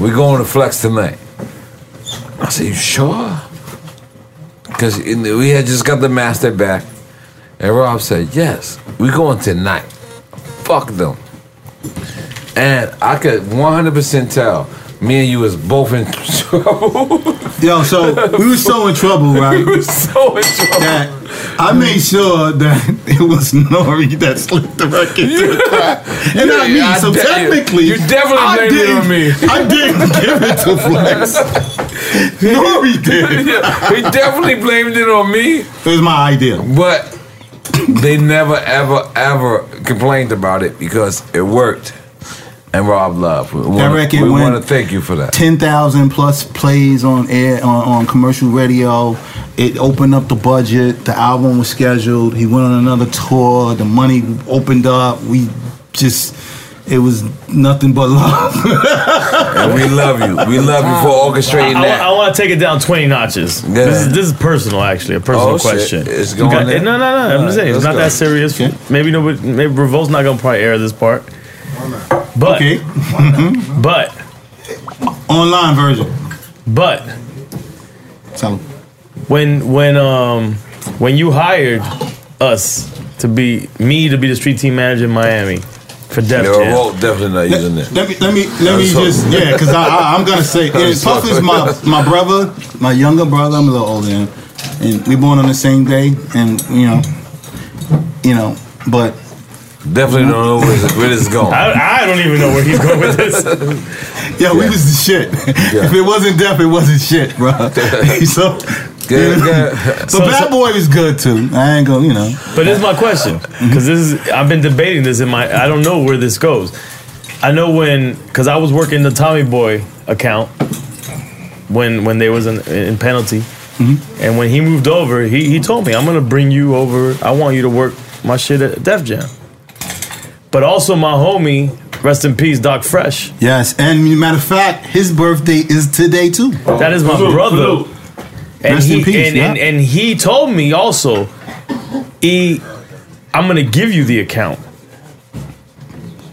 We going to Flex tonight." I said, "You sure?" Because we had just got the master back, and Rob said, "Yes, we going tonight. Fuck them." And I could 100% tell me and you was both in trouble. Yo, so we was so in trouble, right? we was so in trouble. That I made sure that it was Nori that slipped the record to the crack, and not me. I so de- technically, you definitely I blamed it on me. I didn't give it to Flex. Nori did. he definitely blamed it on me. It was my idea. But they never, ever, ever complained about it because it worked. And Rob Love, we That wanna- record we want to thank you for that. Ten thousand plus plays on air on, on commercial radio. It opened up the budget. The album was scheduled. He went on another tour. The money opened up. We just it was nothing but love. and we love you. We love you for orchestrating I, that. I, want to take it down 20 notches. This, is, this is personal, actually, a oh, personal Oh, shit. question. It's going Okay, there? No, no, no. I'm just saying, it's not let's that go. serious. Maybe nobody, maybe Revolt's not going to probably air this part. But, okay. but, Online version. but, So when, when, um, when you hired us to be, me to be the street team manager in Miami for Def Yeah, Jam. Revolt definitely not using that. Let me let me let me I'm just yeah, because I, I I'm gonna say I'm and Puff is my my brother, my younger brother. I'm a little older than him, and we born on the same day, and you know, you know, but Definitely don't know where this, where this is going. I, I don't even know where he's going with this. Yeah, we was the shit. if it wasn't Def, it wasn't shit, bro. so, Good, good. but So- Bad so- Boy was good too. I ain't gonna, you know. But this is my question because this is I've been debating this in my I don't know where this goes. I know when because I was working the Tommy Boy account when when they was in, in penalty, mm-hmm. and when he moved over, he he told me I'm gonna bring you over. I want you to work my shit at Def Jam. But also my homie, rest in peace, Doc Fresh. Yes, and matter of fact, his birthday is today too. That is my brother. And Rest he, in peace, and, yeah. and, and he told me also, E, I'm gonna give you the account.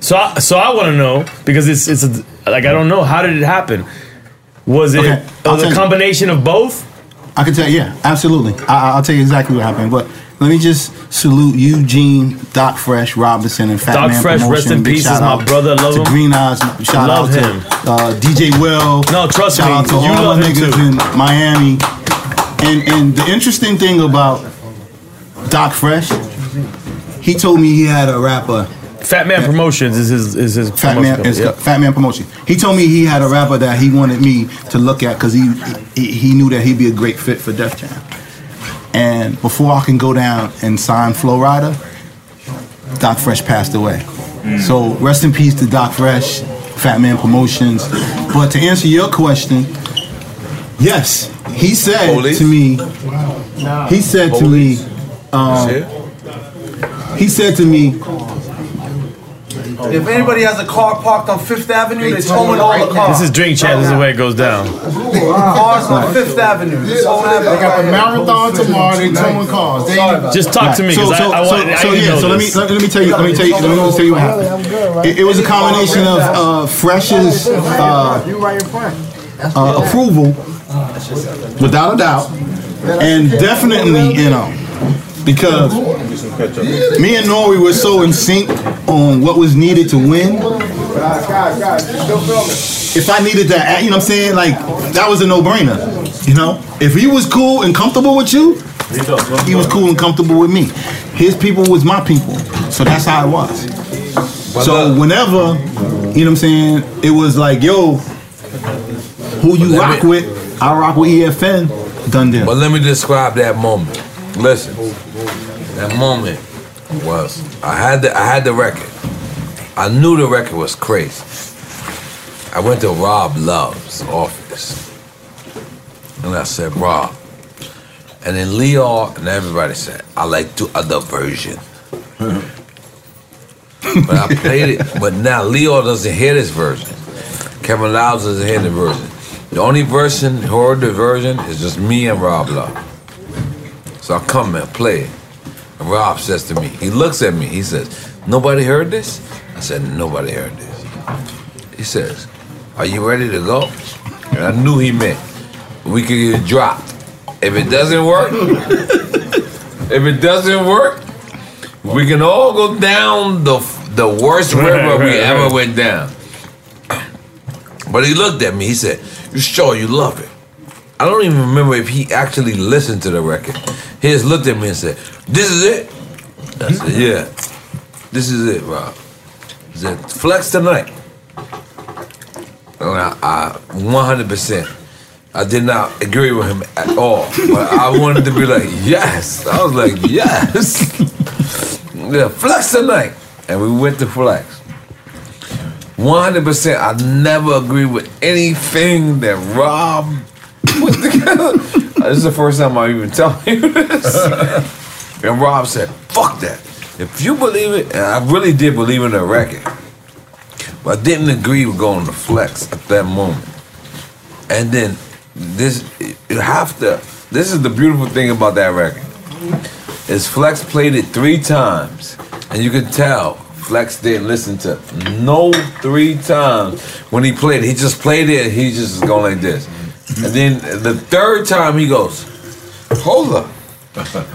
So I, so I want to know because it's it's a, like I don't know how did it happen. Was it Okay, was it tell a you. combination of both? I can tell you, yeah, absolutely. I, I'll tell you exactly what happened. But let me just salute Eugene, Doc Fresh, Robinson, and Fat Doc Man Fresh, Promotion. rest in Big peace, is my brother. Love to him. Green Eyes. Shout Love out him. to uh, DJ Will. No, trust shout me, out to you all love the him niggas too. in Miami. And and the interesting thing about Doc Fresh, he told me he had a rapper. Fat Man Promotions is his is his Fat Man, yeah. Fat Man Promotion. He told me he had a rapper that he wanted me to look at because he, he he knew that he'd be a great fit for Def Jam. And before I can go down and sign Flo Rida, Doc Fresh passed away. So rest in peace to Doc Fresh, Fat Man Promotions. But to answer your question, yes, he said Police? to me, he said to me, um, he said to me, If anybody has a car parked on Fifth Avenue, they're towing all the cars. This is Drink Champs. This is the way it goes down. Cars on Fifth Avenue. They got the marathon tomorrow. They're towing cars. They, Just talk to me, 'cause So, so, I- I so, want- I so to yeah. know So let me let, let me tell you. Let me tell you. Let me just tell you what happened. It, it was a combination of uh, Fresh's uh, uh, approval, without a doubt, and definitely you know because me and Nori were so in sync on what was needed to win. If I needed that, you know what I'm saying? Like, that was a no brainer. You know? If he was cool and comfortable with you, he was cool and comfortable with me. His people was my people. So that's how it was. So whenever, you know what I'm saying, it was like, yo, who you rock with, I rock with EFN, done deal. But let me describe that moment. Listen, that moment was I had the I had the record. I knew the record was crazy. I went to Rob Love's office, and I said, Rob. And then Leo and everybody said, I like the other version. but I played it, but now Leo doesn't hear this version. Kevin Liles doesn't hear the version. The only version, who heard the version, is just me and Rob Love. So I come and play it. And Rob says to me, he looks at me, he says, Nobody heard this? I said, Nobody heard this. He says, Are you ready to go? And I knew he meant we could get dropped. If it doesn't work, if it doesn't work, we can all go down the the worst river we ever went down. But he looked at me, he said, You sure you love it? I don't even remember if he actually listened to the record. He just looked at me and said, This is it? I hmm? said, Yeah. This is it, Rob. He said, Flex tonight. And I, I 100%. I did not agree with him at all. But I wanted to be like, yes. I was like, yes. yeah, flex tonight. And we went to flex. 100%. I never agree with anything that Rob put together. This is the first time I even tell you this. and Rob said, fuck that. If you believe it, and I really did believe in the record, but I didn't agree with going to flex at that moment. And then this, you have to, this is the beautiful thing about that record. Is Flex played it three times, and you can tell Flex didn't listen to no three times when he played it. He just played it, and he just is going like this. And then the third time he goes, hold up,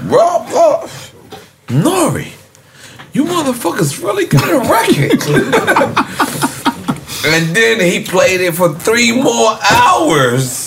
Rob Love, Nori, you motherfuckers really got a record. and then he played it for three more hours.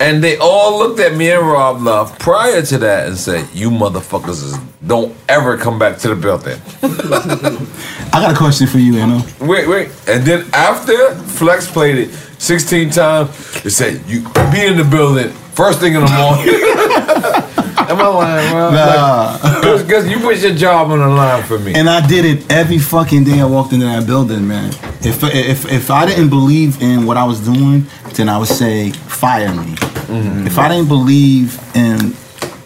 And they all looked at me and Rob Love prior to that and said, "You motherfuckers is, don't ever come back to the building." I got a question for you, Anno. Wait, wait. And then after Flex played it 16 times, they said, "You be in the building first thing in the morning." Am I lying, bro? Nah. Because you put your job on the line for me. And I did it every fucking day I walked into that building, man. If if if I didn't believe in what I was doing, then I would say fire me. Mm-hmm. If I didn't believe in,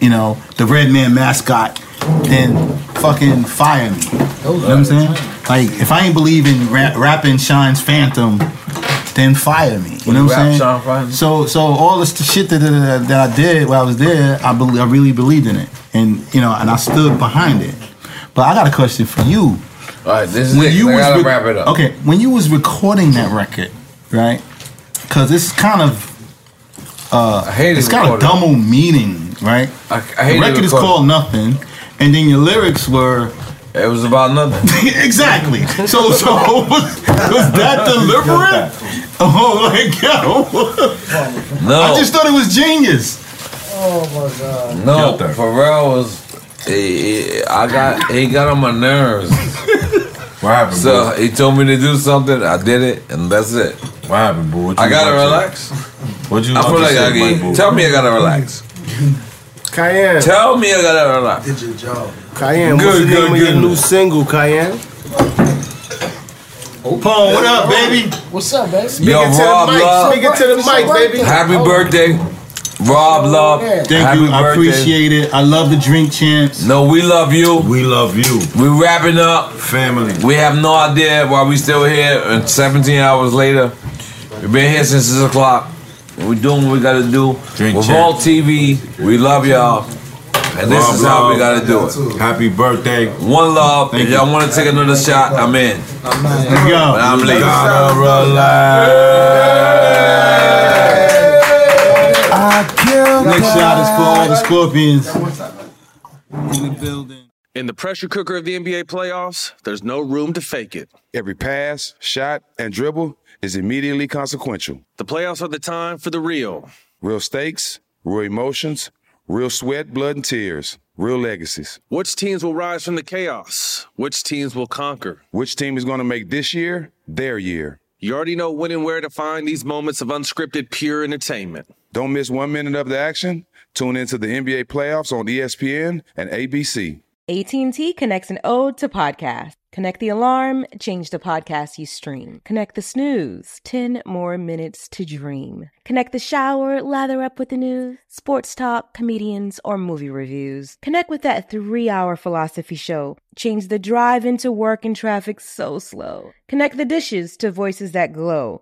you know, the red man mascot, then fucking fire me. You know what I'm saying? Like if I ain't believe in rap, rapping Shyne's Phantom, then fire me. You know what I'm saying? So so all this shit that, that, that I did while I was there, I bel I really believed in it, and you know, and I stood behind it. But I got a question for you. All right, this is it. I gotta wrap it up. Okay, when you was recording that record, right? Because it's kind of uh, hated it's got a double meaning, right? I, I the record is called Nothing, and then your lyrics were. It was about nothing. exactly. So so was, was that deliberate? Oh, like yo. No. I just thought it was genius. Oh my god. No, Pharrell was. He, he- I got. He got on my nerves. What happened, So boo? he told me to do something. I did it, and that's it. What happened, boo? What I gotta to- relax. What you I about feel to like say, I my boo? tell me I gotta relax. Cayenne. Tell me I gotta relax. Did your job. Cayenne, Good, what's the good, name of good. your new single, Cayenne? Oh. Paul, what up, baby? What's up, baby? Speak Yo, it to Rob the mic. Love. Speak it to the mic, baby. Happy oh. birthday, Rob Love. Thank Happy you. I birthday. appreciate it. I love the drink champs. No, we love you. We love you, We're wrapping up. family. We have no idea why we still here. And 17 hours later, we've been here since six o'clock. We're doing what we gotta do. Drink With all TV, we love y'all. And this Rob is how we gotta do it. Happy birthday. One love. if y'all want to take another shot, I'm in. Let's But. I'm leaving. Next shot is for all the Scorpions. In the building. In the pressure cooker of the NBA playoffs, there's no room to fake it. Every pass, shot, and dribble is immediately consequential. The playoffs are the time for the real. Real stakes, real emotions, real sweat, blood, and tears, real legacies. Which teams will rise from the chaos? Which teams will conquer? Which team is going to make this year their year? You already know when and where to find these moments of unscripted, pure entertainment. Don't miss one minute of the action. Tune into the NBA playoffs on ESPN and ABC. AT&T connects an ode to podcast. Connect the alarm, change the podcast you stream. Connect the snooze, 10 more minutes to dream. Connect the shower, lather up with the news, sports talk, comedians, or movie reviews. Connect with that three-hour philosophy show. Change the drive into work and traffic so slow. Connect the dishes to voices that glow.